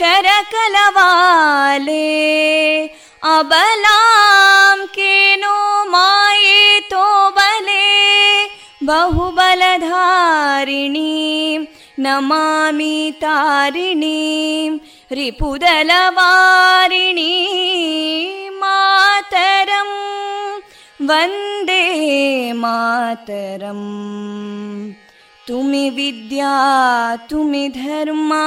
कलकल निनाद कराले कोटि कोटि भुजैदृता करकलवाले अबलां केनो मायेतो बले बहुबलधारिणीं नमामि तारिणीं रिपुदलवारिणी मातरं वन्दे मातरम् तुमि विद्या तुमि धर्मा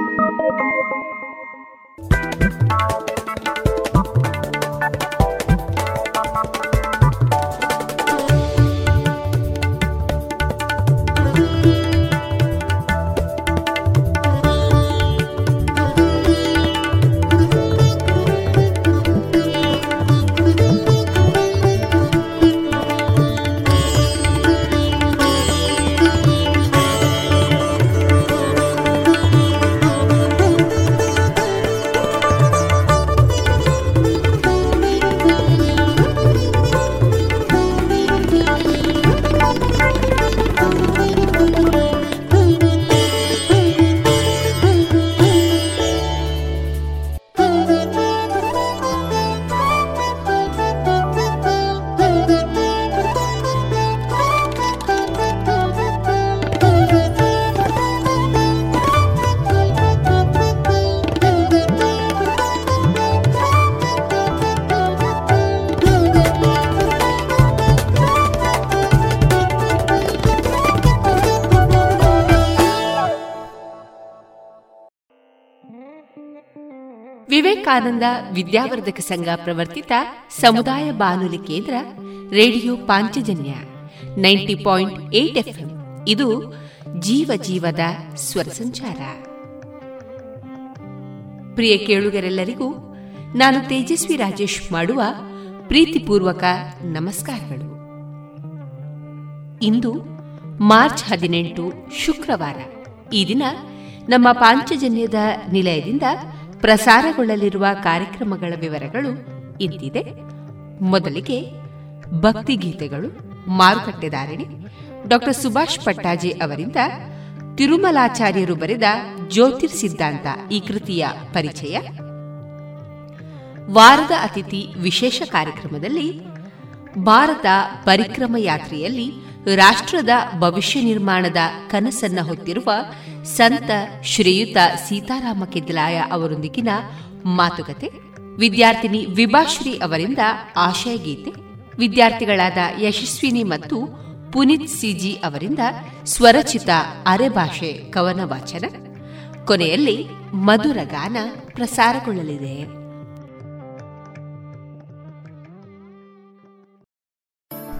ವಿವೇಕಾನಂದ ವಿದ್ಯಾವರ್ಧಕ ಸಂಘ ಪ್ರವರ್ತಿತ ಸಮುದಾಯ ಬಾನುಲಿ ಕೇಂದ್ರ, radio Panchajanya, ninety point eight ಇದು ಜೀವ ಜೀವದ ಸ್ವರ ಸಂಚಾರ. ಪ್ರಿಯ ಕೇಳುಗರೆಲ್ಲರಿಗೂ ನಾನು ತೇಜಸ್ವಿ ರಾಜೇಶ್ ಮಾಡುವ ಪ್ರೀತಿಪೂರ್ವಕ ನಮಸ್ಕಾರಗಳು. ಇಂದು ಮಾರ್ಚ್ ಹದಿನೆಂಟು ಶುಕ್ರವಾರ. ಈ ದಿನ ನಮ್ಮ ಪಾಂಚಜನ್ಯದ ನಿಲಯದಿಂದ ಪ್ರಸಾರಗೊಳ್ಳಲಿರುವ ಕಾರ್ಯಕ್ರಮಗಳ ವಿವರಗಳು ಇಂತಿದೆ. ಮೊದಲಿಗೆ ಭಕ್ತಿಗೀತೆಗಳು ಮಾರುಕಟ್ಟೆದಾರಿಣಿ ಡಾಕ್ಟರ್ ಸುಭಾಷ್ ಪಟ್ಟಾಜಿ ಅವರಿಂದ ತಿರುಮಲಾಚಾರ್ಯರು ಬರೆದ ಜ್ಯೋತಿರ್ ಸಿದ್ಧಾಂತ ಈ ಕೃತಿಯ ಪರಿಚಯ. ವಾರದ ಅತಿಥಿ ವಿಶೇಷ ಕಾರ್ಯಕ್ರಮದಲ್ಲಿ ಭಾರತ ಪರಿಕ್ರಮ ಯಾತ್ರೆಯಲ್ಲಿ ರಾಷ್ಟ್ರದ ಭವಿಷ್ಯ ನಿರ್ಮಾಣದ ಕನಸನ್ನ ಹೊತ್ತಿರುವ ಸಂತ ಶ್ರೀಯುತ ಸೀತಾರಾಮ ಕೆದ್ಲಾಯ ಅವರೊಂದಿಗಿನ ಮಾತುಕತೆ. ವಿದ್ಯಾರ್ಥಿನಿ ವಿಭಾಶ್ರೀ ಅವರಿಂದ ಆಶಯ ಗೀತೆ ವಿದ್ಯಾರ್ಥಿಗಳಾದ ಯಶಸ್ವಿನಿ ಮತ್ತು ಪುನೀತ್ ಸಿಜಿ ಅವರಿಂದ ಸ್ವರಚಿತ ಅರೆಭಾಷೆ ಕವನ ವಾಚನ ಕೊನೆಯಲ್ಲಿ ಮಧುರ ಗಾನ ಪ್ರಸಾರಗೊಳ್ಳಲಿದೆ.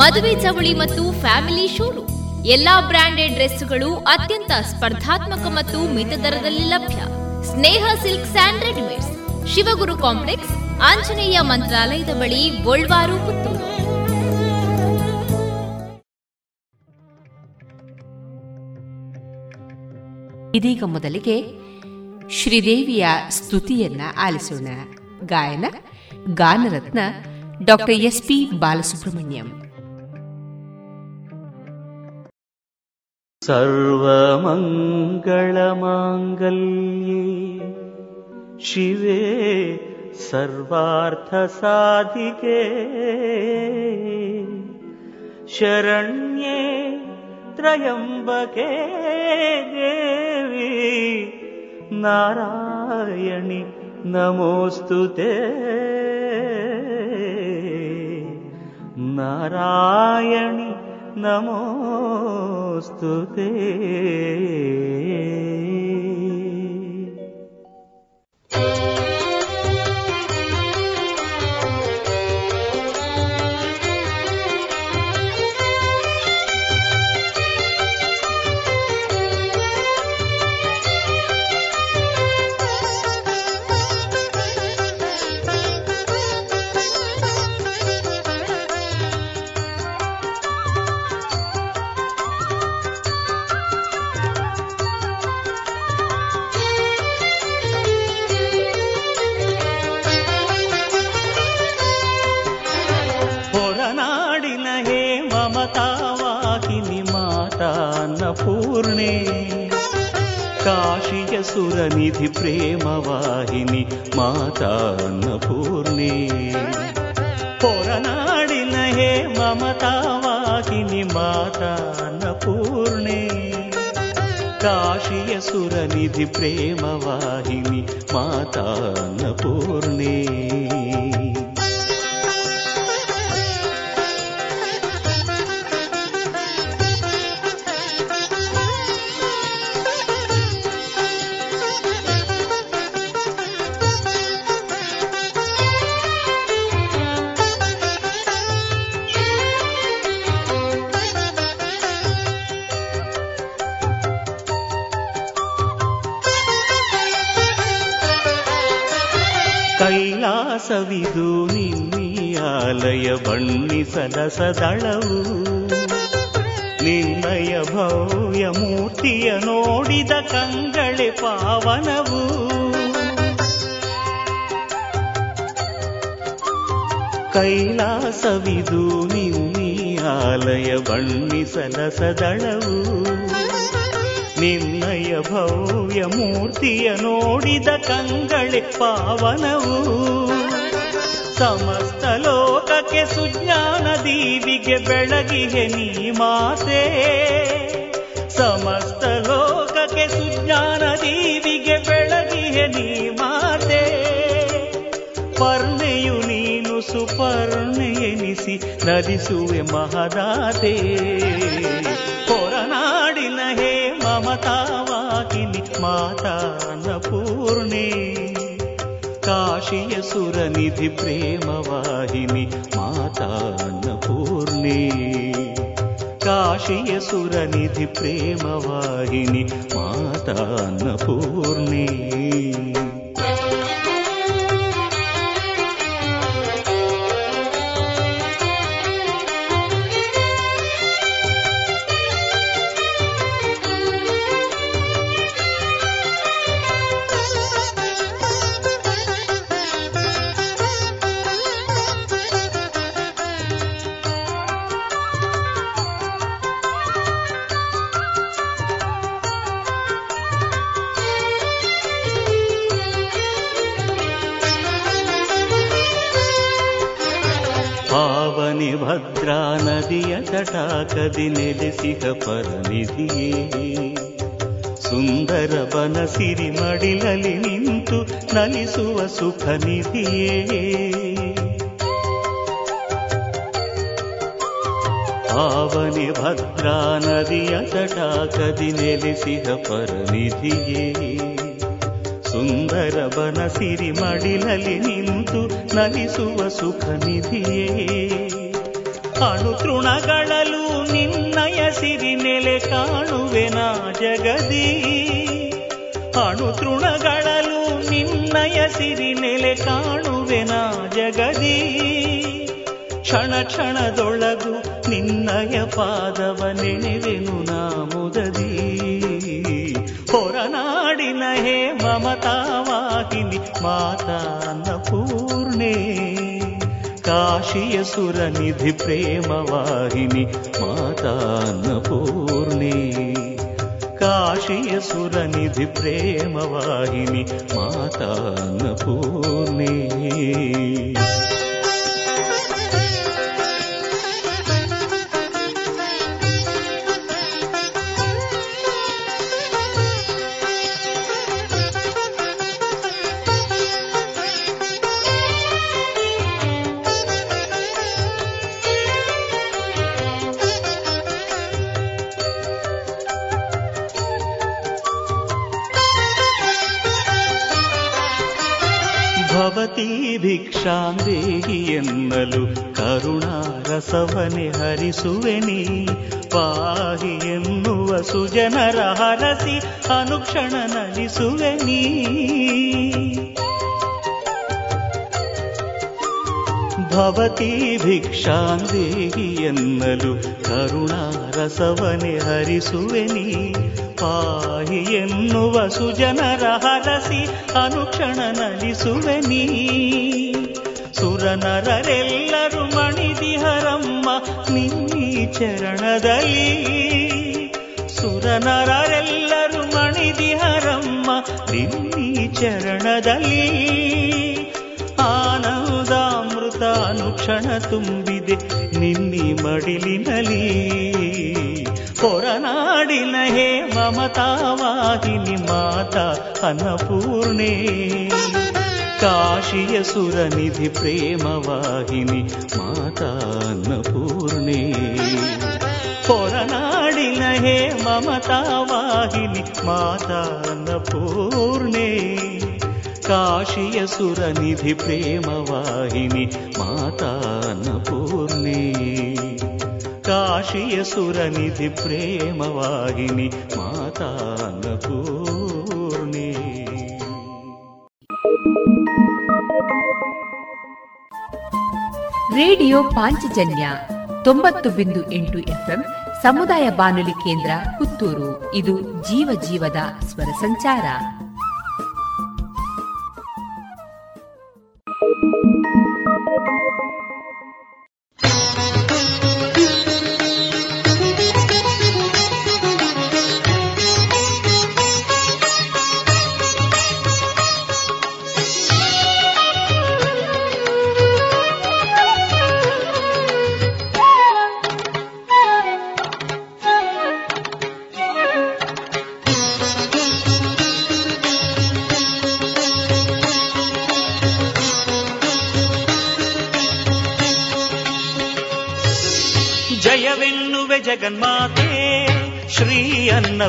ಮದುವೆ ಚವಳಿ ಮತ್ತು ಫ್ಯಾಮಿಲಿ ಶೋರೂಮ್. ಎಲ್ಲಾ ಬ್ರಾಂಡೆಡ್ ಡ್ರೆಸ್ಗಳು ಅತ್ಯಂತ ಸ್ಪರ್ಧಾತ್ಮಕ ಮತ್ತು ಮಿತ ದರದಲ್ಲಿ ಲಭ್ಯ. Sneha silks and readymades. Shivaguru complex, Anjaneya ಮಂತ್ರಾಲಯದ ಬಳಿ ಪುತ್ತೂರು. ಇದೀಗ ಮೊದಲಿಗೆ ಶ್ರೀದೇವಿಯ ಸ್ತುತಿಯನ್ನ ಆಲಿಸೋಣ. ಗಾಯನ ಗಾನರತ್ನ ಡಾಕ್ಟರ್ ಎಸ್ ಪಿ ಬಾಲಸುಬ್ರಹ್ಮಣ್ಯಂ. सर्वमङ्गलमाङ्गल्ये शिवे सर्वार्थसाधिके शरण्ये त्रयम्बके देवी नारायणि नमोऽस्तु ते नारायणि नमोऽस्तु ते ಪೂರ್ಣೆ ಕಾಶಿಯ ಸುರನಿಧಿ ಪ್ರೇಮವಾಹಿನಿ ಮಾತಾನ್ನಪೂರ್ಣೆ ಹೊರನಾಡಿನ ಹೇ ಮಮತಾವಾಹಿನಿ ಮಾತಾನ್ನಪೂರ್ಣೆ ಕಾಶಿಯ ಸುರನಿಧಿ ಪ್ರೇಮವಾಹಿನಿ ಮಾತಾನ್ನಪೂರ್ಣೆ ಕೈಲಾಸವಿದು ನಿನ್ನಿಯಾಲಯ ಬಣ್ಣಿಸದ ಸದಳವು. ನಿನ್ನಯ ಭವ್ಯ ಮೂರ್ತಿಯ ನೋಡಿದ ಕಂಗಳೆ ಪಾವನವು. ಕೈಲಾಸವಿದು ನಿನ್ನಿಯಾಲಯ ಬಣ್ಣಿಸದ ಸದಳವು. ನಿನ್ನಯ ಭವ್ಯ ಮೂರ್ತಿಯ ನೋಡಿದ ಕಂಗಳೆ ಪಾವನವು. ಸಮಸ್ತ ಲೋಕಕ್ಕೆ ಸುಜ್ಞಾನ ದೀವಿಗೆ ಬೆಳಗಿಗೆ ನೀ ಮಾತೆ. ಸಮಸ್ತ ಲೋಕಕ್ಕೆ ಸುಜ್ಞಾನ ದೀವಿಗೆ ಬೆಳಗಿಗೆ ನೀ ಮಾತೆ. ಪರ್ಣೆಯು ನೀನು ಸುಪರ್ಣೆ ಎನಿಸಿ ನದಿಸುವೆ ಮಹದಾತೆ. ಹೊರನಾಡಿನ ಹೇ ಮಮತಾವಾಗಿನಿ ಮಾತಾ ಅನ್ನಪೂರ್ಣೆ ಕಾಶಿಯ ಸುರನಿಧಿ ಪ್ರೇಮವಾಹಿನಿ ಮಾತಾ ಅನ್ನಪೂರ್ಣೆ ಕಾಶಿಯ ಸುರನಿಧಿ ಪ್ರೇಮವಾಹಿನಿ ಮಾತಾ ಅನ್ನಪೂರ್ಣೆ ತಟಾಕದಿ ನೆಲೆಸಿದ ಪರನಿಧಿಯೇ. ಸುಂದರ ಬನ ಸಿರಿ ಮಡಿಲಲಿ ನಿಂತು ನಲಿಸುವ ಸುಖ ನಿಧಿಯೇ. ಆವನೆ ಭದ್ರಾ ನದಿಯ ತಟಾಕದಿ ನೆಲೆಸಿದ ಪರನಿಧಿಯೇ. ಸುಂದರ ಬನ ಸಿರಿ ಮಡಿಲಲಿ ನಿಂತು ನಲಿಸುವ ಸುಖ ನಿಧಿಯೇ. ಅಣು ತೃಣಗಳಲು ನಿನ್ನಯ ಸಿರಿ ನೆಲೆ ಕಾಣುವೆನ ಜಗದಿ. ಅಣು ತೃಣಗಳಲು ನಿನ್ನಯ ಸಿರಿ ನೆಲೆ ಕಾಣುವೆನ ಜಗದಿ. ಕ್ಷಣ ಕ್ಷಣದೊಳಗು ನಿನ್ನಯ ಪಾದವ ನೆನೆವೆನು ನಾ ಮುದದಿ. ಹೊರನಾಡಿನ ಹೇ ಮಮತಾವಾಹಿನಿ ಮಾತಾ ಅನ್ನಪೂರ್ಣೆ ಕಾಶಿಯ ಸುರನಿಧಿ ಪ್ರೇಮವಾಹಿನಿ ಮಾತಾ ಅನ್ನಪೂರ್ಣೆ ಕಾಶಿಯ ಭವತಿ ಭಿಕ್ಷಾಂದೇಹಿ ಎನ್ನಲು ಕರುಣಾರಸವನೆ ಹರಿಸುವೆನಿ ಪಾಹಿ ಎನ್ನುವ ಸುಜನರ ಹರಸಿ ಅನುಕ್ಷಣ ನಲಿಸುವೆನಿ ಸುರನರರೆಲ್ಲರೂ ಮಣಿದಿಹರಮ್ಮ ನಿನ್ನೀ ಚರಣದಲ್ಲಿ ಸುರನರರೆಲ್ಲರೂ ಮಣಿದಿಹರಮ್ಮ ನಿನ್ನೀ ಚರಣದಲ್ಲಿ ಅನುಕ್ಷಣ ತುಂಬಿದೆ ನಿನ್ನಿ ಮಡಿಲಿನಲಿ ಹೊರನಾಡಿನ ಹೇ ಮಮತಾವಾಹಿನಿ ಮಾತಾ ಅನ್ನಪೂರ್ಣೆ ಕಾಶಿಯ ಸುರನಿಧಿ ಪ್ರೇಮವಾಹಿನಿ ಮಾತಾ ಅನ್ನಪೂರ್ಣೆ ಹೊರನಾಡಿನ ಹೇ ಮಮತಾವಾಹಿನಿ ಮಾತಾ ಅನ್ನಪೂರ್ಣೆ ಕಾಶಿಯ ಸುರನಿಧಿ ಪ್ರೇಮವಾಹಿನಿ ಪೂರ್ಣಿ ಕಾಶಿಯ ಸುರನಿಧಿ ಪ್ರೇಮವಾಹಿನಿ ಮಾತಾ ಅನ್ನಪೂರ್ಣೆ. ರೇಡಿಯೋ ಪಾಂಚಜನ್ಯ ತೊಂಬತ್ತು ಬಿಂದು ಎಂಟು ಎಫ್ಎಂ ಸಮುದಾಯ ಬಾನುಲಿ ಕೇಂದ್ರ ಪುತ್ತೂರು. ಇದು ಜೀವ ಜೀವದ ಸ್ವರ ಸಂಚಾರ.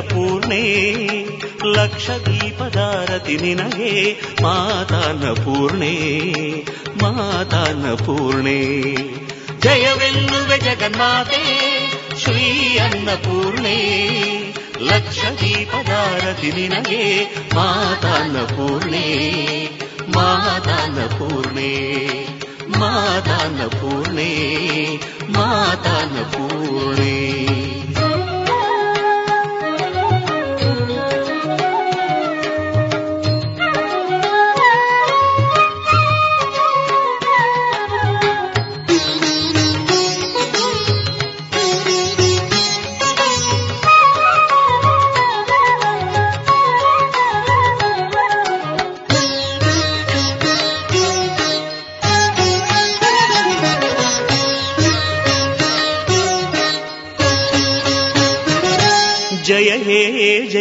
ಅನ್ನಪೂರ್ಣೆ ಲಕ್ಷ ದೀಪದಾರತಿ ನಿನಗೆ ಮಾತಾನ್ನಪೂರ್ಣೆ ಮಾತಾನ್ನಪೂರ್ಣೆ ಜಯವೆನ್ನುವೆ ಜಗನ್ಮಾತೆ ಶ್ರೀ ಅನ್ನಪೂರ್ಣೆ ಲಕ್ಷ ದೀಪದಾರತಿ ನಿನಗೆ ಮಾತಾನ್ನಪೂರ್ಣೆ ಮಾತಾನ್ನಪೂರ್ಣೆ ಮಾತಾನ್ನಪೂರ್ಣೆ ಮಾತಾನ್ನಪೂರ್ಣೆ ಜಯ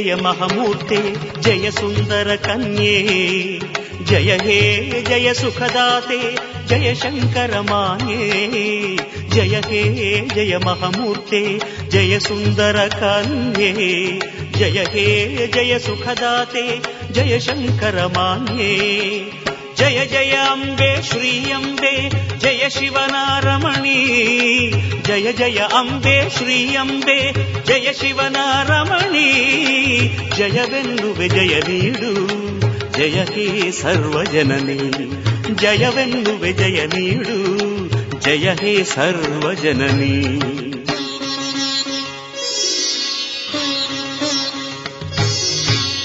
జయ మహమూర్తే జయ సుందర కన్యే. జయ హే జయ సుఖదాతే జయ శంకర మాయే జయ హే జయ మహమూర్తే జయ సుందర కన్యే. జయ హే జయ సుఖదాతే జయ శంకర మాయే జయ జయ అంబే శ్రీ అంబే జయ శివనారమణి. జయ జయ అంబే శ్రీ అంబే జయ శివనారమణి. జయ వెన్నువె విజయ నీడు జయ హే సర్వజనని. జయ వెన్నువె విజయ నీడు జయ హే సర్వజనని.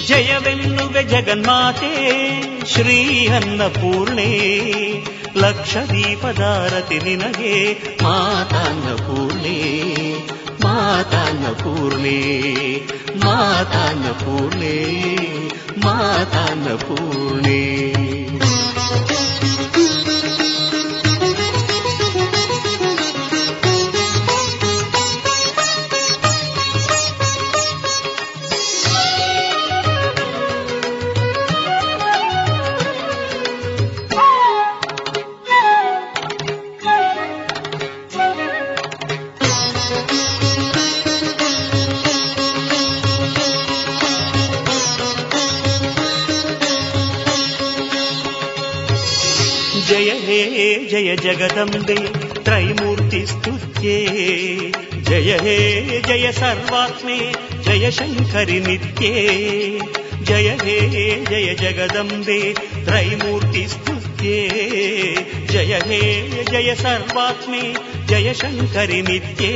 జయ వెన్ను ಜಗನ್ಮಾತೆ ಶ್ರೀ ಅನ್ನಪೂರ್ಣೆ ಲಕ್ಷ ದೀಪದಾರತಿ ನಿನಗೆ ಮಾತಾನ್ನಪೂರ್ಣೆ ಮಾತಾನ್ನಪೂರ್ಣೆ ಮಾತಾನ್ನಪೂರ್ಣೆ ಮಾತಾನ್ನಪೂರ್ಣೆ. े त्रैमूर्तिस्तुत्ये जय हे जय सर्वात्मे जय शङ्करि नित्ये जय हे जय जगदम्बे त्रैमूर्तिस्तुत्ये जय हे जय सर्वात्मे जय शङ्करि नित्ये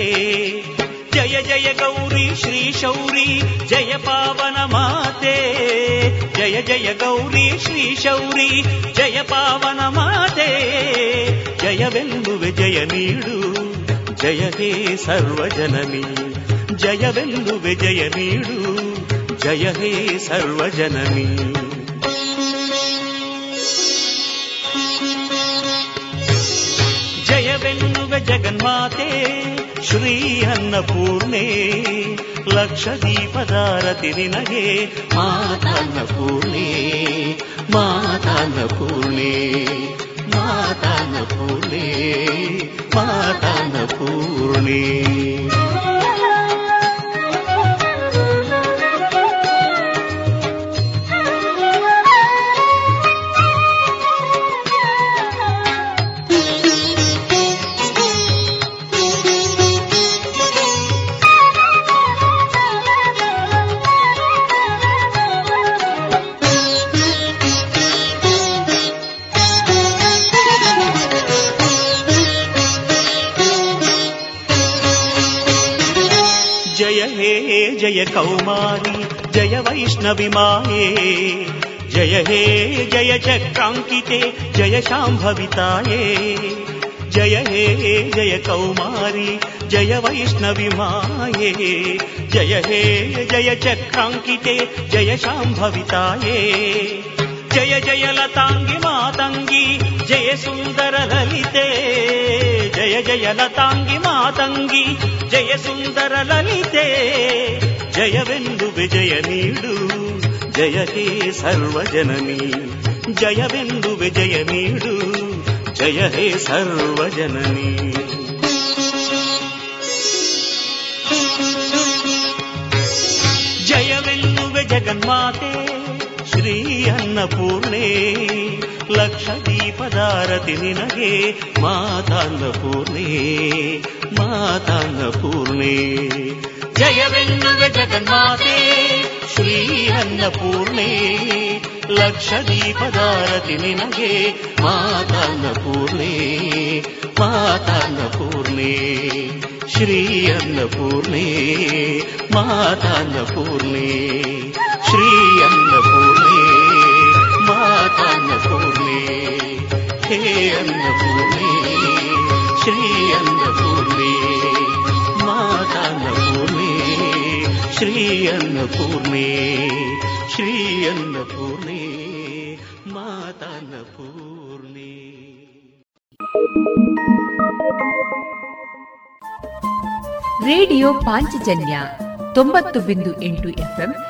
जय जय गौरी श्रीशौरी जय पावन माते ಶ್ರೀ ಶೌರಿ ಜಯ ಪಾವನ ಮಾತೆ ಜಯ ಜಯ ಗೌರಿ ಶ್ರೀ ಶೌರಿ ಜಯ ಪಾವನ ಮಾತೆ ಜಯವೆಂಬುವೆ ಜಯ ನೀಡು ಜಯ ಹೇ ಸರ್ವಜನನಿ ಜಯವೆಂಬುವೆ ಜಯ ನೀಡು ಜಯ ಹೇ ಸರ್ವಜನನಿ ಜಯವೆನ್ನುವೆ ಜಗನ್ಮಾತೆ ಶ್ರೀ ಅನ್ನಪೂರ್ಣೆ ಲಕ್ಷ ದೀಪದಾರತಿ ನಿನಗೆ ಮಾತಾನ್ನಪೂರ್ಣೆ ಮಾತಾನ್ನಪೂರ್ಣೆ ಮಾತಾನ್ನಪೂರ್ಣೆ ಮಾತಾನ್ನಪೂರ್ಣೆ जय జయ కౌమారి జయ వైష్ణవి మాయే జయ హే జయ చక్రాంకితే జయ శాంభవితాయే జయ హే జయ కౌమారి జయ వైష్ణవి మాయే జయ హే జయ చక్రాంకితే జయ శాంభవితాయే జయ జయ లతాంగి మాతంగి జయ సుందర లలితే జయ జయ లతాంగి మాతంగి జయ సుందర లలితే జయ విందు విజయ నీడు జయ హే సర్వజనని జయ విందు విజయ నీడు జయ హే సర్వజనని. జయ విందు విజగన్మాతే శ్రీ అన్నపూర్ణే ಲಕ್ಷ ದೀಪದಾರತಿ ನಿನಗೆ ಮಾತಾನ್ನಪೂರ್ಣೆ ಮಾತಾನ್ನಪೂರ್ಣೆ ಜಯವೆನ್ನುವೆ ಜಗನ್ಮಾತೆ ಶ್ರೀ ಅನ್ನಪೂರ್ಣೆ ಲಕ್ಷ ದೀಪದಾರತಿ ನಿನಗೆ ಮಾತಾನ್ನಪೂರ್ಣೆ ಮಾತಾನ್ನಪೂರ್ಣೆ ಶ್ರೀ ಅನ್ನಪೂರ್ಣೆ ಮಾತಾನ್ನಪೂರ್ಣೆ ಶ್ರೀ ಅನ್ನಪೂರ್ಣೆ ಮಾತಾನ್ನಪೂರ್ಣೆ ಹೇ ಅನ್ನಪೂರ್ಣೆ ಶ್ರೀ ಅನ್ನಪೂರ್ಣೆ ಮಾತಾನ್ನಪೂರ್ಣೆ ಶ್ರೀ ಅನ್ನಪೂರ್ಣೆ ಶ್ರೀ ಅನ್ನಪೂರ್ಣೆ ಮಾತಾನ್ನಪೂರ್ಣೆ ರೇಡಿಯೋ ಪಾಂಚಜನ್ಯ ತೊಂಬತ್ತು ಬಿಂದು ಎಂಟು ಎಫ್ಎಂ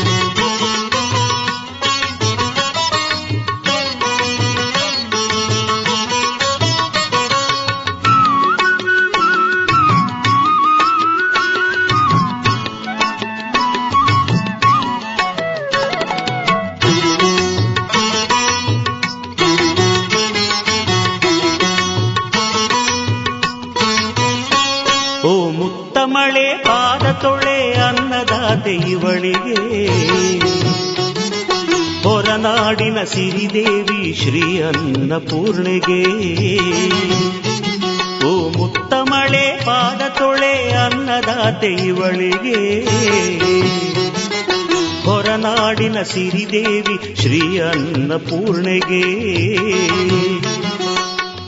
ಇವಳಿಗೆ ಹೊರನಾಡಿನ ಸಿರಿದೇವಿ ಶ್ರೀ ಅನ್ನಪೂರ್ಣೆಗೆ ಓ ಮುತ್ತ ಮಳೆ ಪಾದ ತೊಳೆ ಅನ್ನದಾತೆ ಇವಳಿಗೆ. ಹೊರನಾಡಿನ ಸಿರಿದೇವಿ ಶ್ರೀ ಅನ್ನಪೂರ್ಣೆಗೆ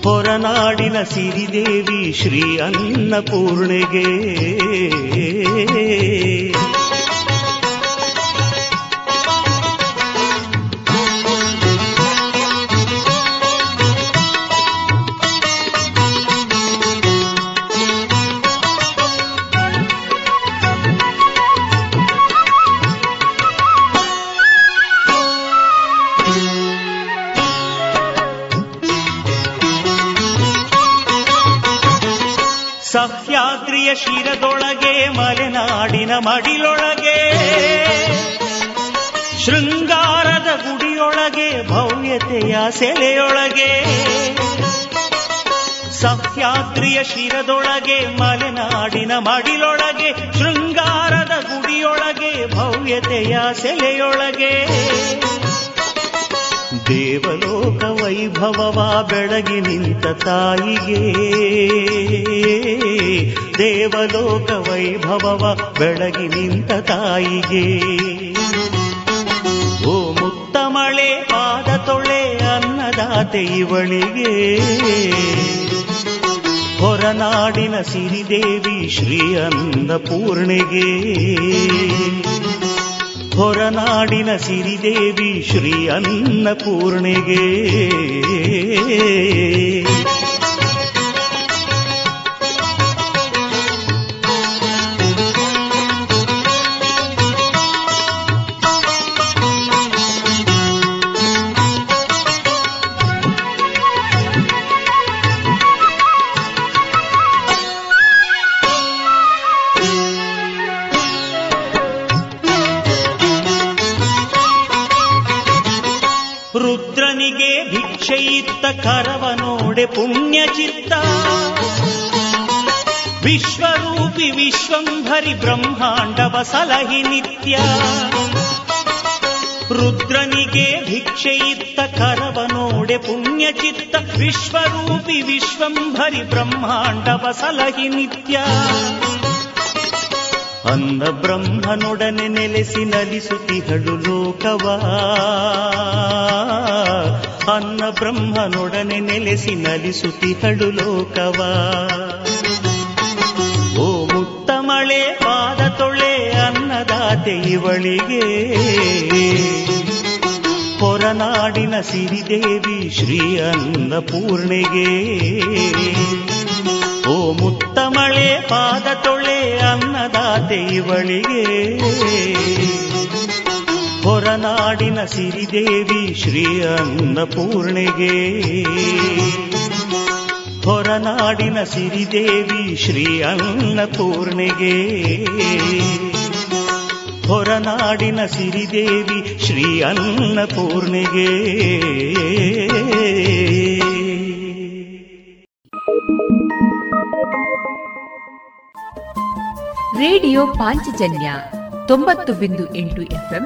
ಹೊರನಾಡಿನ ಸಿರಿದೇವಿ ಶ್ರೀ ಅನ್ನಪೂರ್ಣೆಗೆ ಮಡಿಲೊಳಗೆ ಶೃಂಗಾರದ ಗುಡಿಯೊಳಗೆ ಭವ್ಯತೆಯ ಸೆಲೆಯೊಳಗೆ ಸಹ್ಯಾದ್ರಿಯ ಶಿರದೊಳಗೆ ಮಲೆನಾಡಿನ ಮಡಿಲೊಳಗೆ ಶೃಂಗಾರದ ಗುಡಿಯೊಳಗೆ ಭವ್ಯತೆಯ ಸೆಲೆಯೊಳಗೆ. ದೇವಲೋಕ ವೈಭವವ ಬೆಳಗಿ ನಿಂತ ತಾಯಿಗೆ ದೇವಲೋಕ ವೈಭವವ ಬೆಳಗಿ ನಿಂತ ತಾಯಿಗೆ ಓ ಮುತ್ತ ಮಳೆ, ಪಾದ ತೊಳೆ, ಅನ್ನದಾತೆ ಇವಳಿಗೆ. ಹೊರನಾಡಿನ ಸಿರಿದೇವಿ ಶ್ರೀ ಅನ್ನಪೂರ್ಣೆಗೆ ಹೊರನಾಡಿನ ಸಿರಿದೇವಿ ಶ್ರೀ ಅನ್ನಪೂರ್ಣೆಗೆ ನೋಡೆ ಪುಣ್ಯ ಚಿತ್ತ ವಿಶ್ವರೂಪಿ ವಿಶ್ವಂಭರಿ ಬ್ರಹ್ಮಾಂಡವ ಸಲಹಿ ನಿತ್ಯ. ರುದ್ರನಿಗೆ ಭಿಕ್ಷೆ ಇತ್ತ ಕರವ ನೋಡೆ ಪುಣ್ಯ ಚಿತ್ತ ವಿಶ್ವರೂಪಿ ವಿಶ್ವಂಭರಿ ಬ್ರಹ್ಮಾಂಡವ ಸಲಹಿ ನಿತ್ಯ. ಅಂದ ಬ್ರಹ್ಮನೊಡನೆ ನೆಲೆಸಿ ನಲಿಸುತ್ತಿಹಳು ಲೋಕವಾ. ಅನ್ನ ಬ್ರಹ್ಮನೊಡನೆ ನೆಲೆಸಿ ನಲಿಸುತ್ತಿಹಳು ಲೋಕವಾ. ಮಳೆ, ಪಾದ ತೊಳೆ, ಅನ್ನದಾತೆ ಇವಳಿಗೆ. ಹೊರನಾಡಿನ ಸಿರಿದೇವಿ ಶ್ರೀ ಅನ್ನಪೂರ್ಣೆಗೆ ಓ ಮುತ್ತ ಮಳೆ, ಪಾದ ತೊಳೆ, ಅನ್ನದಾತೆ ಇವಳಿಗೆ. ಹೊರನಾಡಿನ ಸಿರಿದೇವಿ ಶ್ರೀ ಅನ್ನಪೂರ್ಣೆಗೆ ಹೊರನಾಡಿನ ಸಿರಿದೇವಿ ಶ್ರೀ ಅನ್ನಪೂರ್ಣೆಗೆ ಹೊರನಾಡಿನ ಸಿರಿದೇವಿ ಶ್ರೀ ಅನ್ನಪೂರ್ಣೆಗೆ ರೇಡಿಯೋ ಪಾಂಚಜನ್ಯ ತೊಂಬತ್ತು ಬಿಂದು ಎಂಟು ಎಫ್ಎಂ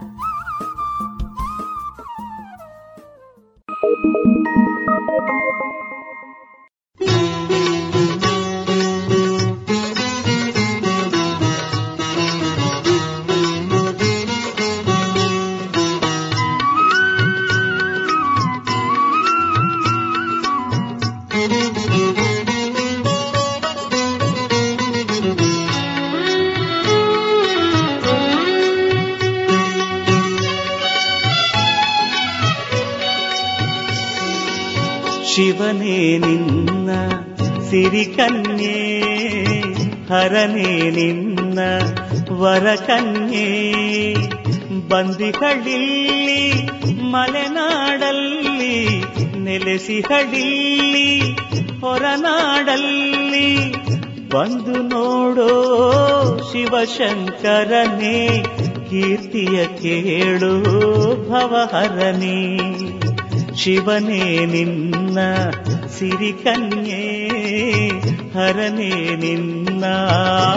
ಸಿರಿಕನ್ಯೆ ಹರನೇ ನಿನ್ನ ವರ ವರಕನ್ಯೆ ಬಂದಿಗಳಿಲ್ಲಿ ಮಲೆನಾಡಲ್ಲಿ ನೆಲೆಸಿಗಳಿಲ್ಲಿ ಹೊರನಾಡಲ್ಲಿ ಬಂದು ನೋಡೋ ಶಿವಶಂಕರನೇ ಕೀರ್ತಿಯ ಕೇಳು ಭವಹರನೇ ಶಿವನೇ ನಿನ್ನ ಸಿರಿಕನ್ಯೆ ಹರನೇ ನಿನ್ನ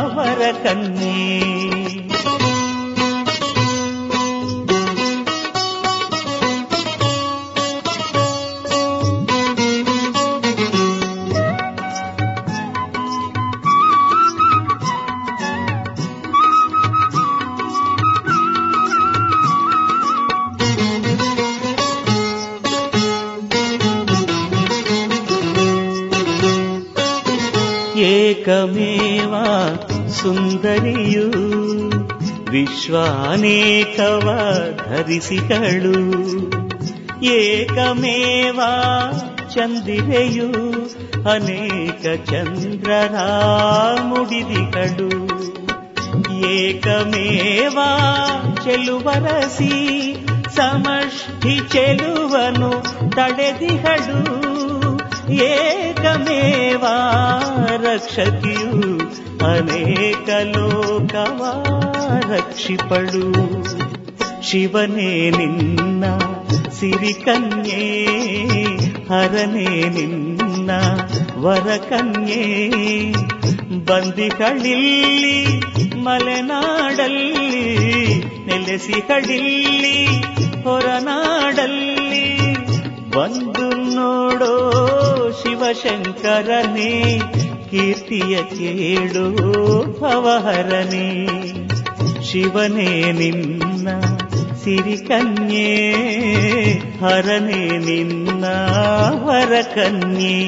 ವರಕನ್ಯೆ ಏಕಮೇವ ವಿಶ್ವಾನೇಕವ ಧರಿಸಿಗಳು ಏಕಮೇವ ಚಂದಿರೆಯು ಅನೇಕ ಚಂದ್ರರ ಮುಡಿದಿಗಳು ಏಕಮೇವ ಚೆಲುವರಸಿ ಸಮಷ್ಟಿ ಚೆಲುವನು ತಡೆದಿಗಳು ಏಕಮೇವ ರಕ್ಷಕಿಯು ಅನೇಕ ಲೋಕವ ರಕ್ಷಿಪಳು ಶಿವನೇ ನಿನ್ನ ಸಿರಿಕನ್ಯೆ, ಹರನೇ ನಿನ್ನ ವರಕನ್ಯೆ. ಬಂದಿಗಳಿಲ್ಲಿ ಮಲೆನಾಡಲ್ಲಿ ನೆಲೆಸಿಗಳಿಲ್ಲಿ ಹೊರನಾಡಲ್ಲಿ. ಬಂದು ನೋಡೋ ಶಿವಶಂಕರನೇ ಕೀರ್ತಿಯ ಕೇಳು ಭವಹರನೇ ಶಿವನೇ ನಿನ್ನ ಸಿರಿ ಸಿರಿಕನ್ಯೆ ಹರನೇ ನಿನ್ನ ವರಕನ್ಯೆ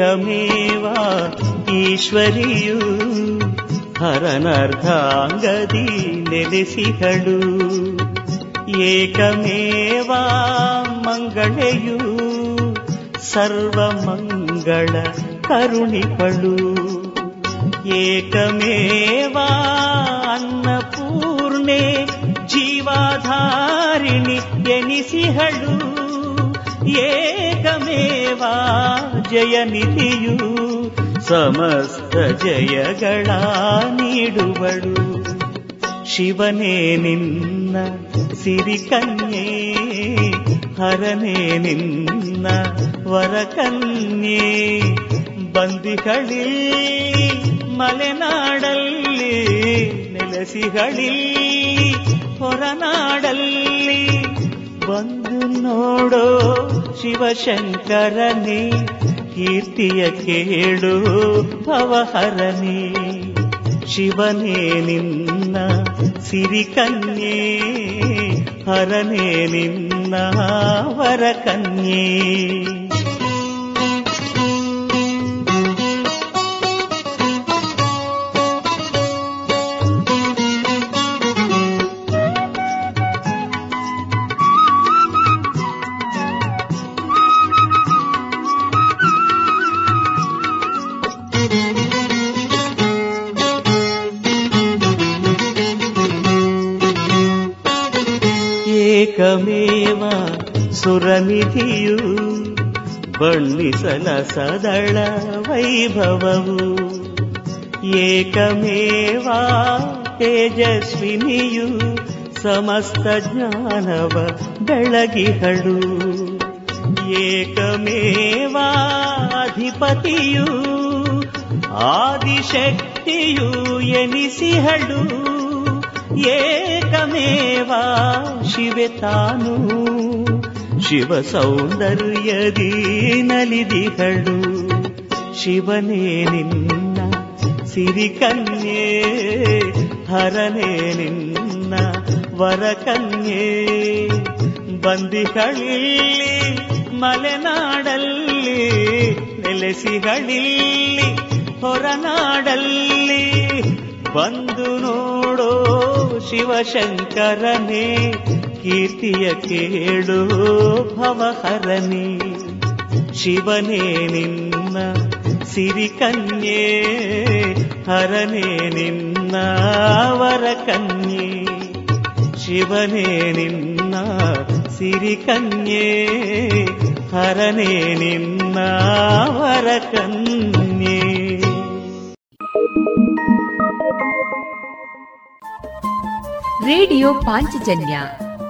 ಏಕಮೇವ ಈಶ್ವರಿಯು ಹರನರ್ಧಾಂಗದಿ ನೆಲೆಸಿಗಳು ಏಕಮೇವ ಮಂಗಳೆಯು ಸರ್ವಮಂಗಳ ಕರುಣಿಗಳು ಏಕಮೇವ ಅನ್ನಪೂರ್ಣೆ ಜೀವಾಧಾರಿಣಿ ಎನಿಸಿಹಳು ಏಕಮೇವ ಜಯನಿಧಿಯು ಸಮಸ್ತ ಜಯಗಳ ನೀಡುವಳು. ಶಿವನೇ ನಿನ್ನ ಸಿರಿಕನ್ಯೆ ಹರನೇ ನಿನ್ನ ವರಕನ್ಯೆ ಬಂದಿಗಳಿ ಮಲೆನಾಡಲ್ಲಿ ನೆಲೆಸಿಗಳಿ ಹೊರನಾಡಲ್ಲಿ. ಬಂದು ನೋಡೋ ಶಿವಶಂಕರನೇ ಕೀರ್ತಿಯ ಕೇಳು ಭವಹರನೇ ಶಿವನೇ ನಿನ್ನ ಸಿರಿಕನ್ಯೆ ಹರನೇ ನಿನ್ನ ವರಕನ್ಯೆ ಸುರನಿಧಿಯು ಬಣ್ಣಿಸಲ ಸದಳ ವೈಭವವು ಏಕಮೇವ ತೇಜಸ್ವಿನಿಯು ಸಮಸ್ತ ಜ್ಞಾನವ ಬೆಳಗಿಹಳು ಏಕಮೇವ ಅಧಿಪತಿಯು ಆದಿಶಕ್ತಿಯು ಎನಿಸಿಹಳು ಏಕಮೇವ ಶಿವೆ ತಾನು ಶಿವ ಸೌಂದರ್ಯದಿ ನಲಿದಿಹಳು. ಶಿವನೇ ನಿನ್ನ ಸಿರಿ ಕನ್ಯೆ, ಹರನೇ ನಿನ್ನ ವರಕನ್ಯೆ ಬಂದಿಗಳಿಲ್ಲಿ ಮಲೆನಾಡಲ್ಲಿ ನೆಲೆಸಿಗಳಿಲ್ಲಿ ಹೊರನಾಡಲ್ಲಿ. ಬಂದು ನೋಡೋ ಶಿವಶಂಕರನೇ ಕೀರ್ತಿಯ ಕೇಳು ಭವಹರನೇ ಶಿವನೇ ನಿನ್ನ ಸಿರಿಕನ್ಯೆ ಹರನೇ ನಿನ್ನ ವರಕನ್ಯೆ ಶಿವನೇ ನಿನ್ನ ಸಿರಿಕನ್ಯೆ ಹರನೇ ನಿನ್ನ ವರಕನ್ಯೆ ರೇಡಿಯೋ ಪಾಂಚಜನ್ಯ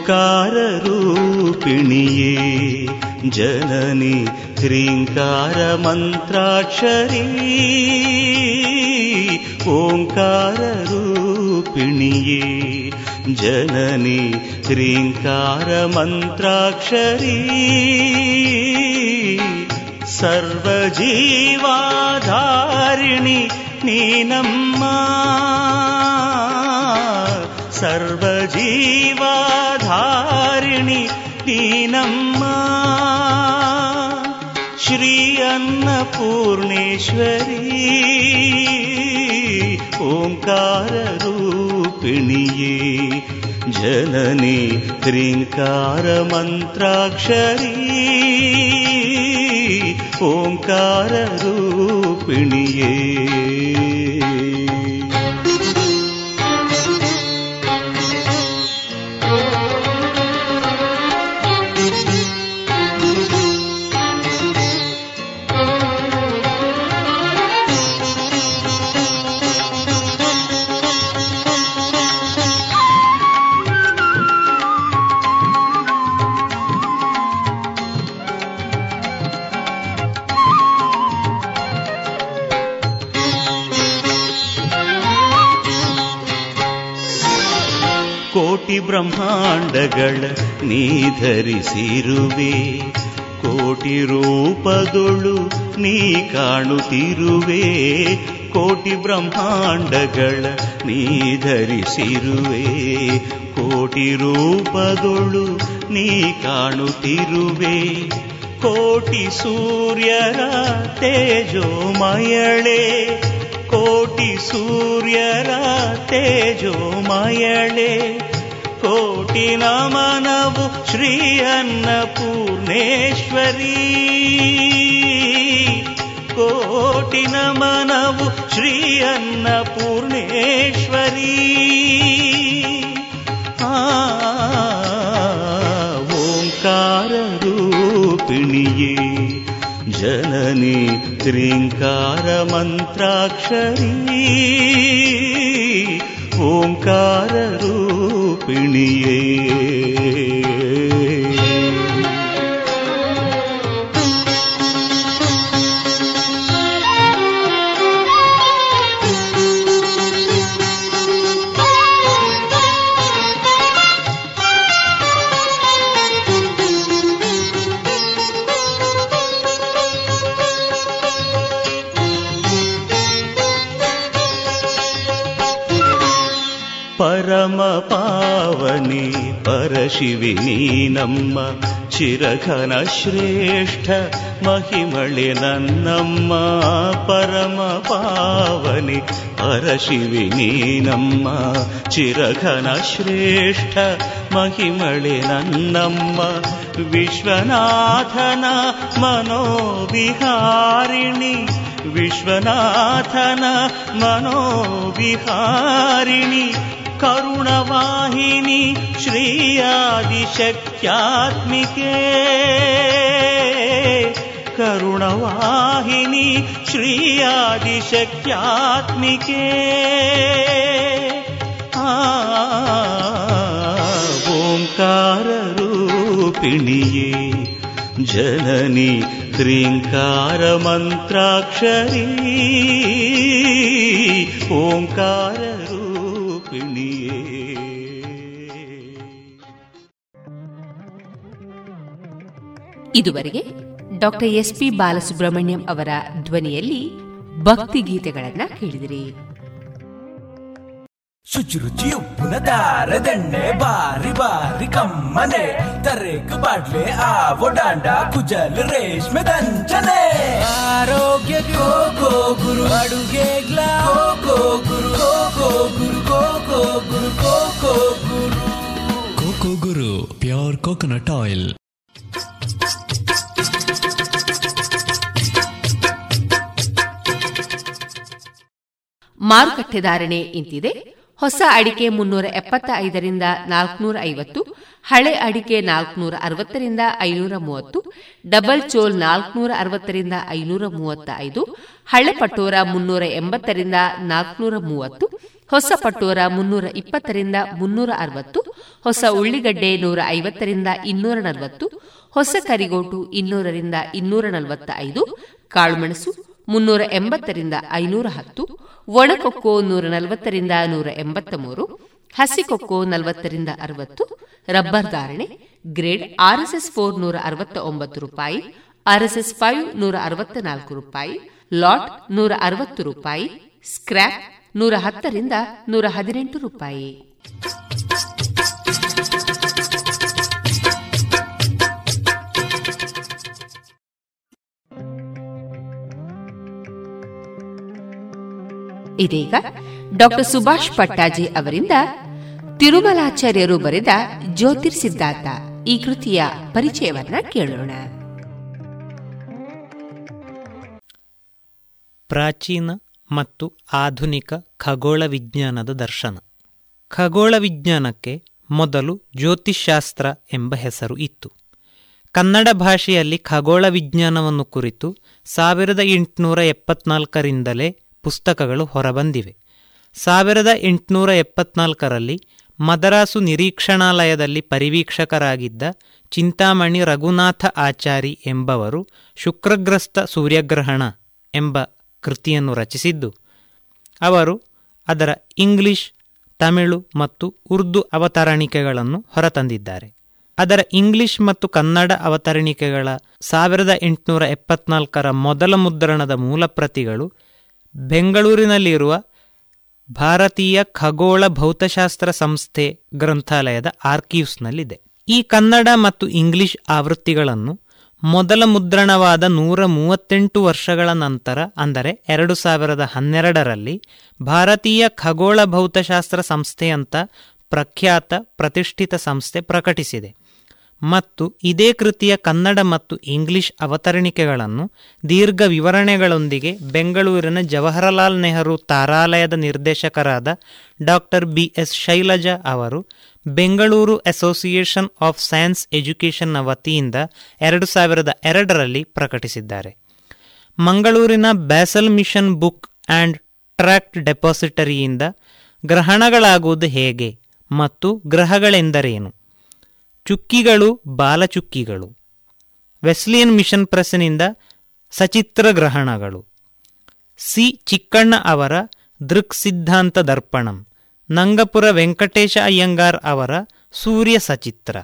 ओङ्काररूपिणिये जननि ह्रीङ्कारमन्त्राक्षरी ओङ्काररूपिणिये जननि ह्रीङ्कारमन्त्राक्षरी सर्वजीवाधारिणि नीनम्मा सर्वजीवाधारिणि दीनम्मा। श्री अन्नपूर्णेश्वरी ओङ्काररूपिणिये जननी ह्रीङ्कारमन्त्राक्षरी ओङ्काररूपिणिये ಬ್ರಹ್ಮಾಂಡಗಳ ನೀ ಧರಿಸಿರುವೆ ಕೋಟಿ ರೂಪದೊಳು ನೀ ಕಾಣುತ್ತಿರುವೆ. ಕೋಟಿ ಬ್ರಹ್ಮಾಂಡಗಳ ನೀ ಧರಿಸಿರುವೆ ಕೋಟಿ ರೂಪದೊಳು ನೀ ಕಾಣುತ್ತಿರುವೆ. ಕೋಟಿ ಸೂರ್ಯರ ತೇಜೋಮಯಳೆ. ಕೋಟಿ ಸೂರ್ಯರ ತೇಜೋಮಯಳೆ. కోటి నమనవు శ్రీ అన్నపూర్ణేశ్వరీ కోటి నమనవు శ్రీ అన్నపూర్ణేశ్వరీ ఓంకార రూపిణియే జనని త్రింకార మంత్రాక్షరీ. ఓంకార రూ கர்ப்பிணியே ಪರಶಿವಿನಿ ನಮ್ಮ ಚಿರಘನ ಶ್ರೇಷ್ಠ ಮಹಿಮಳೆ ನನ್ನಮ್ಮ ಪರಮ ಪಾವನಿ ಪರಶಿವಿನಿ ನಮ್ಮ ಚಿರಘನ ಶ್ರೇಷ್ಠ ಮಹಿಮಳೆ ನನ್ನಮ್ಮ ವಿಶ್ವನಾಥನ ಮನೋವಿಹಾರಿಣಿ ವಿಶ್ವನಾಥನ ಮನೋವಿಹಾರಿಣಿ करुणवाहिनी श्री आदिशक्त्यात्मिके। करुणवाहिनी श्री आदिशक्त्यात्मिके। रूपिणी जननी त्रिंकार मंत्राक्षरी ओंकार ಇದುವರೆಗೆ ಡಾಕ್ಟರ್ ಎಸ್ ಪಿ ಬಾಲಸುಬ್ರಹ್ಮಣ್ಯಂ ಅವರ ಧ್ವನಿಯಲ್ಲಿ ಭಕ್ತಿ ಗೀತೆಗಳನ್ನ ಕೇಳಿದಿರಿ. ಶುಚಿರುಚಿ ಉಪ್ಪಿನ ದಾರದೆಣ್ಣೆ ಬಾರಿ ಬಾರಿ ಕಮ್ಮನೆ ತರೇಕು ಬಾಡ್ಲೆ ಆವೋ ಡಾಂಡ ಕುಜಲ್ ರೇಷ್ಮೆ ದಂಚನೆ. ಆರೋಗ್ಯ ಕೋ ಕೋ ಗುರು ಅಡುಗೆ ಗ್ಲಾ ಕೋ ಗುರು coco Guru coco Guru coco Guru. Coco Guru pure coconut oil. ಮಾರುಕಟ್ಟೆ ಧಾರಣೆ ಇಂತಿದೆ. ಹೊಸ ಅಡಿಕೆ ಮುನ್ನೂರ ಎಪ್ಪತ್ತ ಐದರಿಂದ ನಾಲ್ಕನೂರ ಐವತ್ತು, ಹಳೆ ಅಡಿಕೆ ನಾಲ್ಕನೂರ ಅರವತ್ತರಿಂದ ಐನೂರ ಮೂವತ್ತು, ಡಬಲ್ ಚೋಲ್ ನಾಲ್ಕನೂರ ಅರವತ್ತರಿಂದ ಐನೂರ ಮೂವತ್ತ ಐದು ಹಳೆ ಪಟೋರ ಮುನ್ನೂರ ಎಂಬತ್ತರಿಂದ ನಾಲ್ಕನೂರ ಮೂವತ್ತು, ಹೊಸ ಪಟೋರ ಮುನ್ನೂರ ಇಪ್ಪತ್ತರಿಂದ ಮುನ್ನೂರ ಅರವತ್ತು, ಹೊಸ ಉಳ್ಳಿಗಡ್ಡೆ ನೂರ ಐವತ್ತರಿಂದ ಇನ್ನೂರ ನಲವತ್ತು, ಹೊಸ ಕರಿಗೋಟು ಇನ್ನೂರರಿಂದ ಇನ್ನೂರ ನಲವತ್ತ ಐದು ಕಾಳುಮೆಣಸು ಮುನ್ನೂರ ಎಂಬತ್ತರಿಂದ ಐನೂರ ಹತ್ತು ಒಣಕೊಕ್ಕೋ ನೂರ ನಲವತ್ತರಿಂದ ನೂರ ಎಂಬತ್ತ ಮೂರು ಹಸಿಕೊಕ್ಕೋ ನಲವತ್ತರಿಂದ ಅರವತ್ತು, ರಬ್ಬರ್ ಧಾರಣೆ, ಗ್ರೇಡ್ ಆರ್ಎಸ್ಎಸ್ ಫೋರ್ ನೂರ ಅರವತ್ತ ಒಂಬತ್ತು ರೂಪಾಯಿ, ಆರ್ಎಸ್ಎಸ್ ಫೈವ್ ನೂರ ಅರವತ್ತ ನಾಲ್ಕು ರೂಪಾಯಿ, ಲಾಟ್ ನೂರ ಅರವತ್ತು ರೂಪಾಯಿ, ಸ್ಕ್ರ್ಯಾಪ್ ನೂರ ಹತ್ತರಿಂದ ನೂರ ಹದಿನೆಂಟು ರೂಪಾಯಿ. ಇದೀಗ ಡಾಕ್ಟರ್ ಸುಭಾಷ್ ಪಟ್ಟಾಜಿ ಅವರಿಂದ ತಿರುಮಲಾಚಾರ್ಯರು ಬರೆದ ಜ್ಯೋತಿರ್ಸಿದ್ಧಾಂತ ಈ ಕೃತಿಯ ಪರಿಚಯವನ್ನ ಕೇಳೋಣ. ಪ್ರಾಚೀನ ಮತ್ತು ಆಧುನಿಕ ಖಗೋಳ ವಿಜ್ಞಾನದ ದರ್ಶನ. ಖಗೋಳ ವಿಜ್ಞಾನಕ್ಕೆ ಮೊದಲು ಜ್ಯೋತಿಷಾಸ್ತ್ರ ಎಂಬ ಹೆಸರು ಇತ್ತು. ಕನ್ನಡ ಭಾಷೆಯಲ್ಲಿ ಖಗೋಳ ವಿಜ್ಞಾನವನ್ನು ಕುರಿತು ಸಾವಿರದ ಎಂಟುನೂರ ಎಪ್ಪತ್ನಾಲ್ಕರಿಂದಲೇ ಪುಸ್ತಕಗಳು ಹೊರಬಂದಿವೆ. ಸಾವಿರದ ಎಂಟುನೂರ ಎಪ್ಪತ್ನಾಲ್ಕರಲ್ಲಿ ಮದರಾಸು ನಿರೀಕ್ಷಣಾಲಯದಲ್ಲಿ ಪರಿವೀಕ್ಷಕರಾಗಿದ್ದ ಚಿಂತಾಮಣಿ ರಘುನಾಥ ಆಚಾರಿ ಎಂಬವರು ಶುಕ್ರಗ್ರಸ್ತ ಸೂರ್ಯಗ್ರಹಣ ಎಂಬ ಕೃತಿಯನ್ನು ರಚಿಸಿದ್ದು, ಅವರು ಅದರ ಇಂಗ್ಲಿಷ್, ತಮಿಳು ಮತ್ತು ಉರ್ದು ಅವತರಣಿಕೆಗಳನ್ನು ಹೊರತಂದಿದ್ದಾರೆ. ಅದರ ಇಂಗ್ಲಿಷ್ ಮತ್ತು ಕನ್ನಡ ಅವತರಣಿಕೆಗಳ ಸಾವಿರದ ಎಂಟುನೂರ ಎಪ್ಪತ್ನಾಲ್ಕರ ಮೊದಲ ಮುದ್ರಣದ ಮೂಲ ಪ್ರತಿಗಳು ಬೆಂಗಳೂರಿನಲ್ಲಿರುವ ಭಾರತೀಯ ಖಗೋಳ ಭೌತಶಾಸ್ತ್ರ ಸಂಸ್ಥೆ ಗ್ರಂಥಾಲಯದ ಆರ್ಕೀವ್ಸ್ನಲ್ಲಿದೆ. ಈ ಕನ್ನಡ ಮತ್ತು ಇಂಗ್ಲಿಷ್ ಆವೃತ್ತಿಗಳನ್ನು ಮೊದಲ ಮುದ್ರಣವಾದ ನೂರ ಮೂವತ್ತೆಂಟು ವರ್ಷಗಳ ನಂತರ, ಅಂದರೆ ಎರಡು ಸಾವಿರದ ಹನ್ನೆರಡರಲ್ಲಿ ಭಾರತೀಯ ಖಗೋಳ ಭೌತಶಾಸ್ತ್ರ ಸಂಸ್ಥೆಯಂತ ಪ್ರಖ್ಯಾತ ಪ್ರತಿಷ್ಠಿತ ಸಂಸ್ಥೆ ಪ್ರಕಟಿಸಿದೆ. ಮತ್ತು ಇದೇ ಕೃತಿಯ ಕನ್ನಡ ಮತ್ತು ಇಂಗ್ಲಿಷ್ ಅವತರಣಿಕೆಗಳನ್ನು ದೀರ್ಘ ವಿವರಣೆಗಳೊಂದಿಗೆ ಬೆಂಗಳೂರಿನ ಜವಾಹರಲಾಲ್ ನೆಹರು ತಾರಾಲಯದ ನಿರ್ದೇಶಕರಾದ ಡಾಕ್ಟರ್ ಬಿ ಎಸ್ ಶೈಲಜಾ ಅವರು ಬೆಂಗಳೂರು ಅಸೋಸಿಯೇಷನ್ ಆಫ್ ಸೈನ್ಸ್ ಎಜುಕೇಷನ್ನ ವತಿಯಿಂದ ಎರಡು ಸಾವಿರದ ಎರಡರಲ್ಲಿ ಪ್ರಕಟಿಸಿದ್ದಾರೆ. ಮಂಗಳೂರಿನ Basel mission book and tract ಡೆಪಾಸಿಟರಿಯಿಂದ ಗ್ರಹಣಗಳಾಗುವುದು ಹೇಗೆ ಮತ್ತು ಗ್ರಹಗಳೆಂದರೇನು? ಚುಕ್ಕಿಗಳು ಬಾಲಚುಕ್ಕಿಗಳು. ವೆಸ್ಲಿಯನ್ ಮಿಷನ್ ಪ್ರೆಸ್ನಿಂದ ಸಚಿತ್ರ ಗ್ರಹಣಗಳು. ಸಿ. ಚಿಕ್ಕಣ್ಣ ಅವರ ದೃಕ್ ಸಿದ್ಧಾಂತ ದರ್ಪಣಂ. ನಂಗಪುರ ವೆಂಕಟೇಶ ಅಯ್ಯಂಗಾರ್ ಅವರ ಸೂರ್ಯ ಸಚಿತ್ರ.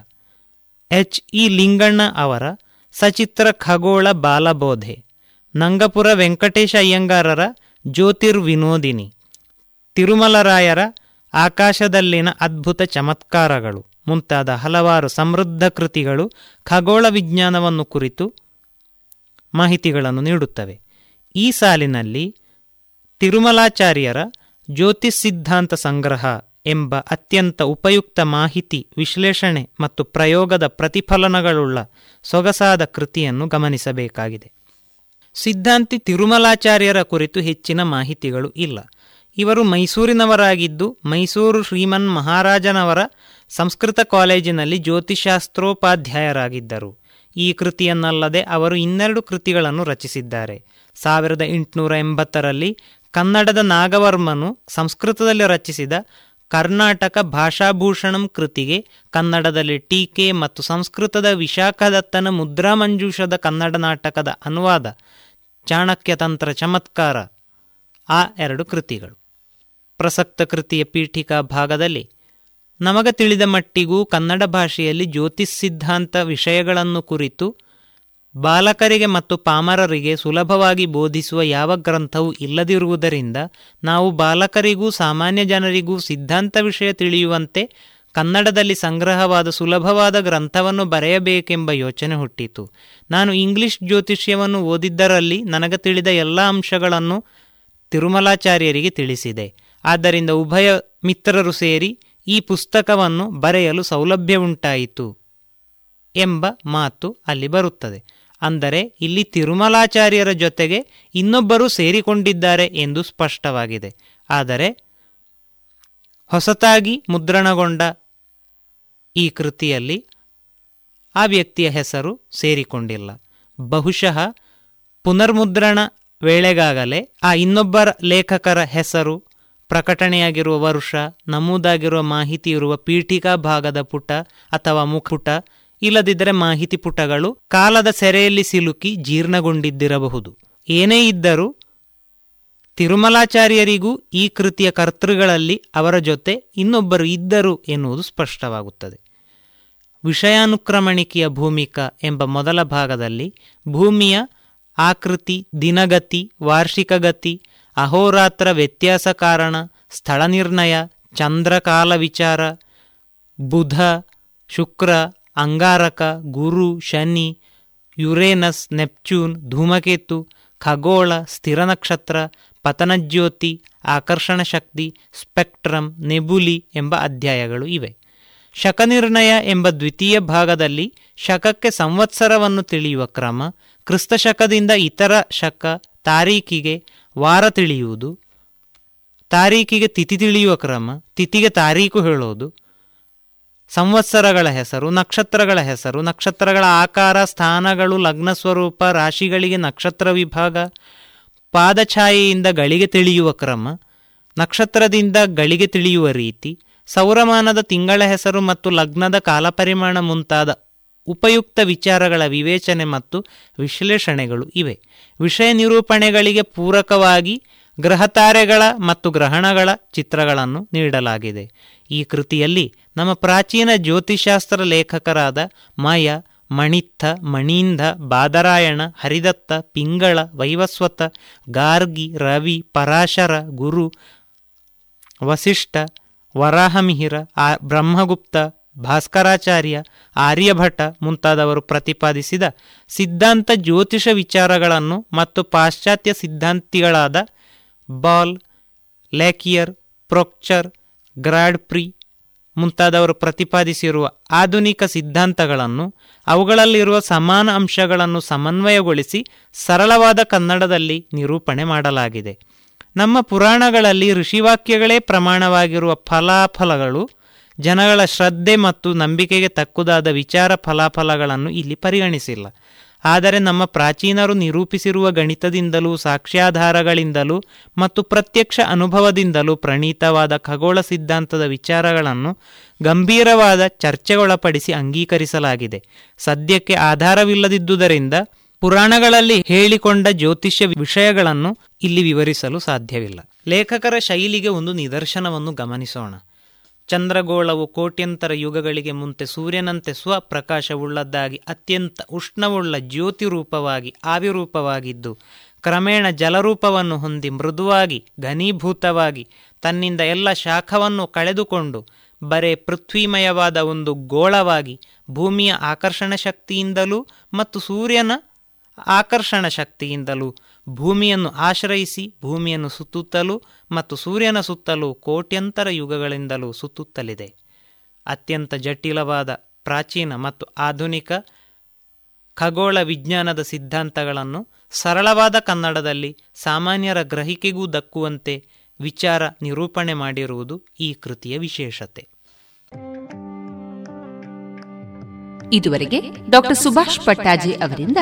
ಎಚ್. ಇ. ಲಿಂಗಣ್ಣ ಅವರ ಸಚಿತ್ರ ಖಗೋಳ ಬಾಲಬೋಧೆ. ನಂಗಪುರ ವೆಂಕಟೇಶ ಅಯ್ಯಂಗಾರರ ಜ್ಯೋತಿರ್ವಿನೋದಿನಿ. ತಿರುಮಲರಾಯರ ಆಕಾಶದಲ್ಲಿನ ಅದ್ಭುತ ಚಮತ್ಕಾರಗಳು. ಮುಂತಾದ ಹಲವಾರು ಸಮೃದ್ಧ ಕೃತಿಗಳು ಖಗೋಳ ವಿಜ್ಞಾನವನ್ನು ಕುರಿತು ಮಾಹಿತಿಗಳನ್ನು ನೀಡುತ್ತವೆ. ಈ ಸಾಲಿನಲ್ಲಿ ತಿರುಮಲಾಚಾರ್ಯರ ಜ್ಯೋತಿಷ್ ಸಿದ್ಧಾಂತ ಸಂಗ್ರಹ ಎಂಬ ಅತ್ಯಂತ ಉಪಯುಕ್ತ ಮಾಹಿತಿ ವಿಶ್ಲೇಷಣೆ ಮತ್ತು ಪ್ರಯೋಗದ ಪ್ರತಿಫಲನಗಳುಳ್ಳ ಸೊಗಸಾದ ಕೃತಿಯನ್ನು ಗಮನಿಸಬೇಕಾಗಿದೆ. ಸಿದ್ಧಾಂತಿ ತಿರುಮಲಾಚಾರ್ಯರ ಕುರಿತು ಹೆಚ್ಚಿನ ಮಾಹಿತಿಗಳು ಇಲ್ಲ. ಇವರು ಮೈಸೂರಿನವರಾಗಿದ್ದು ಮೈಸೂರು ಶ್ರೀಮನ್ ಮಹಾರಾಜನವರ ಸಂಸ್ಕೃತ ಕಾಲೇಜಿನಲ್ಲಿ ಜ್ಯೋತಿಶಾಸ್ತ್ರೋಪಾಧ್ಯಾಯರಾಗಿದ್ದರು ಈ ಕೃತಿಯನ್ನಲ್ಲದೆ ಅವರು ಇನ್ನೆರಡು ಕೃತಿಗಳನ್ನು ರಚಿಸಿದ್ದಾರೆ. ಸಾವಿರದ ಎಂಟುನೂರ ಎಂಬತ್ತರಲ್ಲಿ ಕನ್ನಡದ ನಾಗವರ್ಮನು ಸಂಸ್ಕೃತದಲ್ಲಿ ರಚಿಸಿದ ಕರ್ನಾಟಕ ಭಾಷಾಭೂಷಣಂ ಕೃತಿಗೆ ಕನ್ನಡದಲ್ಲಿ ಟೀಕೆ ಮತ್ತು ಸಂಸ್ಕೃತದ ವಿಶಾಖದತ್ತನ ಮುದ್ರಾಮಂಜೂಷದ ಕನ್ನಡ ನಾಟಕದ ಅನುವಾದ ಚಾಣಕ್ಯತಂತ್ರ ಚಮತ್ಕಾರ. ಆ ಎರಡು ಕೃತಿಗಳು. ಪ್ರಸಕ್ತ ಕೃತಿಯ ಪೀಠಿಕಾ ಭಾಗದಲ್ಲಿ ನಮಗ ತಿಳಿದ ಮಟ್ಟಿಗೂ ಕನ್ನಡ ಭಾಷೆಯಲ್ಲಿ ಜ್ಯೋತಿಷ್ ಸಿದ್ಧಾಂತ ವಿಷಯಗಳನ್ನು ಕುರಿತು ಬಾಲಕರಿಗೆ ಮತ್ತು ಪಾಮರರಿಗೆ ಸುಲಭವಾಗಿ ಬೋಧಿಸುವ ಯಾವ ಗ್ರಂಥವೂ ಇಲ್ಲದಿರುವುದರಿಂದ ನಾವು ಬಾಲಕರಿಗೂ ಸಾಮಾನ್ಯ ಜನರಿಗೂ ಸಿದ್ಧಾಂತ ವಿಷಯ ತಿಳಿಯುವಂತೆ ಕನ್ನಡದಲ್ಲಿ ಸಂಗ್ರಹವಾದ ಸುಲಭವಾದ ಗ್ರಂಥವನ್ನು ಬರೆಯಬೇಕೆಂಬ ಯೋಚನೆ ಹುಟ್ಟಿತು. ನಾನು ಇಂಗ್ಲಿಷ್ ಜ್ಯೋತಿಷ್ಯವನ್ನು ಓದಿದ್ದರಲ್ಲಿ ನನಗೆ ತಿಳಿದ ಎಲ್ಲ ಅಂಶಗಳನ್ನು ತಿರುಮಲಾಚಾರ್ಯರಿಗೆ ತಿಳಿಸಿದೆ. ಆದ್ದರಿಂದ ಉಭಯ ಮಿತ್ರರು ಸೇರಿ ಈ ಪುಸ್ತಕವನ್ನು ಬರೆಯಲು ಸೌಲಭ್ಯ ಉಂಟಾಯಿತು ಎಂಬ ಮಾತು ಅಲ್ಲಿ ಬರುತ್ತದೆ. ಅಂದರೆ, ಇಲ್ಲಿ ತಿರುಮಲಾಚಾರ್ಯರ ಜೊತೆಗೆ ಇನ್ನೊಬ್ಬರು ಸೇರಿಕೊಂಡಿದ್ದಾರೆ ಎಂದು ಸ್ಪಷ್ಟವಾಗಿದೆ. ಆದರೆ, ಹೊಸತಾಗಿ ಮುದ್ರಣಗೊಂಡ ಈ ಕೃತಿಯಲ್ಲಿ ಆ ವ್ಯಕ್ತಿಯ ಹೆಸರು ಸೇರಿಕೊಂಡಿಲ್ಲ. ಬಹುಶಃ ಪುನರ್ಮುದ್ರಣ ವೇಳೆಗಾಗಲೇ ಆ ಇನ್ನೊಬ್ಬರ ಲೇಖಕರ ಹೆಸರು ಪ್ರಕಟಣೆಯಾಗಿರುವ ವರುಷ, ನಮೂದಾಗಿರುವ ಮಾಹಿತಿ ಇರುವ ಪೀಠಿಕಾ ಭಾಗದ ಪುಟ ಅಥವಾ ಮುಖಪುಟ ಇಲ್ಲದಿದ್ದರೆ ಮಾಹಿತಿ ಪುಟಗಳು ಕಾಲದ ಸೆರೆಯಲ್ಲಿ ಸಿಲುಕಿ ಜೀರ್ಣಗೊಂಡಿದ್ದಿರಬಹುದು. ಏನೇ ಇದ್ದರೂ ತಿರುಮಲಾಚಾರ್ಯರಿಗೂ ಈ ಕೃತಿಯ ಕರ್ತೃಗಳಲ್ಲಿ ಅವರ ಜೊತೆ ಇನ್ನೊಬ್ಬರು ಇದ್ದರು ಎನ್ನುವುದು ಸ್ಪಷ್ಟವಾಗುತ್ತದೆ. ವಿಷಯಾನುಕ್ರಮಣಿಕೆಯ ಭೂಮಿಕಾ ಎಂಬ ಮೊದಲ ಭಾಗದಲ್ಲಿ ಭೂಮಿಯ ಆಕೃತಿ, ದಿನಗತಿ, ವಾರ್ಷಿಕ ಗತಿ ಅಹೋರಾತ್ರ ವ್ಯತ್ಯಾಸ ಕಾರಣ, ಸ್ಥಳ ನಿರ್ಣಯ, ಚಂದ್ರಕಾಲ ವಿಚಾರ, ಬುಧ, ಶುಕ್ರ, ಅಂಗಾರಕ, ಗುರು, ಶನಿ, ಯುರೇನಸ್, ನೆಪ್ಚೂನ್, ಧೂಮಕೇತು, ಖಗೋಳ, ಸ್ಥಿರ ನಕ್ಷತ್ರ, ಪತನಜ್ಯೋತಿ, ಆಕರ್ಷಣ ಶಕ್ತಿ ಸ್ಪೆಕ್ಟ್ರಮ್ ನೆಬುಲಿ ಎಂಬ ಅಧ್ಯಾಯಗಳು ಇವೆ. ಶಕನಿರ್ಣಯ ಎಂಬ ದ್ವಿತೀಯ ಭಾಗದಲ್ಲಿ ಶಕಕ್ಕೆ ಸಂವತ್ಸರವನ್ನು ತಿಳಿಯುವ ಕ್ರಮ, ಕ್ರಿಸ್ತಶಕದಿಂದ ಇತರ ಶಕ ತಾರೀಕಿಗೆ ವಾರ ತಿಳಿಯುವುದು ತಾರೀಕಿಗೆ ತಿಥಿ ತಿಳಿಯುವ ಕ್ರಮ, ತಿಥಿಗೆ ತಾರೀಕು ಹೇಳೋದು, ಸಂವತ್ಸರಗಳ ಹೆಸರು, ನಕ್ಷತ್ರಗಳ ಹೆಸರು, ನಕ್ಷತ್ರಗಳ ಆಕಾರ, ಸ್ಥಾನಗಳು, ಲಗ್ನ ಸ್ವರೂಪ, ರಾಶಿಗಳಿಗೆ ನಕ್ಷತ್ರ ವಿಭಾಗ, ಪಾದಛಾಯೆಯಿಂದ ಗಳಿಗೆ ತಿಳಿಯುವ ಕ್ರಮ, ನಕ್ಷತ್ರದಿಂದ ಗಳಿಗೆ ತಿಳಿಯುವ ರೀತಿ, ಸೌರಮಾನದ ತಿಂಗಳ ಹೆಸರು ಮತ್ತು ಲಗ್ನದ ಕಾಲಪರಿಮಾಣ ಮುಂತಾದ ಉಪಯುಕ್ತ ವಿಚಾರಗಳ ವಿವೇಚನೆ ಮತ್ತು ವಿಶ್ಲೇಷಣೆಗಳು ಇವೆ. ವಿಷಯ ನಿರೂಪಣೆಗಳಿಗೆ ಪೂರಕವಾಗಿ ಗ್ರಹತಾರೆಗಳ ಮತ್ತು ಗ್ರಹಣಗಳ ಚಿತ್ರಗಳನ್ನು ನೀಡಲಾಗಿದೆ. ಈ ಕೃತಿಯಲ್ಲಿ ನಮ್ಮ ಪ್ರಾಚೀನ ಜ್ಯೋತಿಶಾಸ್ತ್ರ ಲೇಖಕರಾದ ಮಯ ಮಣಿತ್ಥ ಮಣೀಂಧ, ಬಾದರಾಯಣ, ಹರಿದತ್ತ, ಪಿಂಗಳ, ವೈವಸ್ವತ, ಗಾರ್ಗಿ, ರವಿ, ಪರಾಶರ, ಗುರು, ವಸಿಷ್ಠ, ವರಾಹಮಿಹಿರ, ಆ, ಬ್ರಹ್ಮಗುಪ್ತ ಭಾಸ್ಕರಾಚಾರ್ಯ ಆರ್ಯಭಟ ಮುಂತಾದವರು ಪ್ರತಿಪಾದಿಸಿದ ಸಿದ್ಧಾಂತ ಜ್ಯೋತಿಷ ವಿಚಾರಗಳನ್ನು ಮತ್ತು ಪಾಶ್ಚಾತ್ಯ ಸಿದ್ಧಾಂತಿಗಳಾದ ಬಾಲ್, ಲ್ಯಾಕಿಯರ್, ಪ್ರೊಕ್ಚರ್, ಗ್ರಾಡ್ಪ್ರಿ ಮುಂತಾದವರು ಪ್ರತಿಪಾದಿಸಿರುವ ಆಧುನಿಕ ಸಿದ್ಧಾಂತಗಳನ್ನು ಅವುಗಳಲ್ಲಿರುವ ಸಮಾನ ಅಂಶಗಳನ್ನು ಸಮನ್ವಯಗೊಳಿಸಿ ಸರಳವಾದ ಕನ್ನಡದಲ್ಲಿ ನಿರೂಪಣೆ ಮಾಡಲಾಗಿದೆ. ನಮ್ಮ ಪುರಾಣಗಳಲ್ಲಿ ಋಷಿವಾಕ್ಯಗಳೇ ಪ್ರಮಾಣವಾಗಿರುವ ಫಲಾಫಲಗಳು ಜನಗಳ ಶ್ರದ್ಧೆ ಮತ್ತು ನಂಬಿಕೆಗೆ ತಕ್ಕುದಾದ ವಿಚಾರ ಫಲಾಫಲಗಳನ್ನು ಇಲ್ಲಿ ಪರಿಗಣಿಸಿಲ್ಲ. ಆದರೆ ನಮ್ಮ ಪ್ರಾಚೀನರು ನಿರೂಪಿಸಿರುವ ಗಣಿತದಿಂದಲೂ, ಸಾಕ್ಷ್ಯಾಧಾರಗಳಿಂದಲೂ ಮತ್ತು ಪ್ರತ್ಯಕ್ಷ ಅನುಭವದಿಂದಲೂ ಪ್ರಣೀತವಾದ ಖಗೋಳ ಸಿದ್ಧಾಂತದ ವಿಚಾರಗಳನ್ನು ಗಂಭೀರವಾದ ಚರ್ಚೆಗೊಳಪಡಿಸಿ ಅಂಗೀಕರಿಸಲಾಗಿದೆ. ಸದ್ಯಕ್ಕೆ ಆಧಾರವಿಲ್ಲದಿದ್ದುದರಿಂದ ಪುರಾಣಗಳಲ್ಲಿ ಹೇಳಿಕೊಂಡ ಜ್ಯೋತಿಷ್ಯ ವಿಷಯಗಳನ್ನು ಇಲ್ಲಿ ವಿವರಿಸಲು ಸಾಧ್ಯವಿಲ್ಲ. ಲೇಖಕರ ಶೈಲಿಗೆ ಒಂದು ನಿದರ್ಶನವನ್ನು ಗಮನಿಸೋಣ. ಚಂದ್ರಗೋಳವು ಕೋಟ್ಯಂತರ ಯುಗಗಳಿಗೆ ಮುಂತೆ ಸೂರ್ಯನಂತೆ ಸ್ವಪ್ರಕಾಶವುಳ್ಳದ್ದಾಗಿ, ಅತ್ಯಂತ ಉಷ್ಣವುಳ್ಳ ಜ್ಯೋತಿ ರೂಪವಾಗಿ ಆವಿರೂಪವಾಗಿದ್ದು, ಕ್ರಮೇಣ ಜಲರೂಪವನ್ನು ಹೊಂದಿ ಮೃದುವಾಗಿ, ಘನೀಭೂತವಾಗಿ ತನ್ನಿಂದ ಎಲ್ಲ ಶಾಖವನ್ನು ಕಳೆದುಕೊಂಡು, ಬರೇ ಪೃಥ್ವಿಮಯವಾದ ಒಂದು ಗೋಳವಾಗಿ ಭೂಮಿಯ ಆಕರ್ಷಣ ಶಕ್ತಿಯಿಂದಲೂ ಮತ್ತು ಸೂರ್ಯನ ಆಕರ್ಷಣ ಶಕ್ತಿಯಿಂದಲೂ ಭೂಮಿಯನ್ನು ಆಶ್ರಯಿಸಿ, ಭೂಮಿಯನ್ನು ಸುತ್ತುತ್ತಲೂ ಮತ್ತು ಸೂರ್ಯನ ಸುತ್ತಲೂ ಕೋಟ್ಯಂತರ ಯುಗಗಳಿಂದಲೂ ಸುತ್ತುತ್ತಲಿದೆ. ಅತ್ಯಂತ ಜಟಿಲವಾದ, ಪ್ರಾಚೀನ ಮತ್ತು ಆಧುನಿಕ ಖಗೋಳ ವಿಜ್ಞಾನದ ಸಿದ್ಧಾಂತಗಳನ್ನು ಸರಳವಾದ ಕನ್ನಡದಲ್ಲಿ ಸಾಮಾನ್ಯರ ಗ್ರಹಿಕೆಗೂ ದಕ್ಕುವಂತೆ ವಿಚಾರ ನಿರೂಪಣೆ ಮಾಡಿರುವುದು ಈ ಕೃತಿಯ ವಿಶೇಷತೆ. ಇದುವರೆಗೆ ಡಾಕ್ಟರ್ ಸುಭಾಷ್ ಪಟ್ಟಾಜಿ ಅವರಿಂದ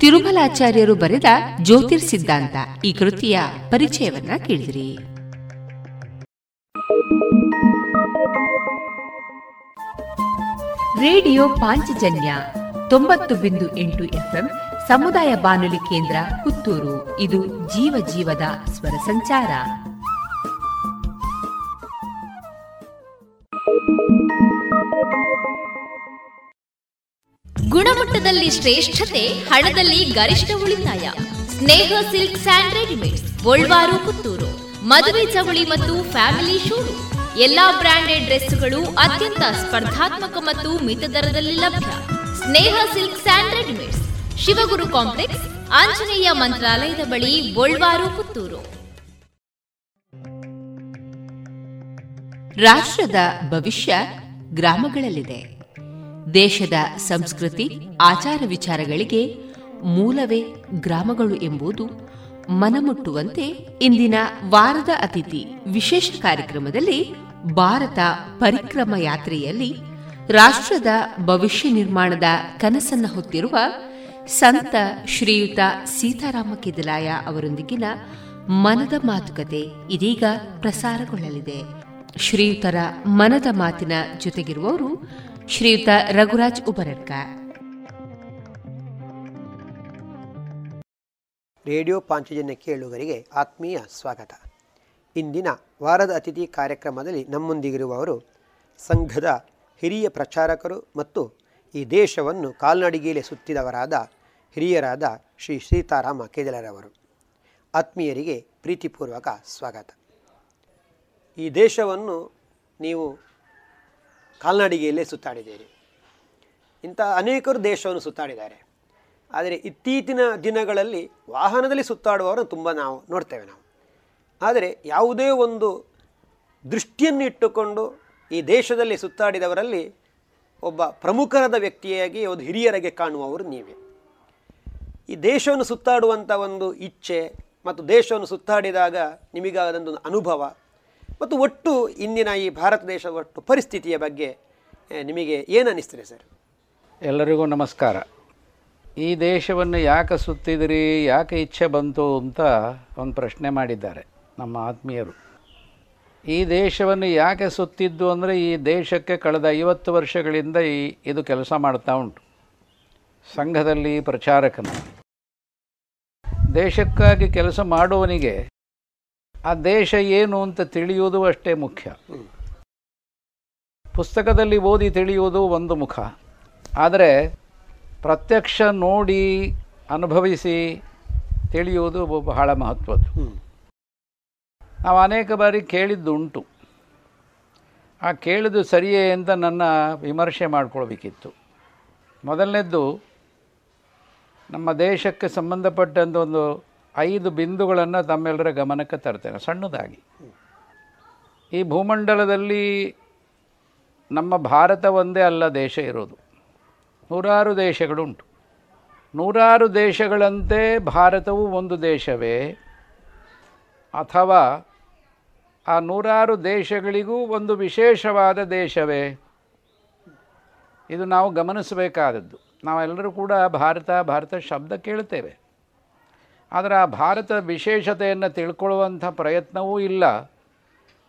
ತಿರುಮಲಾಚಾರ್ಯರು ಬರೆದ ಜ್ಯೋತಿರ್ ಸಿದ್ಧಾಂತ ಈ ಕೃತಿಯ ಪರಿಚಯವನ್ನ ಕೇಳಿದ್ರಿ. ರೇಡಿಯೋ ಪಾಂಚಜನ್ಯ ತೊಂಬತ್ತು ಬಿಂದು ಎಂಟು ಎಫ್ಎಂ ಸಮುದಾಯ ಬಾನುಲಿ ಕೇಂದ್ರ ಪುತ್ತೂರು. ಇದು ಜೀವ ಜೀವದ ಸ್ವರ ಸಂಚಾರ. ಗುಣಮಟ್ಟದಲ್ಲಿ ಶ್ರೇಷ್ಠತೆ, ಹಣದಲ್ಲಿ ಗರಿಷ್ಠ ಉಳಿತಾಯ. Sneha silk and readymade Puttur. ಮದುವೆ ಚವಳಿ ಮತ್ತು ಫ್ಯಾಮಿಲಿ ಶೂರು. ಎಲ್ಲಾ ಬ್ರಾಂಡೆಡ್ ಡ್ರೆಸ್ಗಳು ಅತ್ಯಂತ ಸ್ಪರ್ಧಾತ್ಮಕ ಮತ್ತು ಮಿತ ದರದಲ್ಲಿ ಲಭ್ಯ. Sneha silks and readymades, Shivaguru complex, Anjaneya ಮಂತ್ರಾಲಯದ ಬಳಿ ಗೋಲ್ವಾರು, ಪುತ್ತೂರು. ರಾಷ್ಟ್ರದ ಭವಿಷ್ಯ ಗ್ರಾಮಗಳಲ್ಲಿದೆ. ದೇಶದ ಸಂಸ್ಕೃತಿ, ಆಚಾರ ವಿಚಾರಗಳಿಗೆ ಮೂಲವೇ ಗ್ರಾಮಗಳು ಎಂಬುದು ಮನಮುಟ್ಟುವಂತೆ ಇಂದಿನ ವಾರದ ಅತಿಥಿ ವಿಶೇಷ ಕಾರ್ಯಕ್ರಮದಲ್ಲಿ ಭಾರತ ಪರಿಕ್ರಮ ಯಾತ್ರೆಯಲ್ಲಿ ರಾಷ್ಟ್ರದ ಭವಿಷ್ಯ ನಿರ್ಮಾಣದ ಕನಸನ್ನು ಹೊತ್ತಿರುವ ಸಂತ ಶ್ರೀಯುತ ಸೀತಾರಾಮ ಕಿದಲಾಯ ಅವರೊಂದಿಗಿನ ಮನದ ಮಾತುಕತೆ ಇದೀಗ ಪ್ರಸಾರಗೊಳ್ಳಲಿದೆ. ಶ್ರೀಯುತರ ಮನದ ಮಾತಿನ ಜೊತೆಗಿರುವವರು ಶ್ರೀಯುತ ರಘುರಾಜ್ ಉಬರಡ್ಕ ರೇಡಿಯೋ ಪಾಂಚಜನ್ಯ ಕೇಳುಗರಿಗೆ ಆತ್ಮೀಯ ಸ್ವಾಗತ. ಇಂದಿನ ವಾರದ ಅತಿಥಿ ಕಾರ್ಯಕ್ರಮದಲ್ಲಿ ನಮ್ಮೊಂದಿಗಿರುವವರು ಸಂಘದ ಹಿರಿಯ ಪ್ರಚಾರಕರು ಮತ್ತು ಈ ದೇಶವನ್ನು ಕಾಲ್ನಡಿಗೆಯಲ್ಲಿ ಸುತ್ತಿದವರಾದ ಹಿರಿಯರಾದ ಶ್ರೀ ಸೀತಾರಾಮ ಕೇದಲರವರು ಆತ್ಮೀಯರಿಗೆ ಪ್ರೀತಿಪೂರ್ವಕ ಸ್ವಾಗತ. ಈ ದೇಶವನ್ನು ನೀವು ಕಾಲ್ನಡಿಗೆಯಲ್ಲೇ ಸುತ್ತಾಡಿದ್ದೀರಿ ಇಂಥ ಅನೇಕರು ದೇಶವನ್ನು ಸುತ್ತಾಡಿದ್ದಾರೆ. ಆದರೆ ಇತ್ತೀಚಿನ ದಿನಗಳಲ್ಲಿ ವಾಹನದಲ್ಲಿ ಸುತ್ತಾಡುವವರನ್ನು ತುಂಬ ನಾವು ನೋಡ್ತೇವೆ ನಾವು. ಆದರೆ ಯಾವುದೇ ಒಂದು ದೃಷ್ಟಿಯನ್ನು ಇಟ್ಟುಕೊಂಡು ಈ ದೇಶದಲ್ಲಿ ಸುತ್ತಾಡಿದವರಲ್ಲಿ ಒಬ್ಬ ಪ್ರಮುಖರಾದ ವ್ಯಕ್ತಿಯಾಗಿ ಒಂದು ಹಿರಿಯರಿಗೆ ಕಾಣುವವರು ನೀವೇ. ಈ ದೇಶವನ್ನು ಸುತ್ತಾಡುವಂಥ ಒಂದು ಇಚ್ಛೆ ಮತ್ತು ದೇಶವನ್ನು ಸುತ್ತಾಡಿದಾಗ ನಿಮಗಾದಂಥ ಅನುಭವ ಮತ್ತು ಒಟ್ಟು ಇಂದಿನ ಈ ಭಾರತ ದೇಶದ ಒಟ್ಟು ಪರಿಸ್ಥಿತಿಯ ಬಗ್ಗೆ ನಿಮಗೆ ಏನು ಅನ್ನಿಸ್ತದೆ ಸರ್? ಎಲ್ಲರಿಗೂ ನಮಸ್ಕಾರ. ಈ ದೇಶವನ್ನು ಯಾಕೆ ಸುತ್ತಿದಿರಿ, ಯಾಕೆ ಇಚ್ಛೆ ಬಂತು ಅಂತ ಒಂದು ಪ್ರಶ್ನೆ ಮಾಡಿದ್ದಾರೆ ನಮ್ಮ ಆತ್ಮೀಯರು. ಈ ದೇಶವನ್ನು ಯಾಕೆ ಸುತ್ತಿದ್ದು ಅಂದರೆ, ಈ ದೇಶಕ್ಕೆ ಕಳೆದ ಐವತ್ತು ವರ್ಷಗಳಿಂದ ಈ, ಇದು ಕೆಲಸ ಮಾಡ್ತಾ ಉಂಟು. ಸಂಘದಲ್ಲಿ ಪ್ರಚಾರಕನ. ದೇಶಕ್ಕಾಗಿ ಕೆಲಸ ಮಾಡುವವನಿಗೆ ಆ ದೇಶ ಏನು ಅಂತ ತಿಳಿಯುವುದು ಅಷ್ಟೇ ಮುಖ್ಯ. ಪುಸ್ತಕದಲ್ಲಿ ಓದಿ ತಿಳಿಯುವುದು ಒಂದು ಮುಖ. ಆದರೆ ಪ್ರತ್ಯಕ್ಷ ನೋಡಿ ಅನುಭವಿಸಿ ತಿಳಿಯುವುದು ಬಹಳ ಮಹತ್ವದ್ದು. ನಾವು ಅನೇಕ ಬಾರಿ ಕೇಳಿದ್ದುಂಟು. ಆ ಕೇಳಿದ್ದು ಸರಿಯೇ ಅಂತ ನನ್ನ ವಿಮರ್ಶೆ ಮಾಡಿಕೊಳ್ಬೇಕಿತ್ತು. ಮೊದಲನೇದ್ದು, ನಮ್ಮ ದೇಶಕ್ಕೆ ಸಂಬಂಧಪಟ್ಟಂಥ ಒಂದು ಐದು ಬಿಂದುಗಳನ್ನು ತಮ್ಮೆಲ್ಲರ ಗಮನಕ್ಕೆ ತರ್ತೇನೆ, ಸಣ್ಣದಾಗಿ. ಈ ಭೂಮಂಡಲದಲ್ಲಿ ನಮ್ಮ ಭಾರತ ಒಂದೇ ಅಲ್ಲ, ದೇಶ ಇರೋದು. ನೂರಾರು ದೇಶಗಳುಂಟು. ನೂರಾರು ದೇಶಗಳಂತೆ ಭಾರತವು ಒಂದು ದೇಶವೇ. ಅಥವಾ ಆ ನೂರಾರು ದೇಶಗಳಿಗೂ ಒಂದು ವಿಶೇಷವಾದ ದೇಶವೇ. ಇದು ನಾವು ಗಮನಿಸಬೇಕಾದದ್ದು. ನಾವೆಲ್ಲರೂ ಕೂಡ ಭಾರತ ಭಾರತ ಶಬ್ದ ಕೇಳ್ತೇವೆ ಆದರೆ ಆ ಭಾರತದ ವಿಶೇಷತೆಯನ್ನು ತಿಳ್ಕೊಳ್ಳುವಂಥ ಪ್ರಯತ್ನವೂ ಇಲ್ಲ.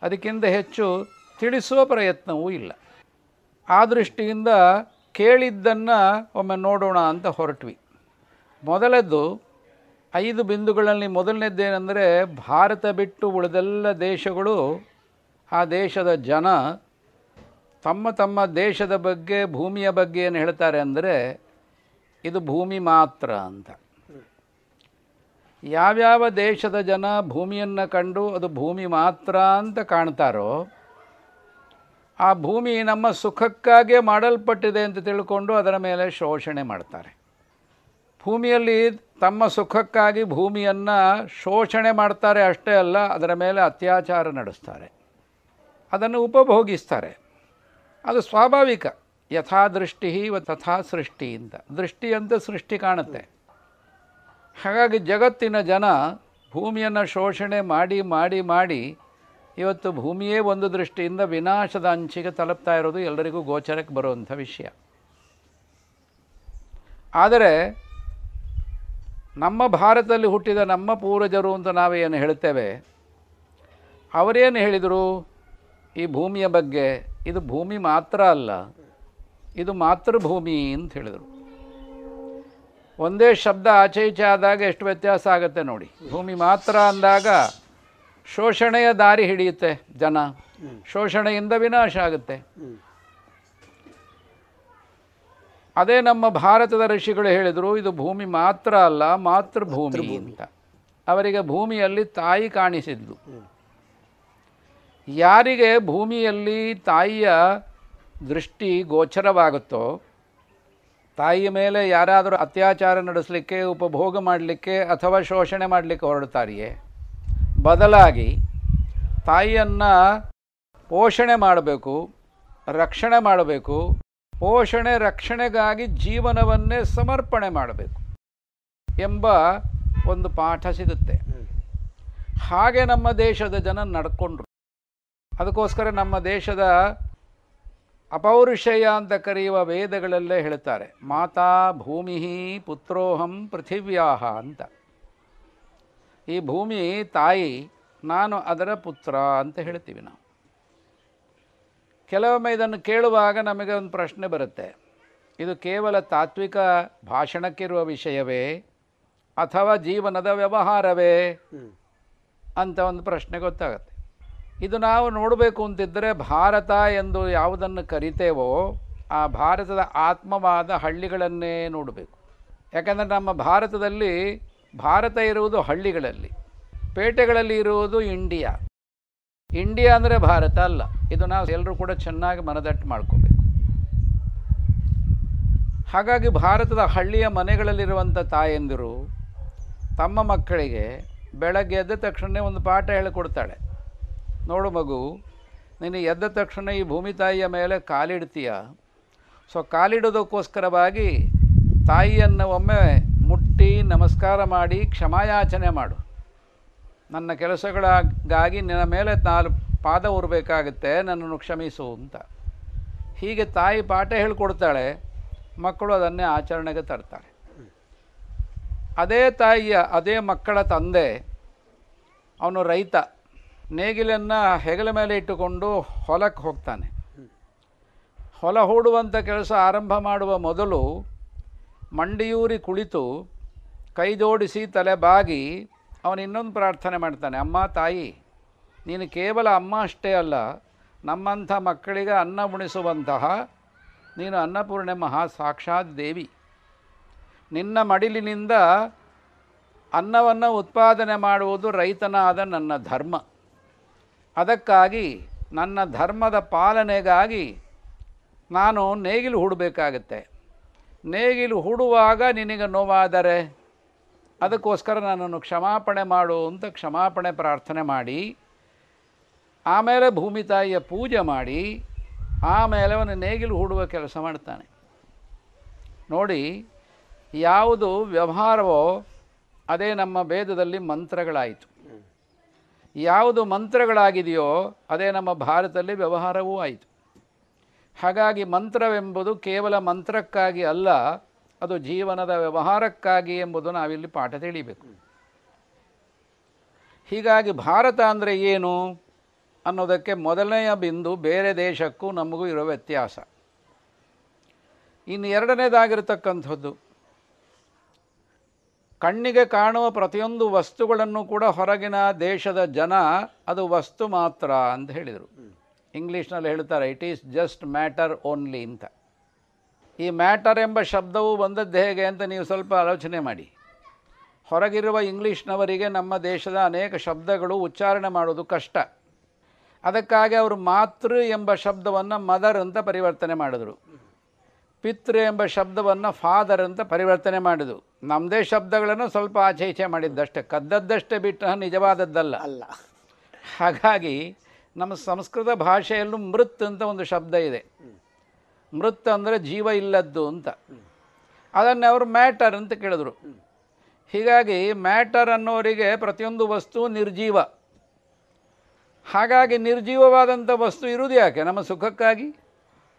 ಅದಕ್ಕಿಂತ ಹೆಚ್ಚು ತಿಳಿಸುವ ಪ್ರಯತ್ನವೂ ಇಲ್ಲ. ಆ ದೃಷ್ಟಿಯಿಂದ ಕೇಳಿದ್ದನ್ನು ಒಮ್ಮೆ ನೋಡೋಣ ಅಂತ ಹೊರಟ್ವಿ. ಮೊದಲದ್ದು ಐದು ಬಿಂದುಗಳಲ್ಲಿ ಮೊದಲನೇದ್ದೇನೆಂದರೆ ಭಾರತ ಬಿಟ್ಟು ಉಳಿದೆಲ್ಲ ದೇಶಗಳು ಆ ದೇಶದ ಜನ ತಮ್ಮ ತಮ್ಮ ದೇಶದ ಬಗ್ಗೆ ಭೂಮಿಯ ಬಗ್ಗೆ ಏನು ಹೇಳ್ತಾರೆ ಅಂದರೆ ಇದು ಭೂಮಿ ಮಾತ್ರ ಅಂತ. ಯಾವ್ಯಾವ ದೇಶದ ಜನ ಭೂಮಿಯನ್ನು ಕಂಡು ಅದು ಭೂಮಿ ಮಾತ್ರ ಅಂತ ಕಾಣ್ತಾರೋ, ಆ ಭೂಮಿ ನಮ್ಮ ಸುಖಕ್ಕಾಗೇ ಮಾಡಲ್ಪಟ್ಟಿದೆ ಅಂತ ತಿಳ್ಕೊಂಡು ಅದರ ಮೇಲೆ ಶೋಷಣೆ ಮಾಡ್ತಾರೆ. ಭೂಮಿಯಲ್ಲಿ ತಮ್ಮ ಸುಖಕ್ಕಾಗಿ ಭೂಮಿಯನ್ನು ಶೋಷಣೆ ಮಾಡ್ತಾರೆ ಅಷ್ಟೇ ಅಲ್ಲ, ಅದರ ಮೇಲೆ ಅತ್ಯಾಚಾರ ನಡೆಸ್ತಾರೆ. ಅದನ್ನು ಉಪಭೋಗಿಸ್ತಾರೆ. ಅದು ಸ್ವಾಭಾವಿಕ. ಯಥಾ ದೃಷ್ಟಿ ತಥಾ ಸೃಷ್ಟಿಯಿಂದ ಅಂತ ದೃಷ್ಟಿ ಅಂತ ಸೃಷ್ಟಿ ಕಾಣುತ್ತೆ. ಹಾಗಾಗಿ ಜಗತ್ತಿನ ಜನ ಭೂಮಿಯನ್ನು ಶೋಷಣೆ ಮಾಡಿ ಮಾಡಿ ಮಾಡಿ ಇವತ್ತು ಭೂಮಿಯೇ ಒಂದು ದೃಷ್ಟಿಯಿಂದ ವಿನಾಶದ ಅಂಚಿಗೆ ತಲುಪ್ತಾ ಇರೋದು ಎಲ್ಲರಿಗೂ ಗೋಚರಕ್ಕೆ ಬರುವಂಥ ವಿಷಯ. ಆದರೆ ನಮ್ಮ ಭಾರತದಲ್ಲಿ ಹುಟ್ಟಿದ ನಮ್ಮ ಪೂರ್ವಜರು ಅಂತ ನಾವೇನು ಹೇಳ್ತೇವೆ? ಅವರೇನು ಹೇಳಿದರು? ಈ ಭೂಮಿಯ ಬಗ್ಗೆ, ಇದು ಭೂಮಿ ಮಾತ್ರ ಅಲ್ಲ, ಇದು ಮಾತೃಭೂಮಿ ಅಂತ ಹೇಳಿದರು. ಒಂದೇ ಶಬ್ದ ಆಚೆ ಈಚೆ ಆದಾಗ ಎಷ್ಟು ವ್ಯತ್ಯಾಸ ಆಗುತ್ತೆ ನೋಡಿ. ಭೂಮಿ ಮಾತ್ರ ಅಂದಾಗ ಶೋಷಣೆಯ ದಾರಿ ಹಿಡಿಯುತ್ತೆ ಜನ. ಶೋಷಣೆಯಿಂದ ವಿನಾಶ ಆಗುತ್ತೆ. ಅದೇ ನಮ್ಮ ಭಾರತದ ಋಷಿಗಳು ಹೇಳಿದರು ಇದು ಭೂಮಿ ಮಾತ್ರ ಅಲ್ಲ ಮಾತೃಭೂಮಿ ಅಂತ. ಅವರಿಗೆ ಭೂಮಿಯಲ್ಲಿ ತಾಯಿ ಕಾಣಿಸಿದ್ಲು. ಯಾರಿಗೆ ಭೂಮಿಯಲ್ಲಿ ತಾಯಿಯ ದೃಷ್ಟಿ ಗೋಚರವಾಗುತ್ತೋ ತಾಯಿಯ ಮೇಲೆ ಯಾರಾದರೂ ಅತ್ಯಾಚಾರ ನಡೆಸಲಿಕ್ಕೆ, ಉಪಭೋಗ ಮಾಡಲಿಕ್ಕೆ ಅಥವಾ ಶೋಷಣೆ ಮಾಡಲಿಕ್ಕೆ ಹೊರಡ್ತಾರೆಯೇ? ಬದಲಾಗಿ ತಾಯಿಯನ್ನು ಪೋಷಣೆ ಮಾಡಬೇಕು, ರಕ್ಷಣೆ ಮಾಡಬೇಕು, ಪೋಷಣೆ ರಕ್ಷಣೆಗಾಗಿ ಜೀವನವನ್ನೇ ಸಮರ್ಪಣೆ ಮಾಡಬೇಕು ಎಂಬ ಒಂದು ಪಾಠ ಸಿಗುತ್ತೆ. ಹಾಗೆ ನಮ್ಮ ದೇಶದ ಜನ ನಡ್ಕೊಂಡ್ರು. ಅದಕ್ಕೋಸ್ಕರ ನಮ್ಮ ದೇಶದ ಅಪೌರುಷಯ ಅಂತ ಕರೆಯುವ ವೇದಗಳಲ್ಲೇ ಹೇಳ್ತಾರೆ ಮಾತಾ ಭೂಮಿ ಪುತ್ರೋಹಂ ಪೃಥಿವ್ಯಾಹ ಅಂತ. ಈ ಭೂಮಿ ತಾಯಿ ನಾನು ಅದರ ಪುತ್ರ ಅಂತ ಹೇಳ್ತೀವಿ ನಾವು. ಕೆಲವೊಮ್ಮೆ ಇದನ್ನು ಕೇಳುವಾಗ ನಮಗೆ ಒಂದು ಪ್ರಶ್ನೆ ಬರುತ್ತೆ ಇದು ಕೇವಲ ತಾತ್ವಿಕ ಭಾಷಣಕ್ಕಿರುವ ವಿಷಯವೇ ಅಥವಾ ಜೀವನದ ವ್ಯವಹಾರವೇ? ಅಂತ ಒಂದು ಪ್ರಶ್ನೆ ಗೊತ್ತಾಗುತ್ತೆ. ಇದು ನಾವು ನೋಡಬೇಕು ಅಂತಿದ್ದರೆ ಭಾರತ ಎಂದು ಯಾವುದನ್ನು ಕರಿತೇವೋ ಆ ಭಾರತದ ಆತ್ಮವಾದ ಹಳ್ಳಿಗಳನ್ನೇ ನೋಡಬೇಕು. ಯಾಕಂದರೆ ನಮ್ಮ ಭಾರತದಲ್ಲಿ ಭಾರತ ಇರುವುದು ಹಳ್ಳಿಗಳಲ್ಲಿ, ಪೇಟೆಗಳಲ್ಲಿ ಇರುವುದು ಇಂಡಿಯಾ. ಇಂಡಿಯಾ ಅಂದರೆ ಭಾರತ ಅಲ್ಲ. ಇದು ನಾವು ಎಲ್ಲರೂ ಕೂಡ ಚೆನ್ನಾಗಿ ಮನದಟ್ಟು ಮಾಡ್ಕೋಬೇಕು. ಹಾಗಾಗಿ ಭಾರತದ ಹಳ್ಳಿಯ ಮನೆಗಳಲ್ಲಿರುವಂಥ ತಾಯಂದಿರು ತಮ್ಮ ಮಕ್ಕಳಿಗೆ ಬೆಳಗ್ಗೆ ಎದ್ದ ತಕ್ಷಣ ಒಂದು ಪಾಠ ಹೇಳಿಕೊಡ್ತಾಳೆ. ನೋಡು ಮಗು ನೀನು ಎದ್ದ ತಕ್ಷಣ ಈ ಭೂಮಿ ತಾಯಿಯ ಮೇಲೆ ಕಾಲಿಡ್ತೀಯ. ಸೊ ಕಾಲಿಡೋದಕ್ಕೋಸ್ಕರವಾಗಿ ತಾಯಿಯನ್ನು ಒಮ್ಮೆ ಮುಟ್ಟಿ ನಮಸ್ಕಾರ ಮಾಡಿ ಕ್ಷಮಾಯಾಚನೆ ಮಾಡು. ನನ್ನ ಕೆಲಸಗಳಿಗಾಗಿ ನಿನ್ನ ಮೇಲೆ ನಾಲ್ ಪಾದ ಉರಬೇಕಾಗುತ್ತೆ ನನ್ನನ್ನು ಕ್ಷಮಿಸು ಅಂತ. ಹೀಗೆ ತಾಯಿ ಪಾಠ ಹೇಳಿಕೊಡ್ತಾಳೆ, ಮಕ್ಕಳು ಅದನ್ನೇ ಆಚರಣೆಗೆ ತರ್ತಾರೆ. ಅದೇ ತಾಯಿಯ, ಅದೇ ಮಕ್ಕಳ ತಂದೆ, ಅವನು ರೈತ. ನೇಗಿಲನ್ನು ಹೆಗಲ ಮೇಲೆ ಇಟ್ಟುಕೊಂಡು ಹೊಲಕ್ಕೆ ಹೋಗ್ತಾನೆ. ಹೊಲ ಹೂಡುವಂಥ ಕೆಲಸ ಆರಂಭ ಮಾಡುವ ಮೊದಲು ಮಂಡಿಯೂರಿ ಕುಳಿತು ಕೈ ಜೋಡಿಸಿ ತಲೆ ಬಾಗಿ ಅವನು ಇನ್ನೊಂದು ಪ್ರಾರ್ಥನೆ ಮಾಡ್ತಾನೆ, ಅಮ್ಮ, ತಾಯಿ, ನೀನು ಕೇವಲ ಅಮ್ಮ ಅಷ್ಟೇ ಅಲ್ಲ, ನಮ್ಮಂಥ ಮಕ್ಕಳಿಗೆ ಅನ್ನ ಉಣಿಸುವಂತಹ, ನೀನು ಅನ್ನಪೂರ್ಣೆ ಮಹಾ ಸಾಕ್ಷಾತ್ ದೇವಿ. ನಿನ್ನ ಮಡಿಲಿನಿಂದ ಅನ್ನವನ್ನು ಉತ್ಪಾದನೆ ಮಾಡುವುದು ರೈತನಾದ ನನ್ನ ಧರ್ಮ. ಅದಕ್ಕಾಗಿ ನನ್ನ ಧರ್ಮದ ಪಾಲನೆಗಾಗಿ ನಾನು ನೇಗಿಲು ಹೂಡಬೇಕಾಗತ್ತೆ. ನೇಗಿಲು ಹೂಡುವಾಗ ನಿನಗೆ ನೋವಾದರೆ ಅದಕ್ಕೋಸ್ಕರ ನನ್ನನ್ನು ಕ್ಷಮಾಪಣೆ ಮಾಡು ಅಂತ ಕ್ಷಮಾಪಣೆ ಪ್ರಾರ್ಥನೆ ಮಾಡಿ, ಆಮೇಲೆ ಭೂಮಿ ತಾಯಿಯ ಪೂಜೆ ಮಾಡಿ, ಆಮೇಲೆ ಅವನು ನೇಗಿಲು ಹೂಡುವ ಕೆಲಸ ಮಾಡ್ತಾನೆ. ನೋಡಿ, ಯಾವುದು ವ್ಯವಹಾರವೋ ಅದೇ ನಮ್ಮ ವೇದದಲ್ಲಿ ಮಂತ್ರಗಳಾಯಿತು. ಯಾವುದು ಮಂತ್ರಗಳಾಗಿದೆಯೋ ಅದೇ ನಮ್ಮ ಭಾರತದಲ್ಲಿ ವ್ಯವಹಾರವೂ ಆಯಿತು. ಹಾಗಾಗಿ ಮಂತ್ರವೆಂಬುದು ಕೇವಲ ಮಂತ್ರಕ್ಕಾಗಿ ಅಲ್ಲ, ಅದು ಜೀವನದ ವ್ಯವಹಾರಕ್ಕಾಗಿ ಎಂಬುದು ನಾವಿಲ್ಲಿ ಪಾಠ ತಿಳಿಬೇಕು. ಹೀಗಾಗಿ ಭಾರತ ಅಂದರೆ ಏನು ಅನ್ನೋದಕ್ಕೆ ಮೊದಲನೆಯ ಬಿಂದು ಬೇರೆ ದೇಶಕ್ಕೂ ನಮಗೂ ಇರೋ ವ್ಯತ್ಯಾಸ. ಇನ್ನು ಎರಡನೇದಾಗಿರ್ತಕ್ಕಂಥದ್ದು ಕಣ್ಣಿಗೆ ಕಾಣುವ ಪ್ರತಿಯೊಂದು ವಸ್ತುಗಳನ್ನು ಕೂಡ ಹೊರಗಿನ ದೇಶದ ಜನ ಅದು ವಸ್ತು ಮಾತ್ರ ಅಂತ ಹೇಳಿದರು. ಇಂಗ್ಲೀಷ್ನಲ್ಲಿ ಹೇಳ್ತಾರೆ it is just matter only ಅಂತ. ಈ ಮ್ಯಾಟರ್ ಎಂಬ ಶಬ್ದವು ಬಂದದ್ದು ಹೇಗೆ ಅಂತ ನೀವು ಸ್ವಲ್ಪ ಆಲೋಚನೆ ಮಾಡಿ. ಹೊರಗಿರುವ ಇಂಗ್ಲೀಷ್ನವರಿಗೆ ನಮ್ಮ ದೇಶದ ಅನೇಕ ಶಬ್ದಗಳು ಉಚ್ಚಾರಣೆ ಮಾಡೋದು ಕಷ್ಟ. ಅದಕ್ಕಾಗಿ ಅವರು ಮಾತೃ ಎಂಬ ಶಬ್ದವನ್ನು ಮದರ್ ಅಂತ ಪರಿವರ್ತನೆ ಮಾಡಿದರು. ಪಿತೃ ಎಂಬ ಶಬ್ದವನ್ನು ಫಾದರ್ ಅಂತ ಪರಿವರ್ತನೆ ಮಾಡಿದು ನಮ್ಮದೇ ಶಬ್ದಗಳನ್ನು ಸ್ವಲ್ಪ ಆಚೆ ಈಚೆ ಮಾಡಿದ್ದಷ್ಟೇ. ಕದ್ದದ್ದಷ್ಟೇ ಬಿಟ್ಟು ನಿಜವಾದದ್ದಲ್ಲ. ಅಲ್ಲ. ಹಾಗಾಗಿ ನಮ್ಮ ಸಂಸ್ಕೃತ ಭಾಷೆಯಲ್ಲೂ ಮೃತ್ ಅಂತ ಒಂದು ಶಬ್ದ ಇದೆ. ಮೃತ್ ಅಂದರೆ ಜೀವ ಇಲ್ಲದ್ದು ಅಂತ. ಅದನ್ನೇ ಅವರು ಮ್ಯಾಟರ್ ಅಂತ ಕೇಳಿದ್ರು. ಹೀಗಾಗಿ ಮ್ಯಾಟರ್ ಅನ್ನೋರಿಗೆ ಪ್ರತಿಯೊಂದು ವಸ್ತು ನಿರ್ಜೀವ. ಹಾಗಾಗಿ ನಿರ್ಜೀವವಾದಂಥ ವಸ್ತು ಇರುವುದು ಯಾಕೆ? ನಮ್ಮ ಸುಖಕ್ಕಾಗಿ?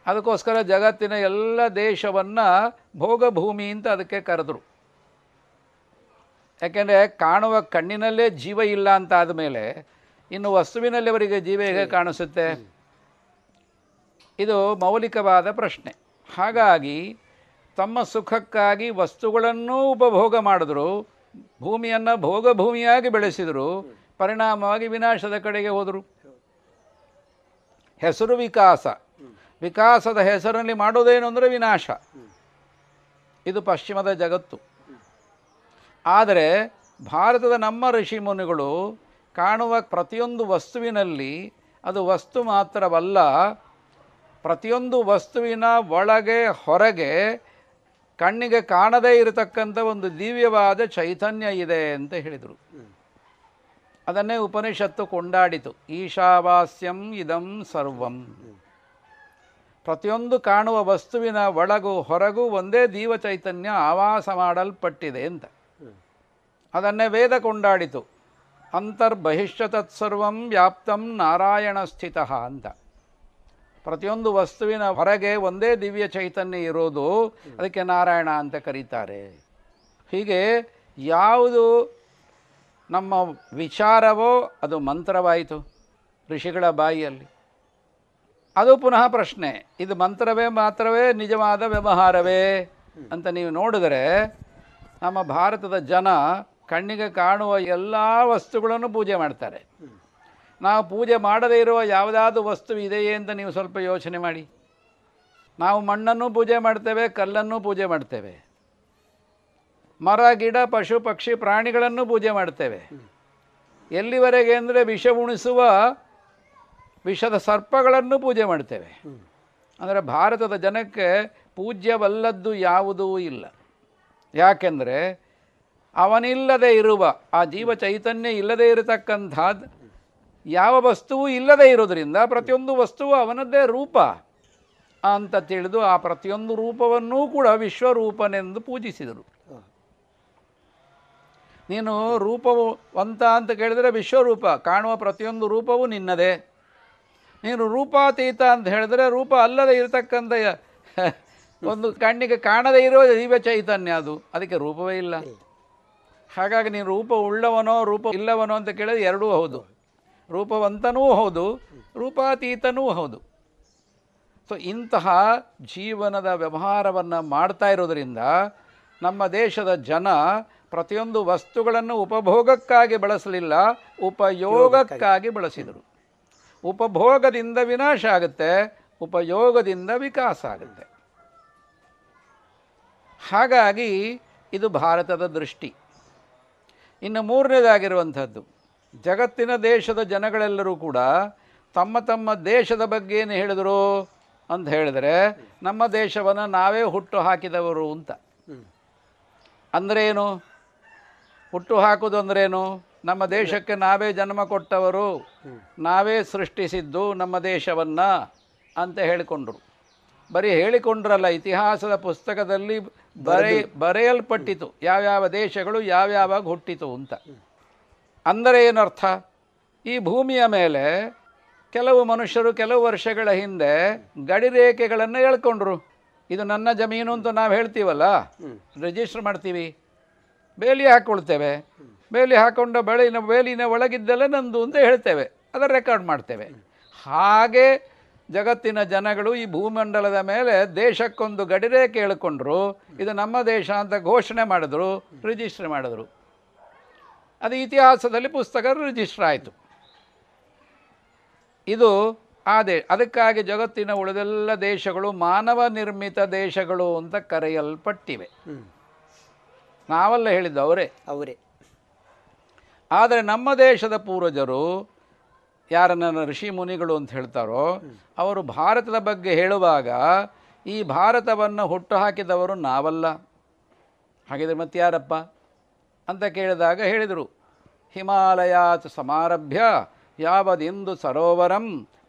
ಅದಕ್ಕೋಸ್ಕರ ಜಗತ್ತಿನ ಎಲ್ಲ ದೇಶವನ್ನು ಭೋಗಭೂಮಿ ಅಂತ ಅದಕ್ಕೆ ಕರೆದರು. ಯಾಕೆಂದರೆ ಕಾಣುವ ಕಣ್ಣಿನಲ್ಲೇ ಜೀವ ಇಲ್ಲ ಅಂತ ಆದಮೇಲೆ ಇನ್ನು ವಸ್ತುವಿನಲ್ಲಿ ಅವರಿಗೆ ಜೀವ ಹೇಗೆ ಕಾಣಿಸುತ್ತೆ? ಇದು ಮೌಲಿಕವಾದ ಪ್ರಶ್ನೆ. ಹಾಗಾಗಿ ತಮ್ಮ ಸುಖಕ್ಕಾಗಿ ವಸ್ತುಗಳನ್ನೂ ಉಪಭೋಗ ಮಾಡಿದ್ರು, ಭೂಮಿಯನ್ನು ಭೋಗಭೂಮಿಯಾಗಿ ಬೆಳೆಸಿದರು, ಪರಿಣಾಮವಾಗಿ ವಿನಾಶದ ಕಡೆಗೆ ಹೋದರು. ಹೆಸರು ವಿಕಾಸ. ವಿಕಾಸದ ಹೆಸರಲ್ಲಿ ಮಾಡೋದೇನು ಅಂದರೆ ವಿನಾಶ. ಇದು ಪಶ್ಚಿಮದ ಜಗತ್ತು. ಆದರೆ ಭಾರತದ ನಮ್ಮ ಋಷಿ ಮುನಿಗಳು ಕಾಣುವ ಪ್ರತಿಯೊಂದು ವಸ್ತುವಿನಲ್ಲಿ ಅದು ವಸ್ತು ಮಾತ್ರವಲ್ಲ, ಪ್ರತಿಯೊಂದು ವಸ್ತುವಿನ ಒಳಗೆ, ಹೊರಗೆ, ಕಣ್ಣಿಗೆ ಕಾಣದೇ ಇರತಕ್ಕಂಥ ಒಂದು ದಿವ್ಯವಾದ ಚೈತನ್ಯ ಇದೆ ಅಂತ ಹೇಳಿದರು. ಅದನ್ನೇ ಉಪನಿಷತ್ತು ಕೊಂಡಾಡಿತು. ಈಶಾವಾಸ್ಯಂ ಇದಂ ಸರ್ವಂ. ಪ್ರತಿಯೊಂದು ಕಾಣುವ ವಸ್ತುವಿನ ಒಳಗೂ ಹೊರಗೂ ಒಂದೇ ದೀವ ಚೈತನ್ಯ ಆವಾಸ ಮಾಡಲ್ಪಟ್ಟಿದೆ ಅಂತ. ಅದನ್ನೇ ವೇದ ಕೊಂಡಾಡಿತು. ಅಂತರ್ಬಹಿಷ್ಯ ತತ್ಸರ್ವಂ ವ್ಯಾಪ್ತಂ ನಾರಾಯಣ ಸ್ಥಿತ ಅಂತ. ಪ್ರತಿಯೊಂದು ವಸ್ತುವಿನ ಹೊರಗೆ ಒಂದೇ ದಿವ್ಯ ಚೈತನ್ಯ ಇರೋದು ಅದಕ್ಕೆ ನಾರಾಯಣ ಅಂತ ಕರೀತಾರೆ. ಹೀಗೆ ಯಾವುದು ನಮ್ಮ ವಿಚಾರವೋ ಅದು ಮಂತ್ರವಾಯಿತು ಋಷಿಗಳ ಬಾಯಿಯಲ್ಲಿ. ಅದು ಪುನಃ ಪ್ರಶ್ನೆ. ಇದು ಮಂತ್ರವೇ ಮಾತ್ರವೇ ನಿಜವಾದ ವ್ಯವಹಾರವೇ? ಅಂತ ನೀವು ನೋಡಿದರೆ ನಮ್ಮ ಭಾರತದ ಜನ ಕಣ್ಣಿಗೆ ಕಾಣುವ ಎಲ್ಲ ವಸ್ತುಗಳನ್ನು ಪೂಜೆ ಮಾಡ್ತಾರೆ. ನಾವು ಪೂಜೆ ಮಾಡದೇ ಇರುವ ಯಾವುದಾದ್ರು ವಸ್ತು ಇದೆಯೇ ಅಂತ ನೀವು ಸ್ವಲ್ಪ ಯೋಚನೆ ಮಾಡಿ. ನಾವು ಮಣ್ಣನ್ನು ಪೂಜೆ ಮಾಡ್ತೇವೆ, ಕಲ್ಲನ್ನು ಪೂಜೆ ಮಾಡ್ತೇವೆ. ಮರ, ಗಿಡ, ಪಶು, ಪಕ್ಷಿ, ಪ್ರಾಣಿಗಳನ್ನು ಪೂಜೆ ಮಾಡ್ತೇವೆ. ಎಲ್ಲಿವರೆಗೆ ಅಂದರೆ ವಿಷ ಉಣಿಸುವ ವಿಷದ ಸರ್ಪಗಳನ್ನು ಪೂಜೆ ಮಾಡ್ತೇವೆ. ಅಂದರೆ ಭಾರತದ ಜನಕ್ಕೆ ಪೂಜ್ಯವಲ್ಲದ್ದು ಯಾವುದೂ ಇಲ್ಲ. ಯಾಕೆಂದರೆ ಅವನಿಲ್ಲದೆ ಇರುವ ಆ ಜೀವ ಚೈತನ್ಯ ಇಲ್ಲದೆ ಇರತಕ್ಕಂಥದ್ದು ಯಾವ ವಸ್ತುವು ಇಲ್ಲದೆ ಇರೋದರಿಂದ ಪ್ರತಿಯೊಂದು ವಸ್ತುವು ಅವನದ್ದೇ ರೂಪ ಅಂತ ತಿಳಿದು ಆ ಪ್ರತಿಯೊಂದು ರೂಪವನ್ನೂ ಕೂಡ ವಿಶ್ವರೂಪನೆಂದು ಪೂಜಿಸಿದರು. ನೀನು ರೂಪವು ಅಂತ ಅಂತ ಕೇಳಿದರೆ ವಿಶ್ವರೂಪ ಕಾಣುವ ಪ್ರತಿಯೊಂದು ರೂಪವು ನಿನ್ನದೇ. ನೀನು ರೂಪಾತೀತ ಅಂತ ಹೇಳಿದ್ರೆ ರೂಪ ಅಲ್ಲದೆ ಇರತಕ್ಕಂಥ ಒಂದು ಕಣ್ಣಿಗೆ ಕಾಣದೇ ಇರೋ ದಿವ್ಯ ಚೈತನ್ಯ ಅದು. ಅದಕ್ಕೆ ರೂಪವೇ ಇಲ್ಲ. ಹಾಗಾಗಿ ನೀನು ರೂಪ ಉಳ್ಳವನೋ, ರೂಪ ಇಲ್ಲವನೋ ಅಂತ ಕೇಳಿದ್ರೆ ಎರಡೂ ಹೌದು. ರೂಪವಂತನೂ ಹೌದು, ರೂಪಾತೀತನೂ ಹೌದು. ಸೊ ಇಂತಹ ಜೀವನದ ವ್ಯವಹಾರವನ್ನು ಮಾಡ್ತಾ ಇರೋದರಿಂದ ನಮ್ಮ ದೇಶದ ಜನ ಪ್ರತಿಯೊಂದು ವಸ್ತುಗಳನ್ನು ಉಪಭೋಗಕ್ಕಾಗಿ ಬಳಸಲಿಲ್ಲ, ಉಪಯೋಗಕ್ಕಾಗಿ ಬಳಸಿದರು. ಉಪಭೋಗದಿಂದ ವಿನಾಶ ಆಗುತ್ತೆ, ಉಪಯೋಗದಿಂದ ವಿಕಾಸ ಆಗುತ್ತೆ. ಹಾಗಾಗಿ ಇದು ಭಾರತದ ದೃಷ್ಟಿ. ಇನ್ನು ಮೂರನೇದಾಗಿರುವಂಥದ್ದು, ಜಗತ್ತಿನ ದೇಶದ ಜನಗಳೆಲ್ಲರೂ ಕೂಡ ತಮ್ಮ ತಮ್ಮ ದೇಶದ ಬಗ್ಗೆ ಏನು ಹೇಳಿದರು ಅಂತ ಹೇಳಿದರೆ, ನಮ್ಮ ದೇಶವನ್ನು ನಾವೇ ಹುಟ್ಟು ಹಾಕಿದವರು ಅಂತ. ಅಂದ್ರೇನು? ಹುಟ್ಟು ಹಾಕೋದು ಅಂದ್ರೇನು? ನಮ್ಮ ದೇಶಕ್ಕೆ ನಾವೇ ಜನ್ಮ ಕೊಟ್ಟವರು ನಾವೇ ಸೃಷ್ಟಿಸಿದ್ದು ನಮ್ಮ ದೇಶವನ್ನು ಅಂತ ಹೇಳಿಕೊಂಡರು. ಬರೀ ಹೇಳಿಕೊಂಡ್ರಲ್ಲ ಇತಿಹಾಸದ ಪುಸ್ತಕದಲ್ಲಿ ಬರೆ ಬರೆಯಲ್ಪಟ್ಟಿತು ಯಾವ್ಯಾವ ದೇಶಗಳು ಯಾವ್ಯಾವಾಗ ಹುಟ್ಟಿತು ಅಂತ. ಅಂದರೆ ಏನರ್ಥ? ಈ ಭೂಮಿಯ ಮೇಲೆ ಕೆಲವು ಮನುಷ್ಯರು ಕೆಲವು ವರ್ಷಗಳ ಹಿಂದೆ ಗಡಿ ರೇಖೆಗಳನ್ನು ಹೇಳ್ಕೊಂಡ್ರು. ಇದು ನನ್ನ ಜಮೀನು ಅಂತ ನಾವು ಹೇಳ್ತೀವಲ್ಲ? ರಿಜಿಸ್ಟರ್ ಮಾಡ್ತೀವಿ. ಬೇಲಿ ಹಾಕ್ಕೊಳ್ತೇವೆ ಬೇಲಿ ಹಾಕೊಂಡ ಬೆಳಿನ ಬೇಲಿನ ಒಳಗಿದ್ದಲ್ಲೇ ನಂದು ಅಂತ ಹೇಳ್ತೇವೆ. ಅದರ ರೆಕಾರ್ಡ್ ಮಾಡ್ತೇವೆ. ಹಾಗೆ ಜಗತ್ತಿನ ಜನಗಳು ಈ ಭೂಮಂಡಲದ ಮೇಲೆ ದೇಶಕ್ಕೊಂದು ಗಡಿರೇಖೆ ಕೇಳಿಕೊಂಡ್ರು ಇದು ನಮ್ಮ ದೇಶ ಅಂತ ಘೋಷಣೆ ಮಾಡಿದ್ರು ರಿಜಿಸ್ಟರ್ ಮಾಡಿದ್ರು. ಅದು ಇತಿಹಾಸದಲ್ಲಿ ಪುಸ್ತಕ ರಿಜಿಸ್ಟರ್ ಆಯಿತು. ಇದು ಆದೇ ಅದಕ್ಕಾಗಿ ಜಗತ್ತಿನ ಉಳಿದೆಲ್ಲ ದೇಶಗಳು ಮಾನವ ನಿರ್ಮಿತ ದೇಶಗಳು ಅಂತ ಕರೆಯಲ್ಪಟ್ಟಿವೆ. ನಾವೆಲ್ಲ ಹೇಳಿದ್ದು ಅವರೇ. ಅವರೇ. ಆದರೆ ನಮ್ಮ ದೇಶದ ಪೂರ್ವಜರು ಯಾರನ್ನ ಋಷಿ ಮುನಿಗಳು ಅಂತ ಹೇಳ್ತಾರೋ, ಅವರು ಭಾರತದ ಬಗ್ಗೆ ಹೇಳುವಾಗ ಈ ಭಾರತವನ್ನು ಹುಟ್ಟು ಹಾಕಿದವರು ನಾವಲ್ಲ. ಹಾಗಿದ್ರೆ ಮತ್ತೆ ಯಾರಪ್ಪ ಅಂತ ಕೇಳಿದಾಗ ಹೇಳಿದರು, ಹಿಮಾಲಯಾತ್ ಸಮಾರಭ್ಯ ಯಾವದಿಂದು ಸರೋವರಂ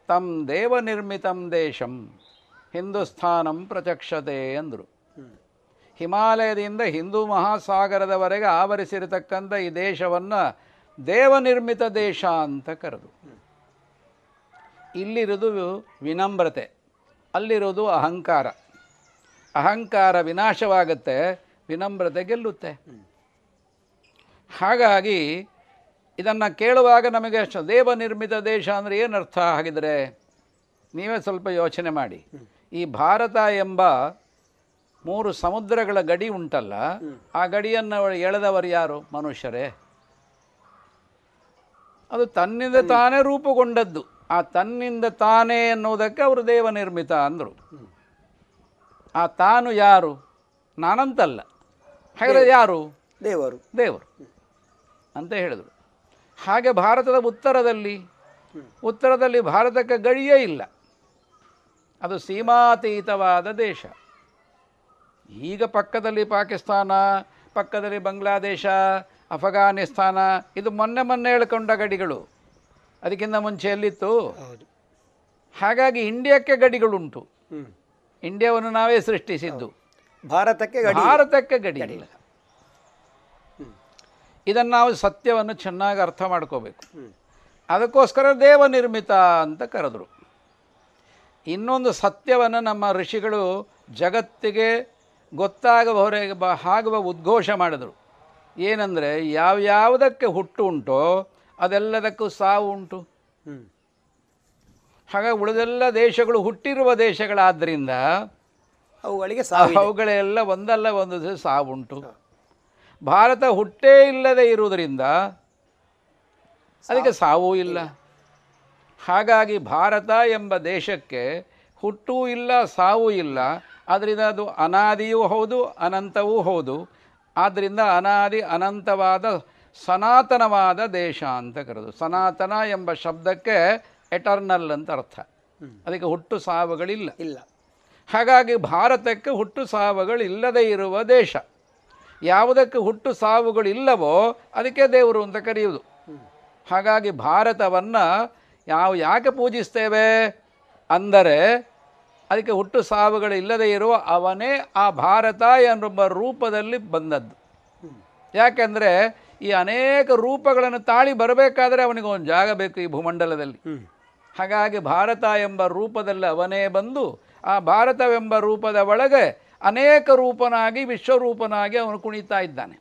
ತಮ್ ದೇವ ನಿರ್ಮಿತಂ ದೇಶಂ ಹಿಂದೂಸ್ಥಾನಂ ಪ್ರಚಕ್ಷತೆ ಅಂದರು. ಹಿಮಾಲಯದಿಂದ ಹಿಂದೂ ಮಹಾಸಾಗರದವರೆಗೆ ಆವರಿಸಿರತಕ್ಕಂಥ ಈ ದೇಶವನ್ನು ದೇವನಿರ್ಮಿತ ದೇಶ ಅಂತ ಕರೆದು. ಇಲ್ಲಿರೋದು ವಿನಮ್ರತೆ, ಅಲ್ಲಿರೋದು ಅಹಂಕಾರ. ಅಹಂಕಾರ ವಿನಾಶವಾಗುತ್ತೆ, ವಿನಮ್ರತೆ ಗೆಲ್ಲುತ್ತೆ. ಹಾಗಾಗಿ ಇದನ್ನು ಕೇಳುವಾಗ ನಮಗೆ ದೇವ ನಿರ್ಮಿತ ದೇಶ ಅಂದರೆ ಏನರ್ಥ ಆಗಿದರೆ ನೀವೇ ಸ್ವಲ್ಪ ಯೋಚನೆ ಮಾಡಿ. ಈ ಭಾರತ ಎಂಬ ಮೂರು ಸಮುದ್ರಗಳ ಗಡಿ ಉಂಟಲ್ಲ, ಆ ಗಡಿಯನ್ನು ಎಳೆದವರು ಯಾರು? ಮನುಷ್ಯರೇ. ಅದು ತನ್ನಿಂದ ತಾನೇ ರೂಪುಗೊಂಡದ್ದು. ಆ ತನ್ನಿಂದ ತಾನೇ ಅನ್ನೋದಕ್ಕೆ ಅವರು ದೇವ ನಿರ್ಮಿತ ಅಂದರು. ಆ ತಾನು ಯಾರು? ನಾನಂತಲ್ಲ. ಹಾಗಾದ್ರೆ ಯಾರು? ದೇವರು. ದೇವರು. ಅಂತ ಹೇಳಿದರು. ಹಾಗೆ ಭಾರತದ ಉತ್ತರದಲ್ಲಿ ಉತ್ತರದಲ್ಲಿ ಭಾರತಕ್ಕೆ ಗಡಿಯೇ ಇಲ್ಲ. ಅದು ಸೀಮಾತೀತವಾದ ದೇಶ. ಈಗ ಪಕ್ಕದಲ್ಲಿ ಪಾಕಿಸ್ತಾನ ಪಕ್ಕದಲ್ಲಿ ಬಾಂಗ್ಲಾದೇಶ ಅಫಘಾನಿಸ್ತಾನ ಇದು ಮೊನ್ನೆ ಮೊನ್ನೆ ಹೇಳ್ಕೊಂಡ ಗಡಿಗಳು. ಅದಕ್ಕಿಂತ ಮುಂಚೆ ಎಲ್ಲಿತ್ತು? ಹಾಗಾಗಿ ಇಂಡಿಯಾಕ್ಕೆ ಗಡಿಗಳುಂಟು. ಇಂಡಿಯಾವನ್ನು ನಾವೇ ಸೃಷ್ಟಿಸಿದ್ದು. ಭಾರತಕ್ಕೆ ಗಡಿ ಭಾರತಕ್ಕೆ ಗಡಿ ಇಲ್ಲ. ಇದನ್ನು ನಾವು ಸತ್ಯವನ್ನು ಚೆನ್ನಾಗಿ ಅರ್ಥ ಮಾಡ್ಕೋಬೇಕು. ಅದಕ್ಕೋಸ್ಕರ ದೇವ ನಿರ್ಮಿತ ಅಂತ ಕರೆದರು. ಇನ್ನೊಂದು ಸತ್ಯವನ್ನು ನಮ್ಮ ಋಷಿಗಳು ಜಗತ್ತಿಗೆ ಬ ಆಗುವ ಉದ್ಘೋಷ ಮಾಡಿದರು. ಏನಂದರೆ ಯಾವ್ಯಾವುದಕ್ಕೆ ಹುಟ್ಟು ಉಂಟೋ ಅದೆಲ್ಲದಕ್ಕೂ ಸಾವು ಉಂಟು. ಹಾಗಾಗಿ ಉಳಿದೆಲ್ಲ ದೇಶಗಳು ಹುಟ್ಟಿರುವ ದೇಶಗಳಾದ್ದರಿಂದ ಅವುಗಳಿಗೆ ಸಾವು ಅವುಗಳೆಲ್ಲ ಒಂದಲ್ಲ ಒಂದು ದಿವಸ ಸಾವುಂಟು ಭಾರತ ಹುಟ್ಟೇ ಇಲ್ಲದೆ ಇರುವುದರಿಂದ ಅದಕ್ಕೆ ಸಾವೂ ಇಲ್ಲ. ಹಾಗಾಗಿ ಭಾರತ ಎಂಬ ದೇಶಕ್ಕೆ ಹುಟ್ಟೂ ಇಲ್ಲ ಸಾವು ಇಲ್ಲ. ಆದ್ದರಿಂದ ಅದು ಅನಾದಿಯೂ ಹೌದು ಅನಂತವೂ ಹೌದು. ಆದ್ದರಿಂದ ಅನಾದಿ ಅನಂತವಾದ ಸನಾತನವಾದ ದೇಶ ಅಂತ ಕರೆದು ಸನಾತನ ಎಂಬ ಶಬ್ದಕ್ಕೆ ಎಟರ್ನಲ್ ಅಂತ ಅರ್ಥ. ಅದಕ್ಕೆ ಹುಟ್ಟು ಸಾವುಗಳಿಲ್ಲ. ಇಲ್ಲ. ಹಾಗಾಗಿ ಭಾರತಕ್ಕೆ ಹುಟ್ಟು ಸಾವುಗಳಿಲ್ಲದೆ ಇರುವ ದೇಶ. ಯಾವುದಕ್ಕೆ ಹುಟ್ಟು ಸಾವುಗಳಿಲ್ಲವೋ ಅದಕ್ಕೆ ದೇವರು ಅಂತ ಕರೆಯುವುದು. ಹಾಗಾಗಿ ಭಾರತವನ್ನು ಯಾವ ಯಾಕೆ ಪೂಜಿಸ್ತೇವೆ? ಅಂದರೆ ಅದಕ್ಕೆ ಹುಟ್ಟು ಸಾವುಗಳು ಇಲ್ಲದೆ ಇರುವ ಅವನೇ ಆ ಭಾರತ ಎನ್ನುವ ರೂಪದಲ್ಲಿ ಬಂದದ್ದು. ಯಾಕೆಂದರೆ ಈ ಅನೇಕ ರೂಪಗಳನ್ನು ತಾಳಿ ಬರಬೇಕಾದ್ರೆ ಅವನಿಗೆ ಒಂದು ಜಾಗ ಬೇಕು ಈ ಭೂಮಂಡಲದಲ್ಲಿ. ಹಾಗಾಗಿ ಭಾರತ ಎಂಬ ರೂಪದಲ್ಲಿ ಅವನೇ ಬಂದು ಆ ಭಾರತವೆಂಬ ರೂಪದ ಒಳಗೆ ಅನೇಕ ರೂಪನಾಗಿ ವಿಶ್ವರೂಪನಾಗಿ ಅವನು ಕುಣಿತಾ ಇದ್ದಾನೆ.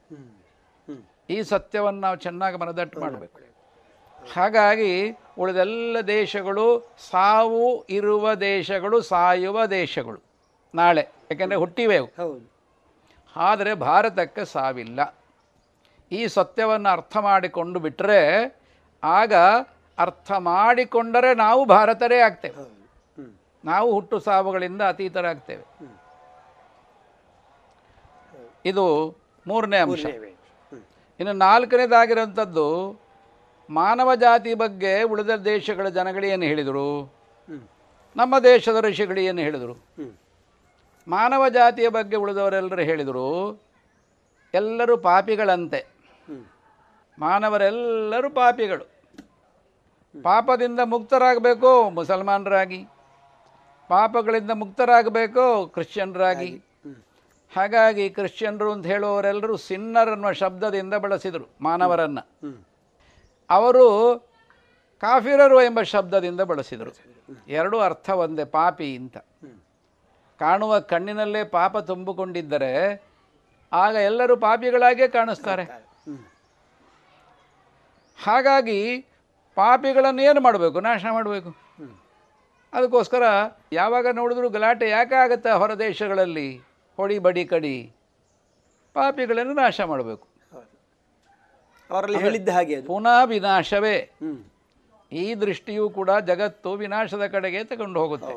ಈ ಸತ್ಯವನ್ನು ನಾವು ಚೆನ್ನಾಗಿ ಮನದಟ್ಟು ಮಾಡಬೇಕು. ಹಾಗಾಗಿ ಉಳಿದೆಲ್ಲ ದೇಶಗಳು ಸಾವು ಇರುವ ದೇಶಗಳು ಸಾಯುವ ದೇಶಗಳು ನಾಳೆ ಯಾಕೆಂದರೆ ಹುಟ್ಟಿವೆ ಹೌದು. ಆದರೆ ಭಾರತಕ್ಕೆ ಸಾವಿಲ್ಲ. ಈ ಸತ್ಯವನ್ನು ಅರ್ಥ ಮಾಡಿಕೊಂಡು ಬಿಟ್ಟರೆ ಆಗ ಅರ್ಥ ಮಾಡಿಕೊಂಡರೆ ನಾವು ಭಾರತರೇ ಆಗ್ತೇವೆ. ನಾವು ಹುಟ್ಟು ಸಾವುಗಳಿಂದ ಅತೀತರಾಗ್ತೇವೆ ಇದು ಮೂರನೇ ಅಂಶ. ಇನ್ನು ನಾಲ್ಕನೇದಾಗಿರೋಂಥದ್ದು ಮಾನವ ಜಾತಿ ಬಗ್ಗೆ ಉಳಿದ ದೇಶಗಳ ಜನಗಳೇನು ಏನು ಹೇಳಿದರು? ನಮ್ಮ ದೇಶದ ಋಷಿಗಳು ಏನು ಹೇಳಿದರು? ಮಾನವ ಜಾತಿಯ ಬಗ್ಗೆ ಉಳಿದವರೆಲ್ಲರೂ ಹೇಳಿದರು ಎಲ್ಲರೂ ಪಾಪಿಗಳಂತೆ. ಮಾನವರೆಲ್ಲರೂ ಪಾಪಿಗಳು. ಪಾಪದಿಂದ ಮುಕ್ತರಾಗಬೇಕು ಮುಸಲ್ಮಾನರಾಗಿ. ಪಾಪಗಳಿಂದ ಮುಕ್ತರಾಗಬೇಕು ಕ್ರಿಶ್ಚಿಯನ್ರಾಗಿ. ಹಾಗಾಗಿ ಕ್ರಿಶ್ಚಿಯನ್ರು ಅಂತ ಹೇಳುವವರೆಲ್ಲರೂ ಸಿನ್ನರ್ ಅನ್ನುವ ಶಬ್ದದಿಂದ ಬಳಸಿದರು ಮಾನವರನ್ನು. ಅವರು ಕಾಫಿರರು ಎಂಬ ಶಬ್ದದಿಂದ ಬಳಸಿದರು. ಎರಡೂ ಅರ್ಥ ಒಂದೇ, ಪಾಪಿ ಅಂತ ಕಾಣುವ ಕಣ್ಣಿನಲ್ಲೇ ಪಾಪ ತುಂಬಿಕೊಂಡಿದ್ದರೆ ಆಗ ಎಲ್ಲರೂ ಪಾಪಿಗಳಾಗೇ ಕಾಣಿಸ್ತಾರೆ. ಹಾಗಾಗಿ ಪಾಪಿಗಳನ್ನು ಏನು ಮಾಡಬೇಕು? ನಾಶ ಮಾಡಬೇಕು. ಅದಕ್ಕೋಸ್ಕರ ಯಾವಾಗ ನೋಡಿದ್ರು ಗಲಾಟೆ ಯಾಕೆ ಆಗುತ್ತೆ ಹೊರ ದೇಶಗಳಲ್ಲಿ? ಹೊಡಿ ಬಡಿ ಕಡಿ. ಪಾಪಿಗಳನ್ನು ನಾಶ ಮಾಡಬೇಕು. ಅವರಲ್ಲಿ ಹೇಳಿದ್ದ ಹಾಗೆ ಅದು. ಪುನಃ ವಿನಾಶವೇ. ಈ ದೃಷ್ಟಿಯೂ ಕೂಡ ಜಗತ್ತು ವಿನಾಶದ ಕಡೆಗೆ ತಗೊಂಡು ಹೋಗುತ್ತೆ.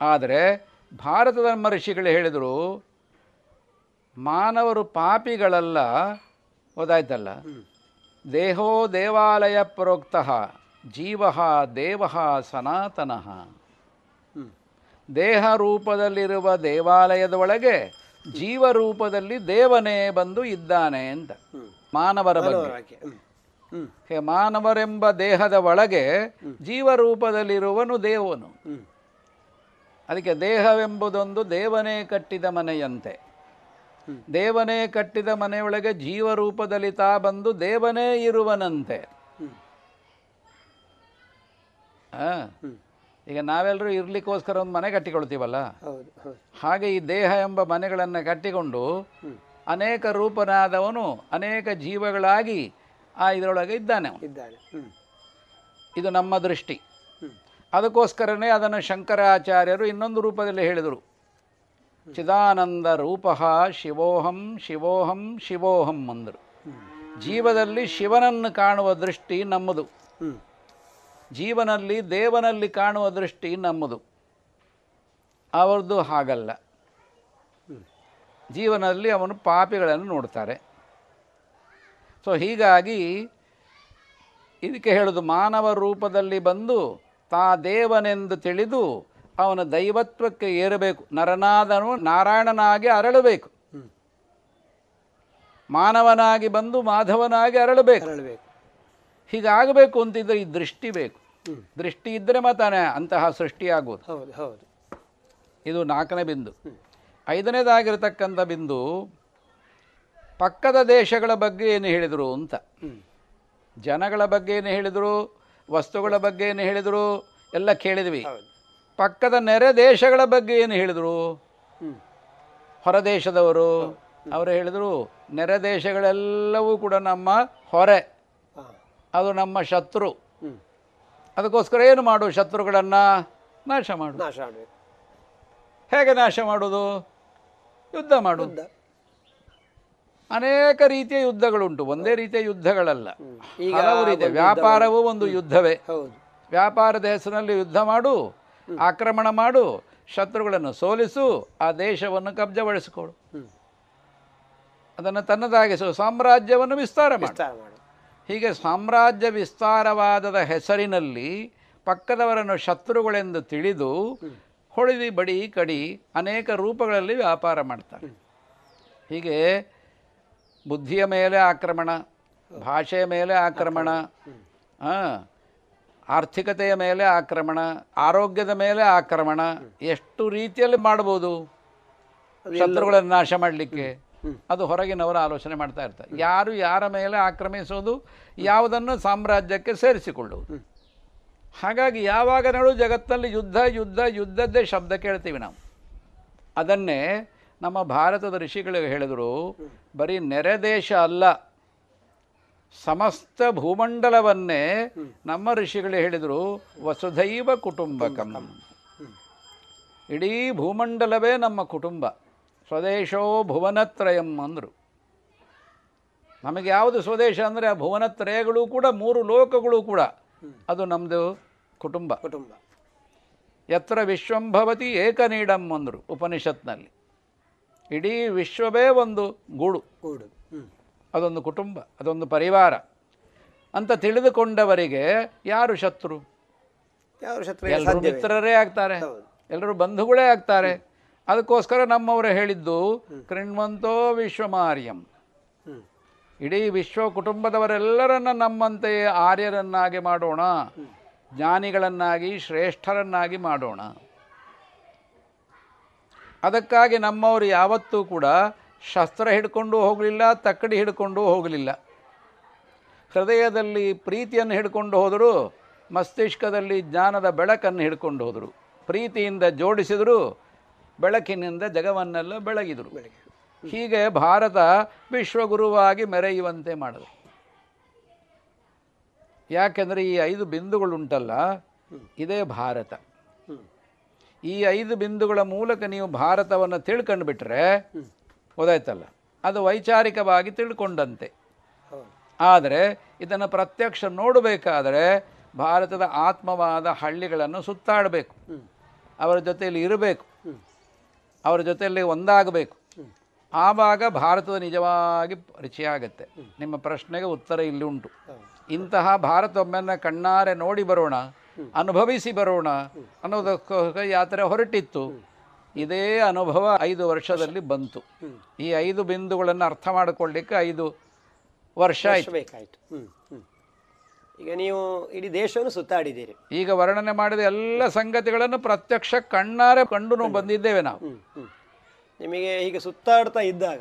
ಆದರೆ ಭಾರತದ ಮಹರ್ಷಿಗಳು ಋಷಿಗಳು ಹೇಳಿದರು ಮಾನವರು ಪಾಪಿಗಳಲ್ಲ ಓದಾಯ್ತಲ್ಲ? ದೇಹೋ ದೇವಾಲಯ ಪ್ರೋಕ್ತ ಜೀವ ದೇವ ಸನಾತನ. ದೇಹ ರೂಪದಲ್ಲಿರುವ ದೇವಾಲಯದ ಒಳಗೆ ಜೀವ ರೂಪದಲ್ಲಿ ದೇವನೇ ಬಂದು ಇದ್ದಾನೆ ಅಂತ. ಮಾನವರ ಬಗ್ಗೆ. ಹೇ ಮಾನವರೆಂಬ ದೇಹದ ಒಳಗೆ ಜೀವರೂಪದಲ್ಲಿರುವನು ದೇವನು. ಅದಕ್ಕೆ ದೇಹವೆಂಬುದೊಂದು ದೇವನೇ ಕಟ್ಟಿದ ಮನೆಯಂತೆ. ದೇವನೇ ಕಟ್ಟಿದ ಮನೆಯೊಳಗೆ ಜೀವರೂಪದಲ್ಲಿ ತಾ ಬಂದು ದೇವನೇ ಇರುವನಂತೆ. ಈಗ ನಾವೆಲ್ಲರೂ ಇರ್ಲಿಕ್ಕೋಸ್ಕರ ಒಂದು ಮನೆ ಕಟ್ಟಿಕೊಳ್ತೀವಲ್ಲ? ಹಾಗೆ ಈ ದೇಹ ಎಂಬ ಮನೆಗಳನ್ನು ಕಟ್ಟಿಕೊಂಡು ಅನೇಕ ರೂಪನಾದವನು ಅನೇಕ ಜೀವಗಳಾಗಿ ಆ ಇದರೊಳಗೆ ಇದ್ದಾನೆ ಅವನು. ಇದ್ದಾನೆ. ಇದು ನಮ್ಮ ದೃಷ್ಟಿ. ಅದಕ್ಕೋಸ್ಕರನೇ ಅದನ್ನು ಶಂಕರಾಚಾರ್ಯರು ಇನ್ನೊಂದು ರೂಪದಲ್ಲಿ ಹೇಳಿದರು. ಚಿದಾನಂದ ರೂಪ ಶಿವೋಹಂ ಶಿವೋಹಂ ಶಿವೋಹಂ ಅಂದರು. ಜೀವದಲ್ಲಿ ಶಿವನನ್ನು ಕಾಣುವ ದೃಷ್ಟಿ ನಮ್ಮದು. ಜೀವನಲ್ಲಿ ದೇವನಲ್ಲಿ ಕಾಣುವ ದೃಷ್ಟಿ ನಮ್ಮದು. ಅವರದ್ದು ಹಾಗಲ್ಲ. ಜೀವನದಲ್ಲಿ ಅವನು ಪಾಪಿಗಳನ್ನು ನೋಡ್ತಾರೆ. ಸೊ ಹೀಗಾಗಿ ಇದಕ್ಕೆ ಹೇಳೋದು ಮಾನವ ರೂಪದಲ್ಲಿ ಬಂದು ತಾ ದೇವನೆಂದು ತಿಳಿದು ಅವನ ದೈವತ್ವಕ್ಕೆ ಏರಬೇಕು. ನರನಾದನು ನಾರಾಯಣನಾಗಿ ಅರಳಬೇಕು. ಮಾನವನಾಗಿ ಬಂದು ಮಾಧವನಾಗಿ ಅರಳಬೇಕು. ಅರಳಬೇಕು. ಹೀಗಾಗಬೇಕು ಅಂತಿದ್ರೆ ಈ ದೃಷ್ಟಿ ಬೇಕು. ದೃಷ್ಟಿ ಇದ್ದರೆ ಮಾತಾನೆ ಅಂತಹ ಸೃಷ್ಟಿಯಾಗುವುದು. ಹೌದು ಹೌದು. ಇದು ನಾಲ್ಕನೇ ಬಿಂದು. ಐದನೇದಾಗಿರತಕ್ಕಂಥ ಬಿಂದು ಪಕ್ಕದ ದೇಶಗಳ ಬಗ್ಗೆ ಏನು ಹೇಳಿದರು ಅಂತ. ಜನಗಳ ಬಗ್ಗೆ ಏನು ಹೇಳಿದರು ವಸ್ತುಗಳ ಬಗ್ಗೆ ಏನು ಹೇಳಿದರು ಎಲ್ಲ ಕೇಳಿದ್ವಿ. ಪಕ್ಕದ ನೆರೆ ದೇಶಗಳ ಬಗ್ಗೆ ಏನು ಹೇಳಿದರು? ಹೊರದೇಶದವರು. ಅವರು ಹೇಳಿದರು ನೆರೆ ದೇಶಗಳೆಲ್ಲವೂ ಕೂಡ ನಮ್ಮ ಹೊರೆ. ಅದು ನಮ್ಮ ಶತ್ರು. ಅದಕ್ಕೋಸ್ಕರ ಏನು ಮಾಡು ಶತ್ರುಗಳನ್ನು ನಾಶ ಮಾಡು. ನಾಶ ಮಾಡಬೇಕು ಹೇಗೆ ನಾಶ ಮಾಡೋದು? ಯುದ್ಧ ಮಾಡು ಅನೇಕ ರೀತಿಯ ಯುದ್ಧಗಳುಂಟು. ಒಂದೇ ರೀತಿಯ ಯುದ್ಧಗಳಲ್ಲ. ಹಲವು ರೀತಿಯ. ವ್ಯಾಪಾರವೂ ಒಂದು ಯುದ್ಧವೇ. ವ್ಯಾಪಾರದ ಹೆಸರಿನಲ್ಲಿ ಯುದ್ಧ ಮಾಡು ಆಕ್ರಮಣ ಮಾಡು ಶತ್ರುಗಳನ್ನು ಸೋಲಿಸು ಆ ದೇಶವನ್ನು ಕಬ್ಜಗೊಳಿಸಿಕೊಡು ಅದನ್ನು ತನ್ನದಾಗಿಸು ಸಾಮ್ರಾಜ್ಯವನ್ನು ವಿಸ್ತಾರ ಮಾಡು. ಹೀಗೆ ಸಾಮ್ರಾಜ್ಯ ವಿಸ್ತಾರವಾದದ ಹೆಸರಿನಲ್ಲಿ ಪಕ್ಕದವರನ್ನು ಶತ್ರುಗಳೆಂದು ತಿಳಿದು ಹೊಳಿದಿ ಬಡಿ ಕಡಿ ಅನೇಕ ರೂಪಗಳಲ್ಲಿ ವ್ಯಾಪಾರ ಮಾಡ್ತಾರೆ. ಹೀಗೆ ಬುದ್ಧಿಯ ಮೇಲೆ ಆಕ್ರಮಣ ಭಾಷೆಯ ಮೇಲೆ ಆಕ್ರಮಣ ಆರ್ಥಿಕತೆಯ ಮೇಲೆ ಆಕ್ರಮಣ ಆರೋಗ್ಯದ ಮೇಲೆ ಆಕ್ರಮಣ ಎಷ್ಟು ರೀತಿಯಲ್ಲಿ ಮಾಡ್ಬೋದು? ಶತ್ರುಗಳನ್ನು ನಾಶ ಮಾಡಲಿಕ್ಕೆ. ಅದು ಹೊರಗಿನವರು ಆಲೋಚನೆ ಮಾಡ್ತಾ ಇರ್ತಾರೆ. ಯಾರು ಯಾರ ಮೇಲೆ ಆಕ್ರಮಿಸೋದು ಯಾವುದನ್ನು ಸಾಮ್ರಾಜ್ಯಕ್ಕೆ ಸೇರಿಸಿಕೊಳ್ಳುವುದು? ಹಾಗಾಗಿ ಯಾವಾಗ ನೋಡು ಜಗತ್ತಿನಲ್ಲಿ ಯುದ್ಧ ಯುದ್ಧ, ಯುದ್ಧದ್ದೇ ಶಬ್ದ ಕೇಳ್ತೀವಿ ನಾವು. ಅದನ್ನೇ ನಮ್ಮ ಭಾರತದ ಋಷಿಗಳಿಗೆ ಹೇಳಿದರು, ಬರೀ ನೆರೆ ದೇಶ ಅಲ್ಲ, ಸಮಸ್ತ ಭೂಮಂಡಲವನ್ನೇ ನಮ್ಮ ಋಷಿಗಳು ಹೇಳಿದರು, ವಸುಧೈವ ಕುಟುಂಬಕಂ. ಇಡೀ ಭೂಮಂಡಲವೇ ನಮ್ಮ ಕುಟುಂಬ, ಸ್ವದೇಶೋ ಭುವನತ್ರಯಂ ಅಂದರು. ನಮಗೆ ಯಾವುದು ಸ್ವದೇಶ ಅಂದರೆ ಆ ಭುವನತ್ರಯಗಳು ಕೂಡ ಮೂರು ಲೋಕಗಳು ಕೂಡ. ಅದು ನಮ್ಮದು ಕುಟುಂಬ. ಕುಟುಂಬ. ಯತ್ರ ವಿಶ್ವಂಭವತಿ ಏಕನೀಡಂ ಅಂದರು ಉಪನಿಷತ್ನಲ್ಲಿ. ಇಡೀ ವಿಶ್ವವೇ ಒಂದು ಗೂಡು. ಗೂಡು. ಅದೊಂದು ಕುಟುಂಬ ಅದೊಂದು ಪರಿವಾರ. ಅಂತ ತಿಳಿದುಕೊಂಡವರಿಗೆ ಯಾರು ಶತ್ರು? ಯಾರು ಶತ್ರು? ಎಲ್ಲರೂ ಮಿತ್ರರೇ ಆಗ್ತಾರೆ. ಎಲ್ಲರೂ ಬಂಧುಗಳೇ ಆಗ್ತಾರೆ. ಅದಕ್ಕೋಸ್ಕರ ನಮ್ಮವರು ಹೇಳಿದ್ದು ಕೃಣ್ವಂತೋ ವಿಶ್ವಮಾರ್ಯಂ. ಇಡೀ ವಿಶ್ವ ಕುಟುಂಬದವರೆಲ್ಲರನ್ನ ನಮ್ಮಂತೆಯೇ ಆರ್ಯರನ್ನಾಗಿ ಮಾಡೋಣ, ಜ್ಞಾನಿಗಳನ್ನಾಗಿ, ಶ್ರೇಷ್ಠರನ್ನಾಗಿ ಮಾಡೋಣ. ಅದಕ್ಕಾಗಿ ನಮ್ಮವರು ಯಾವತ್ತೂ ಕೂಡ ಶಸ್ತ್ರ ಹಿಡ್ಕೊಂಡು ಹೋಗಲಿಲ್ಲ, ತಕ್ಕಡಿ ಹಿಡ್ಕೊಂಡು ಹೋಗಲಿಲ್ಲ. ಹೃದಯದಲ್ಲಿ ಪ್ರೀತಿಯನ್ನು ಹಿಡ್ಕೊಂಡು ಹೋದರು, ಮಸ್ತಿಷ್ಕದಲ್ಲಿ ಜ್ಞಾನದ ಬೆಳಕನ್ನು ಹಿಡ್ಕೊಂಡು ಹೋದರು. ಪ್ರೀತಿಯಿಂದ ಜೋಡಿಸಿದರು, ಬೆಳಕಿನಿಂದ ಜಗವನ್ನೆಲ್ಲ ಬೆಳಗಿದರು. ಹೀಗೆ ಭಾರತ ವಿಶ್ವಗುರುವಾಗಿ ಮೆರೆಯುವಂತೆ ಮಾಡಿದೆ. ಯಾಕೆಂದರೆ ಈ ಐದು ಬಿಂದುಗಳುಂಟಲ್ಲ, ಇದೇ ಭಾರತ. ಈ ಐದು ಬಿಂದುಗಳ ಮೂಲಕ ನೀವು ಭಾರತವನ್ನು ತಿಳ್ಕೊಂಡು ಬಿಟ್ಟರೆ ಗೊತ್ತಾಯ್ತಲ್ಲ? ಅದು ವೈಚಾರಿಕವಾಗಿ ತಿಳ್ಕೊಂಡಂತೆ. ಆದರೆ ಇದನ್ನು ಪ್ರತ್ಯಕ್ಷ ನೋಡಬೇಕಾದರೆ ಭಾರತದ ಆತ್ಮವಾದ ಹಳ್ಳಿಗಳನ್ನು ಸುತ್ತಾಡಬೇಕು. ಅವರ ಜೊತೆಯಲ್ಲಿ ಇರಬೇಕು. ಅವರ ಜೊತೆಯಲ್ಲಿ ಒಂದಾಗಬೇಕು. ಆವಾಗ ಭಾರತದ ನಿಜವಾಗಿ ಪರಿಚಯ ಆಗುತ್ತೆ ನಿಮ್ಮ ಪ್ರಶ್ನೆಗೆ ಉತ್ತರ ಇಲ್ಲಿ ಉಂಟು. ಇಂತಹ ಭಾರತ ಒಮ್ಮೆನ್ನ ಕಣ್ಣಾರೆ ನೋಡಿ ಬರೋಣ ಅನುಭವಿಸಿ ಬರೋಣ ಅನ್ನೋದಕ್ಕೋಸ್ಕರ ಯಾತ್ರೆ ಹೊರಟಿತ್ತು. ಇದೇ ಅನುಭವ ಐದು ವರ್ಷದಲ್ಲಿ ಬಂತು. ಈ ಐದು ಬಿಂದುಗಳನ್ನು ಅರ್ಥ ಮಾಡಿಕೊಳ್ಳಿಕ್ಕೆ ಐದು ವರ್ಷ ಬೇಕಾಯಿತು. ಈಗ ನೀವು ಇಡೀ ದೇಶವನ್ನು ಸುತ್ತಾಡಿದ್ದೀರಿ. ಈಗ ವರ್ಣನೆ ಮಾಡಿದ ಎಲ್ಲ ಸಂಗತಿಗಳನ್ನು ಪ್ರತ್ಯಕ್ಷ ಕಣ್ಣಾರೆ ಕಂಡು ಬಂದಿದ್ದೇವೆ ನಾವು. ನಿಮಗೆ ಹೀಗೆ ಸುತ್ತಾಡ್ತಾ ಇದ್ದಾಗ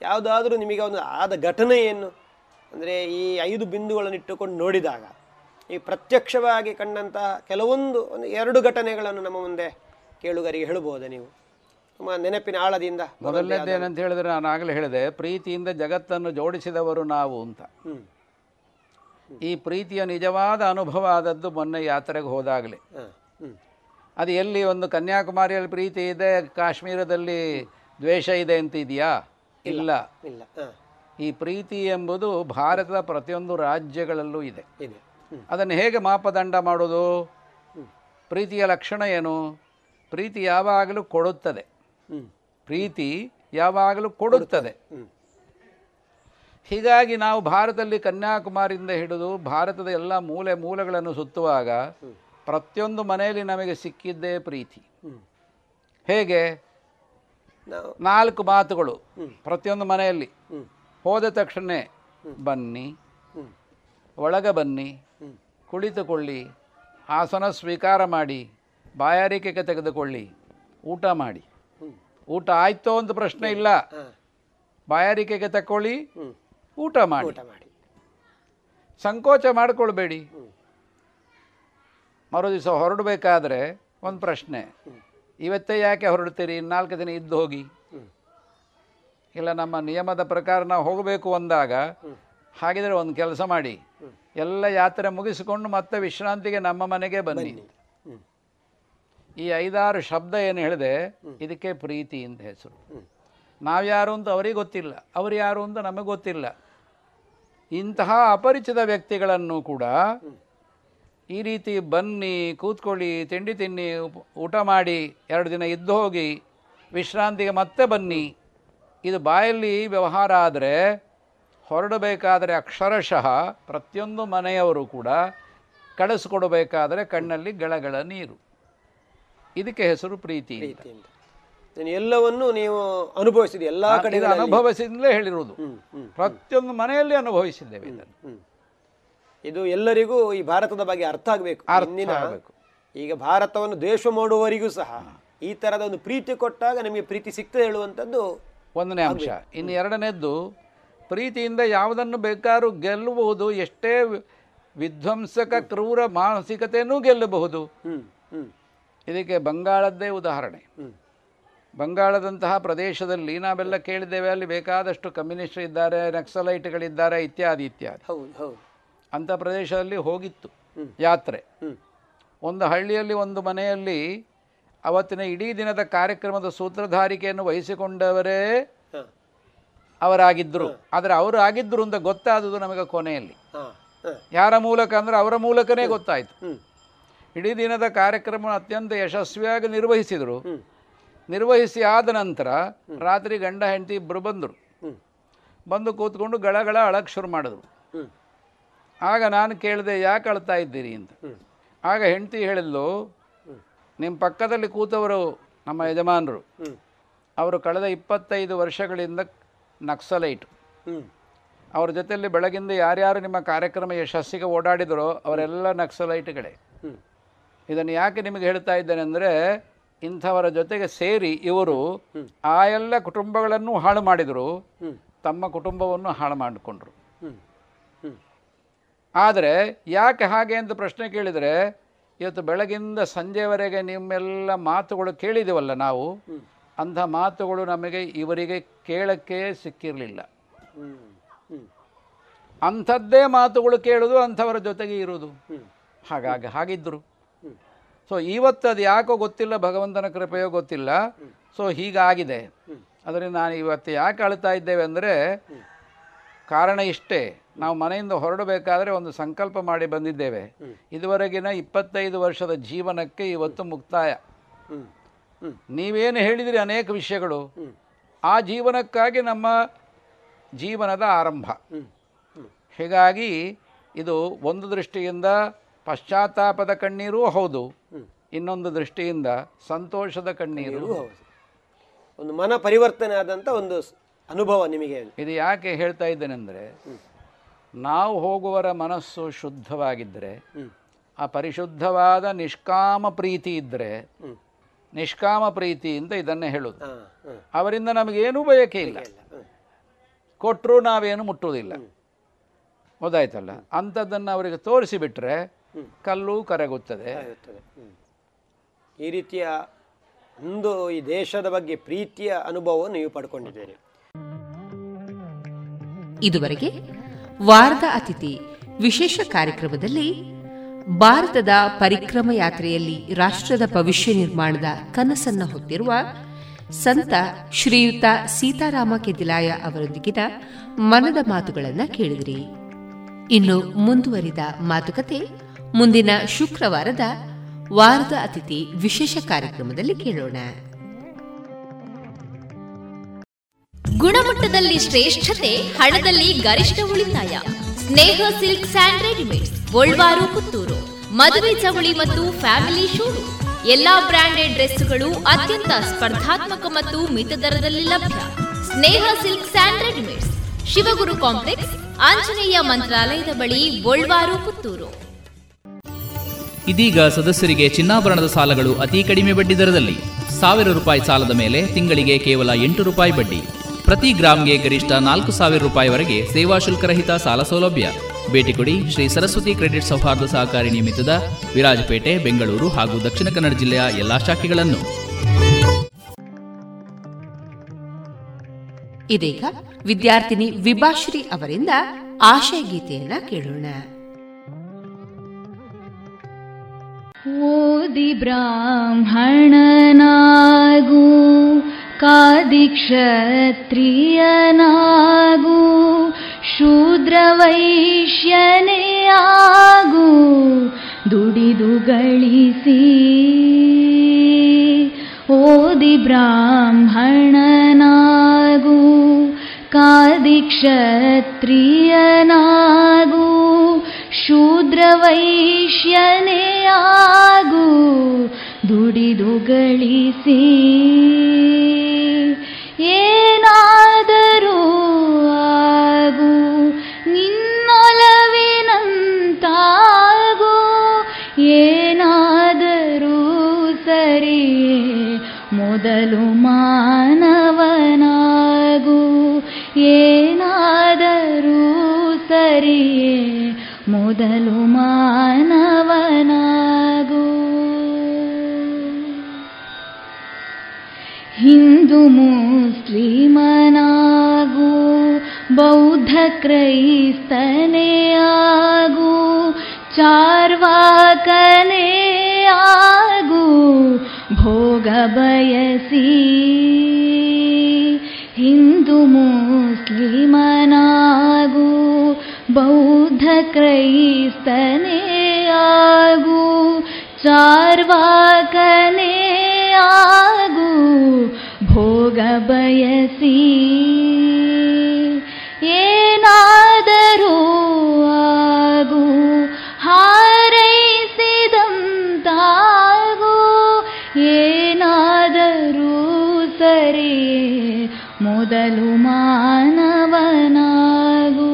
ಯಾವುದಾದ್ರೂ ನಿಮಗೆ ಒಂದು ಆದ ಘಟನೆ ಏನು ಅಂದರೆ ಈ ಐದು ಬಿಂದುಗಳನ್ನು ಇಟ್ಟುಕೊಂಡು ನೋಡಿದಾಗ ಈ ಪ್ರತ್ಯಕ್ಷವಾಗಿ ಕಂಡಂತಹ ಕೆಲವೊಂದು ಒಂದು ಎರಡು ಘಟನೆಗಳನ್ನು ನಮ್ಮ ಮುಂದೆ ಕೇಳುಗರಿಗೆ ಹೇಳಬಹುದು ನೀವು? ನಿಮ್ಮ ನೆನಪಿನ ಆಳದಿಂದ ಮೊದಲನೇದೇನಂತ ಹೇಳಿದ್ರೆ ನಾನು ಆಗಲೇ ಹೇಳಿದೆ ಪ್ರೀತಿಯಿಂದ ಜಗತ್ತನ್ನು ಜೋಡಿಸಿದವರು ನಾವು ಅಂತ. ಈ ಪ್ರೀತಿಯ ನಿಜವಾದ ಅನುಭವ ಆದದ್ದು ಮೊನ್ನೆ ಯಾತ್ರೆಗೆ ಹೋದಾಗಲೇ. ಅದು ಎಲ್ಲಿ ಒಂದು ಕನ್ಯಾಕುಮಾರಿಯಲ್ಲಿ ಪ್ರೀತಿ ಇದೆ ಕಾಶ್ಮೀರದಲ್ಲಿ ದ್ವೇಷ ಇದೆ ಅಂತ ಇದೆಯಾ ಇಲ್ಲ. ಇಲ್ಲ ಈ ಪ್ರೀತಿ ಎಂಬುದು ಭಾರತದ ಪ್ರತಿಯೊಂದು ರಾಜ್ಯಗಳಲ್ಲೂ ಇದೆ. ಇದೆ. ಅದನ್ನು ಹೇಗೆ ಮಾಪದಂಡ ಮಾಡೋದು? ಪ್ರೀತಿಯ ಲಕ್ಷಣ ಏನು? ಪ್ರೀತಿ ಯಾವಾಗಲೂ ಕೊಡುತ್ತದೆ. ಪ್ರೀತಿ ಯಾವಾಗಲೂ ಕೊಡುತ್ತದೆ. ಹೀಗಾಗಿ ನಾವು ಭಾರತದಲ್ಲಿ ಕನ್ಯಾಕುಮಾರಿಯಿಂದ ಹಿಡಿದು ಭಾರತದ ಎಲ್ಲ ಮೂಲೆ ಮೂಲೆಗಳನ್ನು ಸುತ್ತುವಾಗ ಪ್ರತಿಯೊಂದು ಮನೆಯಲ್ಲಿ ನಮಗೆ ಸಿಕ್ಕಿದ್ದೇ ಪ್ರೀತಿ. ಹೇಗೆ? ನಾಲ್ಕು ಮಾತುಗಳು ಪ್ರತಿಯೊಂದು ಮನೆಯಲ್ಲಿ. ಹೋದ ತಕ್ಷಣ ಬನ್ನಿ. ಒಳಗೆ ಬನ್ನಿ. ಕುಳಿತುಕೊಳ್ಳಿ. ಆಸನ ಸ್ವೀಕಾರ ಮಾಡಿ. ಬಾಯಾರಿಕೆಗೆ ತೆಗೆದುಕೊಳ್ಳಿ. ಊಟ ಮಾಡಿ. ಊಟ ಆಯ್ತೋ ಅಂತ ಪ್ರಶ್ನೆ ಇಲ್ಲ. ಬಾಯಾರಿಕೆಗೆ ತಕೊಳ್ಳಿ ಊಟ ಮಾಡಿ. ಊಟ ಮಾಡಿ. ಸಂಕೋಚ ಮಾಡಿಕೊಳ್ಬೇಡಿ. ಮರು ದಿವಸ ಹೊರಡಬೇಕಾದ್ರೆ ಒಂದು ಪ್ರಶ್ನೆ. ಇವತ್ತೇ ಯಾಕೆ ಹೊರಡ್ತೀರಿ? ನಾಲ್ಕು ದಿನ ಇದ್ದು ಹೋಗಿ. ಇಲ್ಲ ನಮ್ಮ ನಿಯಮದ ಪ್ರಕಾರ ನಾವು ಹೋಗಬೇಕು ಅಂದಾಗ ಹಾಗಿದ್ರೆ ಒಂದು ಕೆಲಸ ಮಾಡಿ. ಎಲ್ಲ ಯಾತ್ರೆ ಮುಗಿಸಿಕೊಂಡು ಮತ್ತೆ ವಿಶ್ರಾಂತಿಗೆ ನಮ್ಮ ಮನೆಗೆ ಬನ್ನಿ. ಈ ಐದಾರು ಶಬ್ದ ಏನು ಹೇಳಿದೆ? ಇದಕ್ಕೆ ಪ್ರೀತಿ ಅಂತ ಹೆಸರು. ನಾವ್ಯಾರು ಅಂತ ಅವರಿಗೆ ಗೊತ್ತಿಲ್ಲ. ಅವ್ರು ಯಾರು ಅಂತ ನಮಗೆ ಗೊತ್ತಿಲ್ಲ. ಇಂತಹ ಅಪರಿಚಿತ ವ್ಯಕ್ತಿಗಳನ್ನು ಕೂಡ ಈ ರೀತಿ ಬನ್ನಿ ಕೂತ್ಕೊಳ್ಳಿ ತಿಂಡಿ ತಿನ್ನಿ ಊಟ ಮಾಡಿ ಎರಡು ದಿನ ಇದ್ದು ಹೋಗಿ ವಿಶ್ರಾಂತಿಗೆ ಮತ್ತೆ ಬನ್ನಿ. ಇದು ಬಾಯಲ್ಲಿ ವ್ಯವಹಾರ ಆದರೆ ಹೊರಡಬೇಕಾದರೆ ಅಕ್ಷರಶಃ ಪ್ರತಿಯೊಂದು ಮನೆಯವರು ಕೂಡ ಕಳಿಸ್ಕೊಡಬೇಕಾದರೆ ಕಣ್ಣಲ್ಲಿ ಗಳಗಳ ನೀರು. ಇದಕ್ಕೆ ಹೆಸರು ಪ್ರೀತಿ ಎಲ್ಲವನ್ನು ನೀವು ಅನುಭವಿಸಿದ ಎಲ್ಲ ಕಡೆ ಅನುಭವಿಸಿದಲೇ ಹೇಳಿರುವುದು. ಪ್ರತಿಯೊಂದು ಮನೆಯಲ್ಲಿ ಅನುಭವಿಸಿದ್ದೇವೆ ಇದನ್ನು. ಇದು ಎಲ್ಲರಿಗೂ ಈ ಭಾರತದ ಬಗ್ಗೆ ಅರ್ಥ ಆಗಬೇಕು ಇಂದಿನ ಈಗ ಭಾರತವನ್ನು ದ್ವೇಷ ಮಾಡುವವರಿಗೂ ಸಹ ಈ ತರದ ಒಂದು ಪ್ರೀತಿ ಕೊಟ್ಟಾಗ ನಿಮಗೆ ಪ್ರೀತಿ ಸಿಗ್ತದೆ ಹೇಳುವಂಥದ್ದು ಒಂದನೇ ಅಂಶ. ಇನ್ನು ಎರಡನೇದ್ದು ಪ್ರೀತಿಯಿಂದ ಯಾವುದನ್ನು ಬೇಕಾದ್ರೂ ಗೆಲ್ಲಬಹುದು ಎಷ್ಟೇ ವಿಧ್ವಂಸಕ ಕ್ರೂರ ಮಾನಸಿಕತೆಯೂ ಗೆಲ್ಲಬಹುದು. ಇದಕ್ಕೆ ಬಂಗಾಳದ್ದೇ ಉದಾಹರಣೆ. ಬಂಗಾಳದಂತಹ ಪ್ರದೇಶದಲ್ಲಿ ನಾವೆಲ್ಲ ಕೇಳಿದ್ದೇವೆ ಅಲ್ಲಿ ಬೇಕಾದಷ್ಟು ಕಮ್ಯುನಿಸ್ಟ್ ಇದ್ದಾರೆ ನಕ್ಸಲೈಟ್ಗಳಿದ್ದಾರೆ ಇತ್ಯಾದಿ ಇತ್ಯಾದಿ. ಹೌದು ಹೌದು. ಅಂಥ ಪ್ರದೇಶದಲ್ಲಿ ಹೋಗಿತ್ತು ಯಾತ್ರೆ. ಒಂದು ಹಳ್ಳಿಯಲ್ಲಿ ಒಂದು ಮನೆಯಲ್ಲಿ ಅವತ್ತಿನ ಇಡೀ ದಿನದ ಕಾರ್ಯಕ್ರಮದ ಸೂತ್ರಧಾರಿಕೆಯನ್ನು ವಹಿಸಿಕೊಂಡವರೇ ಅವರಾಗಿದ್ದರು ಆದರೆ ಅವರು ಆಗಿದ್ದರು ಅಂತ ಗೊತ್ತಾದದು ನಮಗೆ ಕೊನೆಯಲ್ಲಿ. ಯಾರ ಮೂಲಕ ಅಂದರೆ ಅವರ ಮೂಲಕನೇ ಗೊತ್ತಾಯಿತು. ಇಡೀ ದಿನದ ಕಾರ್ಯಕ್ರಮ ಅತ್ಯಂತ ಯಶಸ್ವಿಯಾಗಿ ನಿರ್ವಹಿಸಿದರು. ನಿರ್ವಹಿಸಿ ಆದ ನಂತರ ರಾತ್ರಿ ಗಂಡ ಹೆಂಡತಿ ಇಬ್ಬರು ಬಂದರು. ಬಂದು ಕೂತ್ಕೊಂಡು ಗಳಗಳ ಅಳಕ್ಕೆ ಶುರು ಮಾಡಿದ್ರು. ಆಗ ನಾನು ಕೇಳಿದೆ ಯಾಕೆ ಅಳ್ತಾ ಇದ್ದೀರಿ ಅಂತ. ಆಗ ಹೆಂಡತಿ ಹೇಳಿದ್ಲು ನಿಮ್ಮ ಪಕ್ಕದಲ್ಲಿ ಕೂತವರು ನಮ್ಮ ಯಜಮಾನರು. ಅವರು ಕಳೆದ ಇಪ್ಪತ್ತೈದು ವರ್ಷಗಳಿಂದ ನಕ್ಸಲೈಟ್. ಅವ್ರ ಜೊತೆಯಲ್ಲಿ ಬೆಳಗಿಂದ ಯಾರ್ಯಾರು ನಿಮ್ಮ ಕಾರ್ಯಕ್ರಮ ಯಶಸ್ಸಿಗೆ ಓಡಾಡಿದರೋ ಅವರೆಲ್ಲ ನಕ್ಸಲೈಟ್ಗಳೇ. ಇದನ್ನು ಯಾಕೆ ನಿಮಗೆ ಹೇಳ್ತಾ ಇದ್ದೇನೆ ಅಂದರೆ ಇಂಥವರ ಜೊತೆಗೆ ಸೇರಿ ಇವರು ಆ ಎಲ್ಲ ಕುಟುಂಬಗಳನ್ನು ಹಾಳು ಮಾಡಿದರು. ತಮ್ಮ ಕುಟುಂಬವನ್ನು ಹಾಳು ಮಾಡಿಕೊಂಡ್ರು. ಆದರೆ ಯಾಕೆ ಹಾಗೆ ಅಂತ ಪ್ರಶ್ನೆ ಕೇಳಿದರೆ, ಇವತ್ತು ಬೆಳಗಿಂದ ಸಂಜೆವರೆಗೆ ನಿಮ್ಮೆಲ್ಲ ಮಾತುಗಳು ಕೇಳಿದೆವಲ್ಲ ನಾವು? ಅಂಥ ಮಾತುಗಳು ನಮಗೆ ಇವರಿಗೆ ಕೇಳಕ್ಕೆ ಸಿಕ್ಕಿರಲಿಲ್ಲ. ಅಂಥದ್ದೇ ಮಾತುಗಳು ಕೇಳೋದು, ಅಂಥವರ ಜೊತೆಗೆ ಇರೋದು ಹಾಗಾಗಿ ಹಾಗಿದ್ದರು ಸೊ ಇವತ್ತು ಅದು ಯಾಕೋ ಗೊತ್ತಿಲ್ಲ, ಭಗವಂತನ ಕೃಪೆಯೋ ಗೊತ್ತಿಲ್ಲ. ಸೊ ಹೀಗಾಗಿದೆ. ಅದರಿಂದ ನಾನು ಇವತ್ತು ಯಾಕೆ ಅಳ್ತಾ ಇದ್ದೇವೆ ಅಂದರೆ ಕಾರಣ ಇಷ್ಟೇ. ನಾವು ಮನೆಯಿಂದ ಹೊರಡಬೇಕಾದ್ರೆ ಒಂದು ಸಂಕಲ್ಪ ಮಾಡಿ ಬಂದಿದ್ದೇವೆ. ಇದುವರೆಗಿನ ಇಪ್ಪತ್ತೈದು ವರ್ಷದ ಜೀವನಕ್ಕೆ ಇವತ್ತು ಮುಕ್ತಾಯ. ನೀವೇನು ಹೇಳಿದಿರಿ ಅನೇಕ ವಿಷಯಗಳು. ಆ ಜೀವನಕ್ಕಾಗಿ ನಮ್ಮ ಜೀವನದ ಆರಂಭ. ಹೀಗಾಗಿ ಇದು ಒಂದು ದೃಷ್ಟಿಯಿಂದ ಪಶ್ಚಾತ್ತಾಪದ ಕಣ್ಣೀರೂ ಹೌದು. ಇನ್ನೊಂದು ದೃಷ್ಟಿಯಿಂದ ಸಂತೋಷದ ಕಣ್ಣೀರು ಒಂದು ಮನ ಪರಿವರ್ತನೆ ಆದಂಥ ಒಂದು ಅನುಭವ ನಿಮಗೆ ಇದು ಯಾಕೆ ಹೇಳ್ತಾ ಇದ್ದೇನೆಂದರೆ ನಾವು ಹೋಗುವರ ಮನಸ್ಸು ಶುದ್ಧವಾಗಿದ್ದರೆ ಆ ಪರಿಶುದ್ಧವಾದ ನಿಷ್ಕಾಮ ಪ್ರೀತಿ ಇದ್ದರೆ ನಿಷ್ಕಾಮ ಪ್ರೀತಿ ಅಂತ ಇದನ್ನೇ ಹೇಳೋದು. ಅವರಿಂದ ನಮಗೇನೂ ಬಯಕೆ ಇಲ್ಲ. ಕೊಟ್ಟರು ನಾವೇನು ಮುಟ್ಟುವುದಿಲ್ಲ. ಗೊತ್ತಾಯ್ತಲ್ಲ? ಅಂಥದ್ದನ್ನು ಅವರಿಗೆ ತೋರಿಸಿಬಿಟ್ರೆ ಕಲ್ಲು ಕರಗುತ್ತದೆ. ಈ ರೀತಿಯ ಒಂದು ಈ ದೇಶದ ಬಗ್ಗೆ ಪ್ರೀತಿಯ ಅನುಭವವನ್ನು ನೀವು ಪಡ್ಕೊಂಡಿದ್ದೀರಿ. ಇದುವರೆಗೆ ವಾರದ ಅತಿಥಿ ವಿಶೇಷ ಕಾರ್ಯಕ್ರಮದಲ್ಲಿ ಭಾರತದ ಪರಿಕ್ರಮ ಯಾತ್ರೆಯಲ್ಲಿ ರಾಷ್ಟ್ರದ ಭವಿಷ್ಯ ನಿರ್ಮಾಣದ ಕನಸನ್ನು ಹೊತ್ತಿರುವ ಸಂತ ಶ್ರೀಯುತ ಸೀತಾರಾಮ ಕೆದಿಲಾಯ ಅವರೊಂದಿಗಿನ ಮನದ ಮಾತುಗಳನ್ನು ಕೇಳಿದಿರಿ. ಇನ್ನು ಮುಂದುವರಿದ ಮಾತುಕತೆ ಮುಂದಿನ ಶುಕ್ರವಾರದ ವಾರದ ಅತಿಥಿ ವಿಶೇಷ ಕಾರ್ಯಕ್ರಮದಲ್ಲಿ ಕೇಳೋಣ. ಗುಣಮಟ್ಟದಲ್ಲಿ ಶ್ರೇಷ್ಠತೆ, ಹಣದಲ್ಲಿ ಗರಿಷ್ಠ ಉಳಿತಾಯ. Sneha silk and readymades, Golwaru, Puttur. ಮದುವೆ ಚವಳಿ ಮತ್ತು ಫ್ಯಾಮಿಲಿ ಶೂರೂಮ್ ಎಲ್ಲಾ ಬ್ರಾಂಡೆಡ್ ಡ್ರೆಸ್ಗಳು ಅತ್ಯಂತ ಸ್ಪರ್ಧಾತ್ಮಕ ಮತ್ತು ಮಿತ ದರದಲ್ಲಿ ಲಭ್ಯ. Sneha silks and readymades, Shivaguru complex, Anjaneya ಮಂತ್ರಾಲಯದ ಬಳಿ ಗೋಲ್ವಾರು, ಪುತ್ತೂರು. ಇದೀಗ ಸದಸ್ಯರಿಗೆ ಚಿನ್ನಾಭರಣದ ಸಾಲಗಳು ಅತಿ ಕಡಿಮೆ ಬಡ್ಡಿ ದರದಲ್ಲಿ. ಸಾವಿರ ರೂಪಾಯಿ ಸಾಲದ ಮೇಲೆ ತಿಂಗಳಿಗೆ ಕೇವಲ ಎಂಟು ರೂಪಾಯಿ ಬಡ್ಡಿ. ಪ್ರತಿ ಗ್ರಾಮ್ಗೆ ಗರಿಷ್ಠ ನಾಲ್ಕು ಸಾವಿರ ರೂಪಾಯಿವರೆಗೆ ಸೇವಾ ಶುಲ್ಕರಹಿತ ಸಾಲ ಸೌಲಭ್ಯ. ಭೇಟಿ ಕೊಡಿ ಶ್ರೀ ಸರಸ್ವತಿ ಕ್ರೆಡಿಟ್ ಸೌಹಾರ್ದ ಸಹಕಾರಿ ನಿಮಿತ್ತದ ವಿರಾಜಪೇಟೆ ಬೆಂಗಳೂರು ಹಾಗೂ ದಕ್ಷಿಣ ಕನ್ನಡ ಜಿಲ್ಲೆಯ ಎಲ್ಲಾ ಶಾಖೆಗಳನ್ನು. ಇದೀಗ ವಿದ್ಯಾರ್ಥಿನಿ ವಿಭಾಶ್ರೀ ಅವರಿಂದ ಆಶಯ ಗೀತೆಯನ್ನ ಕೇಳೋಣ. ಓದಿ ಬ್ರಾಹ್ಮಣನಾಗು ಕಾದಿಕ್ಷತ್ರಿಯನಾಗು ಶೂದ್ರವೈಶ್ಯನೇ ಆಗು ದುಡಿದು ಗಳಿಸಿ ಓದಿ ಬ್ರಾಹ್ಮಣನಾಗು ಕಾದಿಕ್ಷತ್ರಿಯನಾಗು ಶೂದ್ರವೈಶ್ಯನೇ ಆಗು ದುಡಿದು ಗಳಿಸಿ ಏನಾದರೂ ಆಗು ನಿನ್ನೊಲವಿನಂತಾಗು ಏನಾದರೂ ಸರಿ ಮೊದಲು ಮಾನವನಾಗು ಏನಾದರೂ ಸರಿಯೇ ಮೊದಲು ಮಾನವನಾಗು हिन्दु मू स्ली मनागु बौद्ध क्रैस्तने आगार्वा कने आगु भोगयसि हिन्दु मूस्ली मनागु बौद्ध क्रैस्तने आगु चार्वा कने ಭೋಗ ಬಯಸಿ ಏನಾದರೂ ಆಗು ಹಾರೈಸಿದಂತಾಗು ಏನಾದರೂ ಸರಿ ಮೊದಲು ಮಾನವನಾಗು.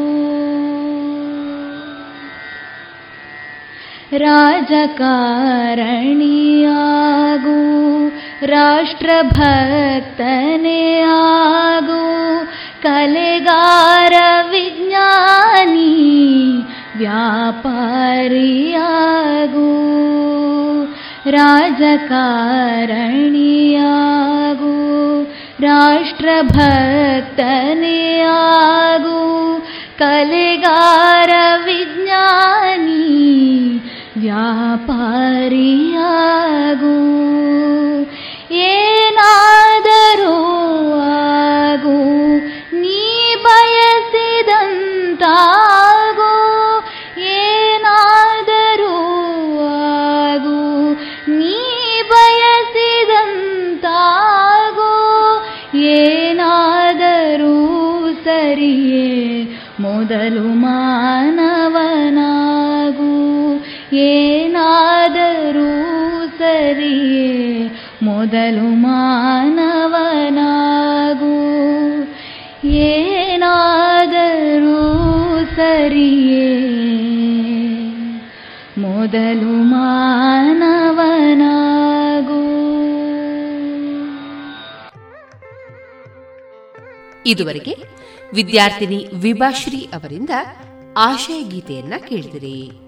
ರಾಜಕಾರಣಿಯಾಗು. राष्ट्रभक्न्यागु कलेगारविज्ञानी व्यापारि आगु राजकारण्यगु कलेगार विज्ञानी व्यापारी ಸರಿಯೇ ಮೊದಲು ಮಾನವನಾಗು. ಏನಾದರೂ ಸರಿಯೇ? ಮೊದಲು ಮಾನವನಾಗು. ಇದುವರೆಗೆ ವಿದ್ಯಾರ್ಥಿನಿ ವಿಭಾಶ್ರೀ ಅವರಿಂದ ಆಶಯ ಗೀತೆಯನ್ನ ಕೇಳಿದಿರಿ.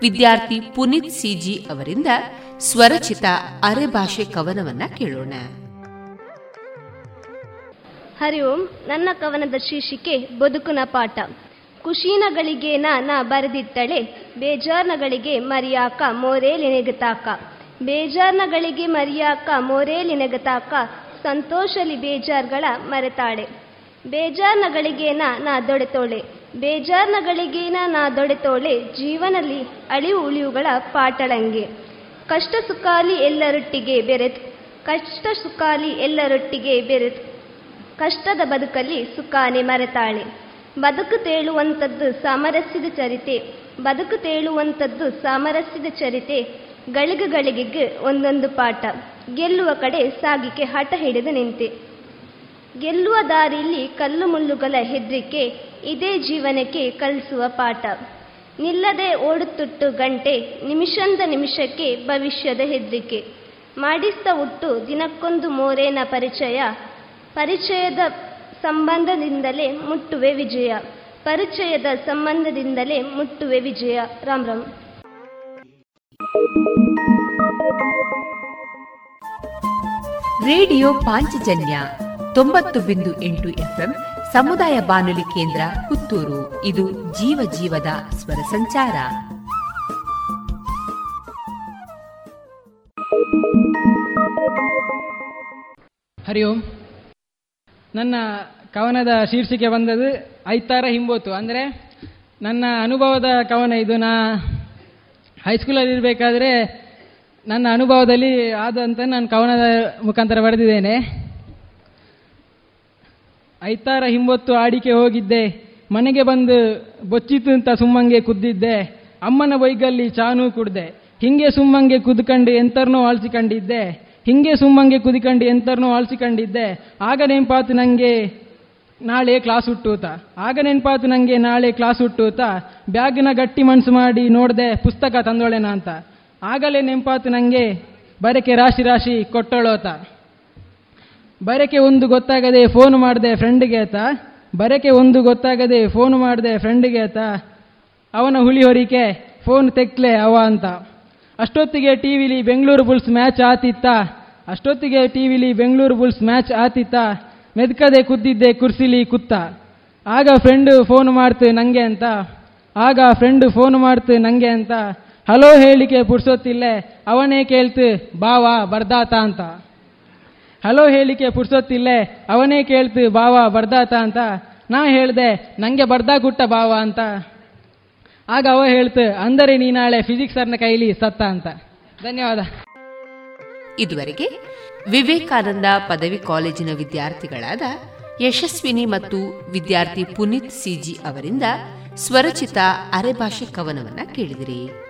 ವಿದ್ಯಾರ್ಥಿ ಪುನೀತ್ ಸಿಜಿ ಅವರಿಂದ ಸ್ವರಚಿತ ಅರೆಭಾಷೆ ಕವನವನ್ನ ಕೇಳೋಣ. ಹರಿ ಓಂ ನನ್ನ ಕವನದ ಶೀರ್ಷಿಕೆ ಬದುಕುನ ಪಾಠ. ಖುಷೀನಗಳಿಗೆ ನಾ ಬರೆದಿಟ್ಟಳೆ, ಬೇಜಾರ್ನಗಳಿಗೆ ಮರಿಯಾಕ ಮೋರೇಲಿನೆಗತಾಕ ಬೇಜಾರ್ನಗಳಿಗೆ ಮರಿಯಾಕ ಮೋರೇಲಿನೆಗತಾಕ ಸಂತೋಷಲಿ ಬೇಜಾರ್ಗಳ ಮರೆತಾಳೆ. ಬೇಜಾರ್ನಗಳಿಗೇನ ನಾ ದೊಡೆತೋಳೆ. ಬೇಜಾರ್ನಗಳಿಗೇನ ನಾ ದೊಡೆತೋಳೆ ಜೀವನಲಿ ಅಳಿವು ಉಳಿವುಗಳ ಪಾಟಳಂಗೆ. ಕಷ್ಟ ಸುಖಾಲಿ ಎಲ್ಲರೊಟ್ಟಿಗೆ ಬೆರೆತು ಕಷ್ಟ ಸುಖಾಲಿ ಎಲ್ಲರೊಟ್ಟಿಗೆ ಬೆರೆತು. ಕಷ್ಟದ ಬದುಕಲ್ಲಿ ಸುಖಾನೆ ಮರೆತಾಳೆ. ಬದುಕು ತೇಳುವಂಥದ್ದು ಸಾಮರಸ್ಯದ ಚರಿತೆ, ಬದುಕು ತೇಳುವಂಥದ್ದು ಸಾಮರಸ್ಯದ ಚರಿತೆ, ಗಳಿಗೆಗಳಿಗೆಗೆ ಒಂದೊಂದು ಪಾಠ. ಗೆಲ್ಲುವ ಕಡೆ ಸಾಗಿಕೆ ಹಠ ಹಿಡಿದು ನಿಂತೆ. ಗೆಲ್ಲುವ ದಾರಿಯಲ್ಲಿ ಕಲ್ಲು ಮುಳ್ಳುಗಳ ಹೆದ್ರಿಕೆ ಇದೇ ಜೀವನಕ್ಕೆ ಕಲಿಸುವ ಪಾಠ. ನಿಲ್ಲದೆ ಓಡುತ್ತುಟ್ಟು ಗಂಟೆ ನಿಮಿಷಂದ ನಿಮಿಷಕ್ಕೆ ಭವಿಷ್ಯದ ಹೆದ್ರಿಕೆ. ಮಾಡಿಸ್ತ ಹುಟ್ಟು ದಿನಕ್ಕೊಂದು ಮೋರೇನ ಪರಿಚಯ. ಪರಿಚಯದ ಸಂಬಂಧದಿಂದಲೇ ಮುಟ್ಟುವೆ ವಿಜಯ. ಪರಿಚಯದ ಸಂಬಂಧದಿಂದಲೇ ಮುಟ್ಟುವೆ ವಿಜಯ. ರಾಮ್ ರಾಮ್. ರೇಡಿಯೋ ಪಾಂಚಜನ್ಯ ತೊಂಬತ್ತು ಬಿಂದು ಎಂಟು ಎಫ್ಎಂ ಸಮುದಾಯ ಬಾನುಲಿ ಕೇಂದ್ರ ಪುತ್ತೂರು. ಇದು ಜೀವ ಜೀವದ ಸ್ವರ ಸಂಚಾರ. ಹರಿ ಓಂ. ನನ್ನ ಕವನದ ಶೀರ್ಷಿಕೆ ಬಂದದ್ದು ಐತಾರ ಹಿಂಬೋತು. ಅಂದರೆ ನನ್ನ ಅನುಭವದ ಕವನ ಇದು. ನಾ ಹೈಸ್ಕೂಲಲ್ಲಿ ಇರಬೇಕಾದ್ರೆ ನನ್ನ ಅನುಭವದಲ್ಲಿ ಆದಂತ ನಾನು ಕವನದ ಮುಖಾಂತರ ಬರೆದಿದ್ದೇನೆ. ಐತಾರ ಹಿಂಬತ್ತು ಆಡಿಕೆ ಹೋಗಿದ್ದೆ. ಮನೆಗೆ ಬಂದು ಬೊಚ್ಚಿತು ಅಂತ ಸುಮ್ಮಂಗೆ ಕುದ್ದಿದ್ದೆ. ಅಮ್ಮನ ಬೈಗಲ್ಲಿ ಚಾನೂ ಕುಡ್ದೆ. ಹಿಂಗೆ ಸುಮ್ಮಂಗೆ ಕುದ್ಕಂಡು ಎಂತರ್ನೋ ಆಳ್ಸಿಕೊಂಡಿದ್ದೆ. ಹಿಂಗೆ ಸುಮ್ಮಂಗೆ ಕುದಿಕಂಡು ಎಂತರ್ನೋ ಆಳ್ಸಿಕೊಂಡಿದ್ದೆ. ಆಗ ನೆನಪಾತು ನನಗೆ ನಾಳೆ ಕ್ಲಾಸ್ ಹುಟ್ಟೂತ. ಆಗ ನೆನಪಾತು ನನಗೆ ನಾಳೆ ಕ್ಲಾಸ್ ಹುಟ್ಟೂತ. ಬ್ಯಾಗ್ನ ಗಟ್ಟಿ ಮನ್ಸು ಮಾಡಿ ನೋಡಿದೆ ಪುಸ್ತಕ ತಂದೊಳೆನ ಅಂತ. ಆಗಲೇ ನೆನಪಾತು ನನಗೆ ಬರಕೆ ರಾಶಿ ರಾಶಿ ಕೊಟ್ಟಳೋತ. ಬರಕೆ ಒಂದು ಗೊತ್ತಾಗದೆ ಫೋನ್ ಮಾಡಿದೆ ಫ್ರೆಂಡ್ಗೆ ಆತ. ಬರಕೆ ಒಂದು ಗೊತ್ತಾಗದೆ ಫೋನ್ ಮಾಡಿದೆ ಫ್ರೆಂಡ್ಗೆ ಆತ. ಅವನ ಹುಳಿ ಹೊರಿಕೆ, ಫೋನ್ ತೆಕ್ಲೆ ಅವ ಅಂತ. ಅಷ್ಟೊತ್ತಿಗೆ ಟಿ ವಿಲಿ ಬೆಂಗಳೂರು ಬುಲ್ಸ್ ಮ್ಯಾಚ್ ಆತಿತ್ತ. ಅಷ್ಟೊತ್ತಿಗೆ ಟಿ ವಿಲಿ ಬೆಂಗಳೂರು ಬುಲ್ಸ್ ಮ್ಯಾಚ್ ಆತಿತ್ತ. ಮೆದ್ಕದೆ ಕುದ್ದಿದ್ದೆ ಕುರ್ಸಿಲಿ ಕುತ್ತ. ಆಗ ಫ್ರೆಂಡು ಫೋನ್ ಮಾಡ್ತು ನಂಗೆ ಅಂತ. ಆಗ ಫ್ರೆಂಡ್ ಫೋನ್ ಮಾಡ್ತು ನಂಗೆ ಅಂತ. ಹಲೋ ಹೇಳಿಕೆ ಪುಡ್ಸೋತಿಲ್ಲೆ ಅವನೇ ಕೇಳ್ತು, ಬಾವಾ, ಬರ್ದಾತ ಅಂತ. ಹಲೋ ಹೇಳಿಕೆ ಪುರ್ಸೊತ್ತಿಲ್ಲೇ, ಅವನೇ ಕೇಳ್ತು, ಬಾವ, ಬರ್ದಾತ ಅಂತ. ನಾ ಹೇಳ್ದೆ, ನಂಗೆ ಬರ್ದಾ ಗುಟ್ಟ ಬಾವ ಅಂತ. ಆಗ ಅವ ಹೇಳ್ತು, ಅಂದರೆ ನೀ ನಾಳೆ ಫಿಸಿಕ್ಸ್ ಸರ್ನ ಕೈಲಿ ಸತ್ತ ಅಂತ. ಧನ್ಯವಾದ. ಇದುವರೆಗೆ ವಿವೇಕಾನಂದ ಪದವಿ ಕಾಲೇಜಿನ ವಿದ್ಯಾರ್ಥಿಗಳಾದ ಯಶಸ್ವಿನಿ ಮತ್ತು ವಿದ್ಯಾರ್ಥಿ ಪುನೀತ್ ಸಿಜಿ ಅವರಿಂದ ಸ್ವರಚಿತ ಅರೆಭಾಷೆ ಕವನವನ್ನ ಕೇಳಿದಿರಿ.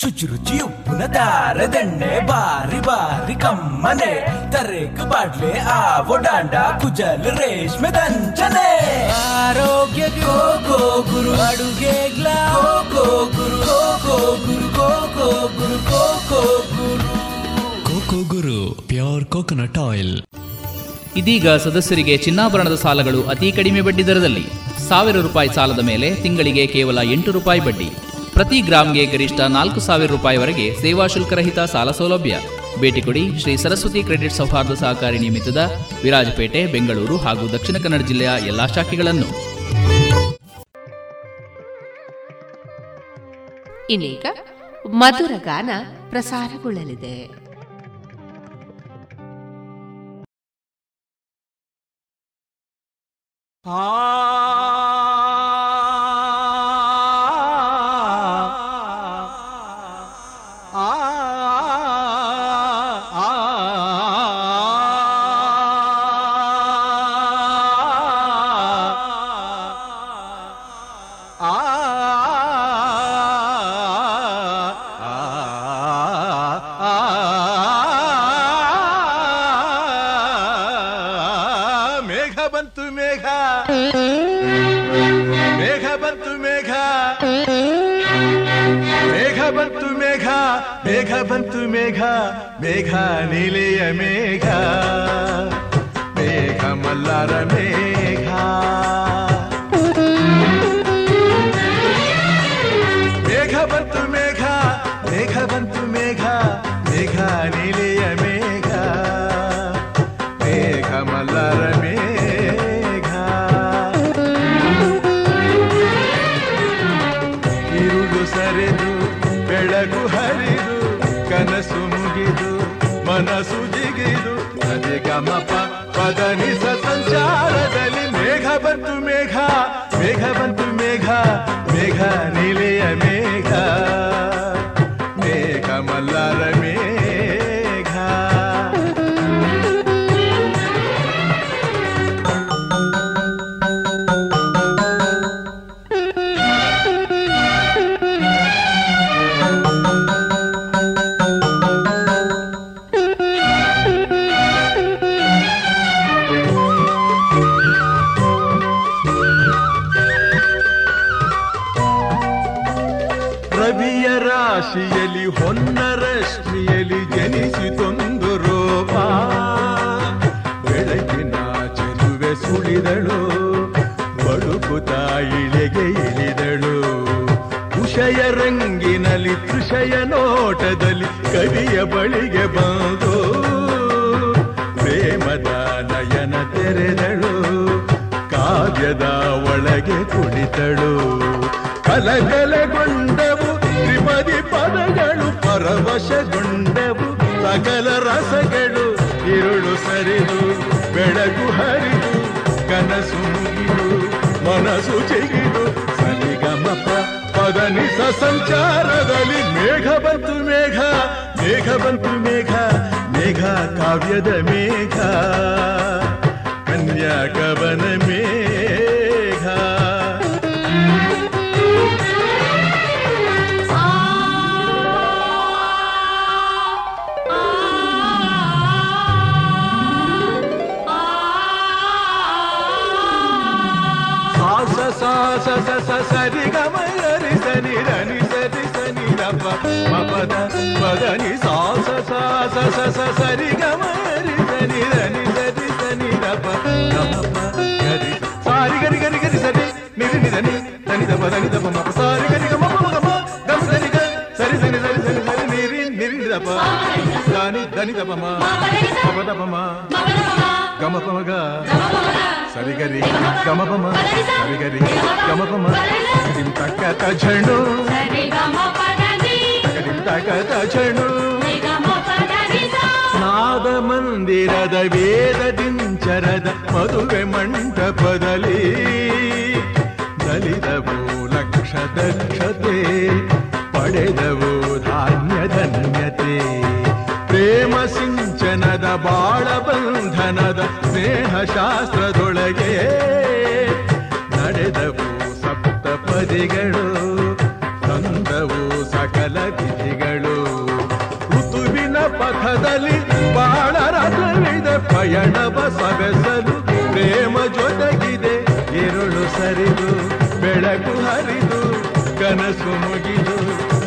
ಶುಚಿರುಚಿ ಉಪ್ಪಿನ ದಾರದೆಣ್ಣೆ ಬಾರಿ ಬಾರಿ ಕಮ್ಮನೆ. ತರೇಕು ಬಾಡ್ಲೆ ಆವೋ ಡಾಂಡ ಕುಜಲ್ ರೇಷ್ಮೆ ದಂಚನೆ. ಆರೋಗ್ಯ ಗೋ ಗೋ ಗುರು. ಅಡುಗೆ ಗ್ಲಾ ಗೋ ಗುರು. ಗೋ ಗೋ ಗುರು. ಗೋ ಗೋ ಗುರು. ಗೋ ಗೋ ಗುರು. Coco Guru. Pure coconut oil. ಇದೀಗ ಸದಸ್ಯರಿಗೆ ಚಿನ್ನಾಭರಣದ ಸಾಲಗಳು ಅತಿ ಕಡಿಮೆ ಬಡ್ಡಿ ದರದಲ್ಲಿ. ಸಾವಿರ ರೂಪಾಯಿ ಸಾಲದ ಮೇಲೆ ತಿಂಗಳಿಗೆ ಕೇವಲ ಎಂಟು ರೂಪಾಯಿ ಬಡ್ಡಿ. ಪ್ರತಿ ಗ್ರಾಮ್ಗೆ ಗರಿಷ್ಠ ನಾಲ್ಕು ಸಾವಿರ ರೂಪಾಯಿವರೆಗೆ ಸೇವಾ ಶುಲ್ಕರಹಿತ ಸಾಲ ಸೌಲಭ್ಯ. ಭೇಟಿ ಕೊಡಿ ಶ್ರೀ ಸರಸ್ವತಿ ಕ್ರೆಡಿಟ್ ಸೌಹಾರ್ದ ಸಹಕಾರಿ ನಿಮಿತ್ತದ ವಿರಾಜಪೇಟೆ ಬೆಂಗಳೂರು ಹಾಗೂ ದಕ್ಷಿಣ ಕನ್ನಡ ಜಿಲ್ಲೆಯ ಎಲ್ಲಾ ಶಾಖೆಗಳನ್ನು. ಇನ್ನೀಗ ಮಧುರ ಗಾನ ಪ್ರಸಾರಗೊಳ್ಳಲಿದೆ. ಆ ಬಂತು ಮೇಘ ಮೇಘ ನೀಲೆಯ ಮೇಘ ಮೇಘ ಮಲ್ಲರ ಮೇಘ. ಮೇಘ ಪರವಶಗೊಂಡವು ಸಕಲ ರಸಗಳು ಇರುಳು ಸರಿದು, ಬೆಳಕು ಹರಿದು, ಕನಸು ಮುಗಿದು, ಮನಸ್ಸು ಚಿಗಿದು ಸರಿಗಮಪ ಪದನಿಸ ಸಂಚಾರದಲ್ಲಿ ಮೇಘ ಬಂತು ಮೇಘ ಮೇಘ ಬಂತು ಮೇಘ ಮೇಘ ಕಾವ್ಯದ ಮೇಘ ಕನ್ಯಾ ಕವನ ಮೇಘ. ಸರಿ ಗಮ ಗರಿ ಸನಿ ಧನಿ ಸರಿ ಸನಿ ದಪ ಮಪದ ಪದನಿ ಸಾ ಸ ಸಾ ಸ ಸ ಸ ಸರಿ ಗಮ ಗರಿ ಸನಿ ಧನಿ ಸರಿ ಸನಿ ದಪ ಗಮ ಪ ಗರಿ ಸಾರಿ ಗರಿ ಗರಿ ಗರಿ ಸರಿ ನಿರಿ ನಿಧನಿ ಧನಿ ದಪ ಧನಿ ದಪ ಮಪ ಸಾರಿ ಗರಿ ಗಮ ಪ ಗಮ ಗಮ ಸರಿ ಗ ಸರಿ ಸರಿ ಸರಿ ಸರಿ ಸರಿ ನಿರಿ ನಿರಿ ದಪ ದಾನಿ ಧನಿ ದಪ ಮ ಮಪ ದಪ ಮ ಗಮ ಪ ಗ ಸರಿ ಗರಿ ಗಮ ಪ ಮ ಸರಿ ಗರಿ ಗಮ ಪ ಮ ಡಿಂ ತಕ್ಕ ತಜಣು ಡಿಂ ತಕ್ಕ ತಜಣು ನಾದ ಮಂದಿರದ ವೇದದಿಂಚರದ ಮದುವೆ ಮಂಟಪದಲ್ಲಿ ನಲಿದವು ಲಕ್ಷ ದಕ್ಷತೆ ಪಡೆದವು ಧಾನ್ಯ ಧನ್ಯತೆ ಪ್ರೇಮ ಸಿಂಚನದ ಬಾಳ ಬಂಧನದ ಸ್ನೇಹ ಶಾಸ್ತ್ರದೊಳಗೆ ನಡೆದವು ಸಪ್ತಪದಿಗಳು ತಂದವು ಸಕಲ ವಿಧಿಗಳು ಋತುವಿನ ಪಥದಲ್ಲಿ ಬಾಳ ರಥವಿದೆ ಪಯಣವ ಸವೆಸಲು ಪ್ರೇಮ ಜೊತೆಗಿದೆ, ಇರುಳು ಸರಿದು, ಬೆಳಕು ಹರಿದು, ಕನಸು ಮುಗಿದು,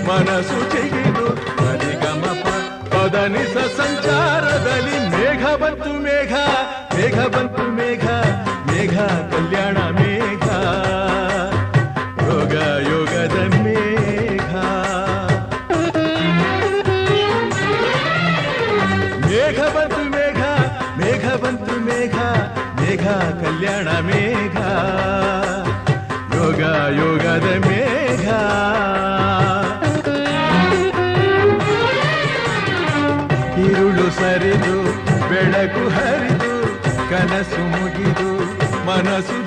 ಮನಸ್ಸು ಚಿಗಿದು ಸರಿಗಮಪ ಪದನಿಸ ಸಂಚಾರದಲ್ಲಿ ಮೇಘ ಬಂತು ಮೇಘ ಮೇಘ ಬಂತು ಮನಸ್ಸು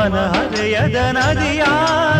ಮನ ಹೃದಯದ ನದಿಯಾಗಿದೆ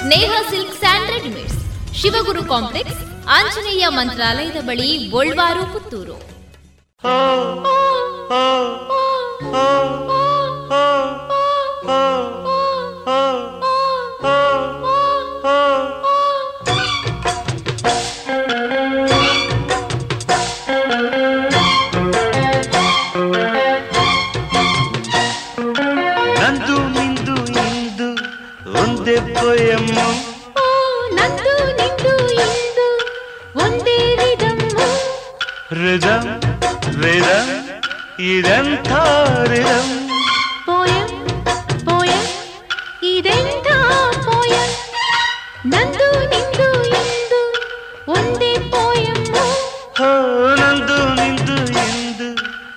Sneha silks and readymades Shivaguru complex Anjaneya ಮಂತ್ರಾಲಯದ ಬಳಿ ಗೋಳ್ವಾರು ಪುತ್ತೂರು.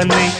அவனை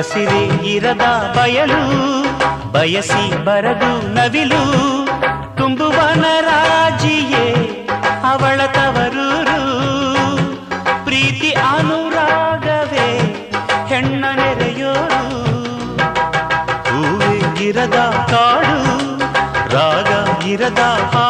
ಹಸಿರೇ ಇರದ ಬಯಲು, ಬಯಸಿ ಬರದು ನವಿಲು. ತುಂಬುವನ ರಾಜಿಯೇ ಅವಳ ತವರೂರು. ಪ್ರೀತಿ ಅನುರಾಗವೇ ಹೆಣ್ಣ ನೆರೆಯೋರು. ಹೂವೇ ಇರದ ಕಾಡು, ರಾಗ ಇರದ ಹಾಡು.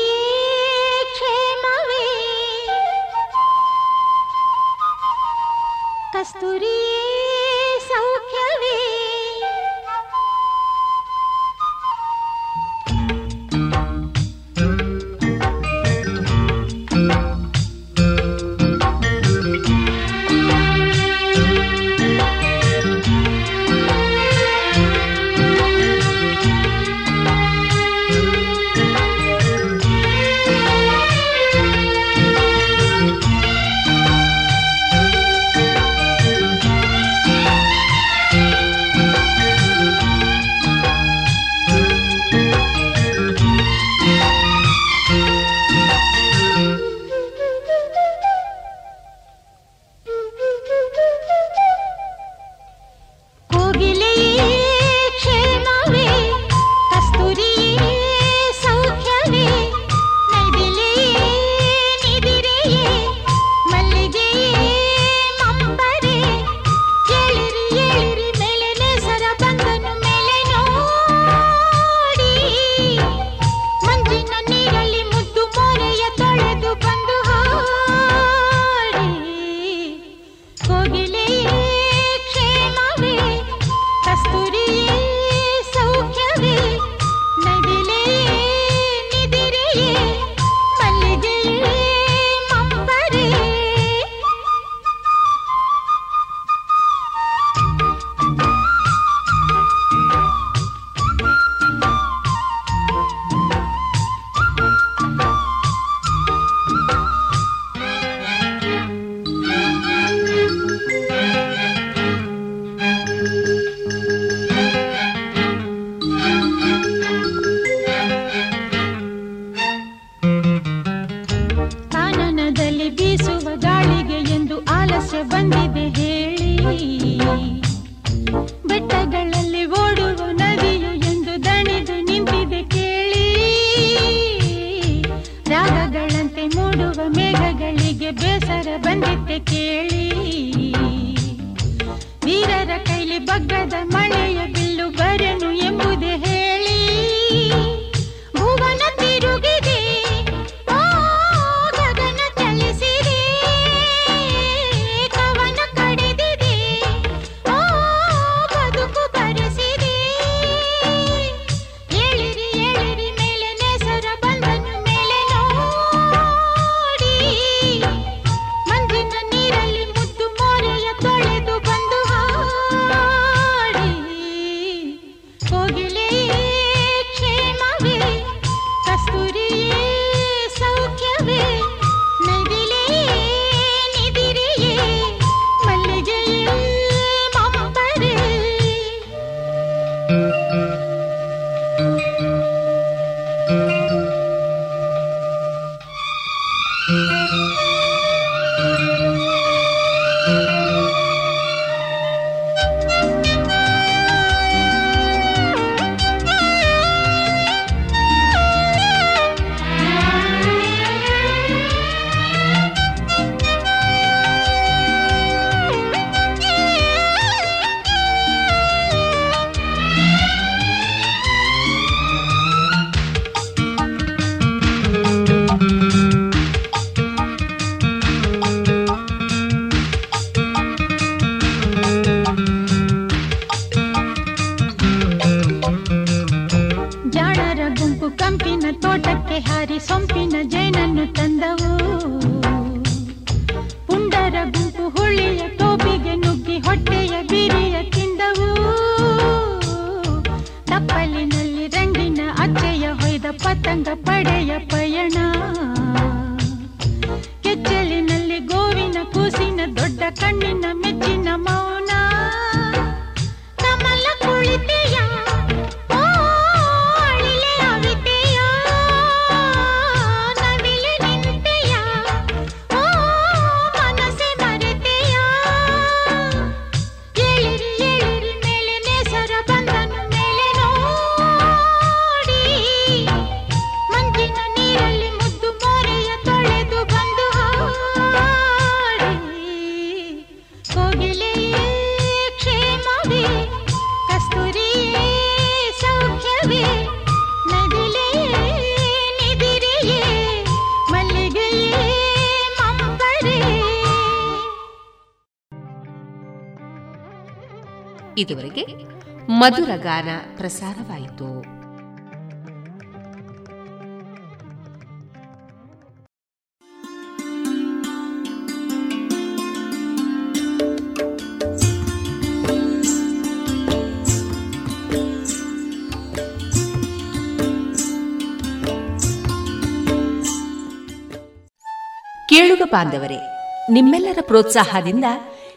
ಇದುವರೆಗೆ ಮಧುರ ಗಾನ ಪ್ರಸಾರವಾಯಿತು. ಕೇಳುಗ ಬಾಂಧವರೇ ನಿಮ್ಮೆಲ್ಲರ ಪ್ರೋತ್ಸಾಹದಿಂದ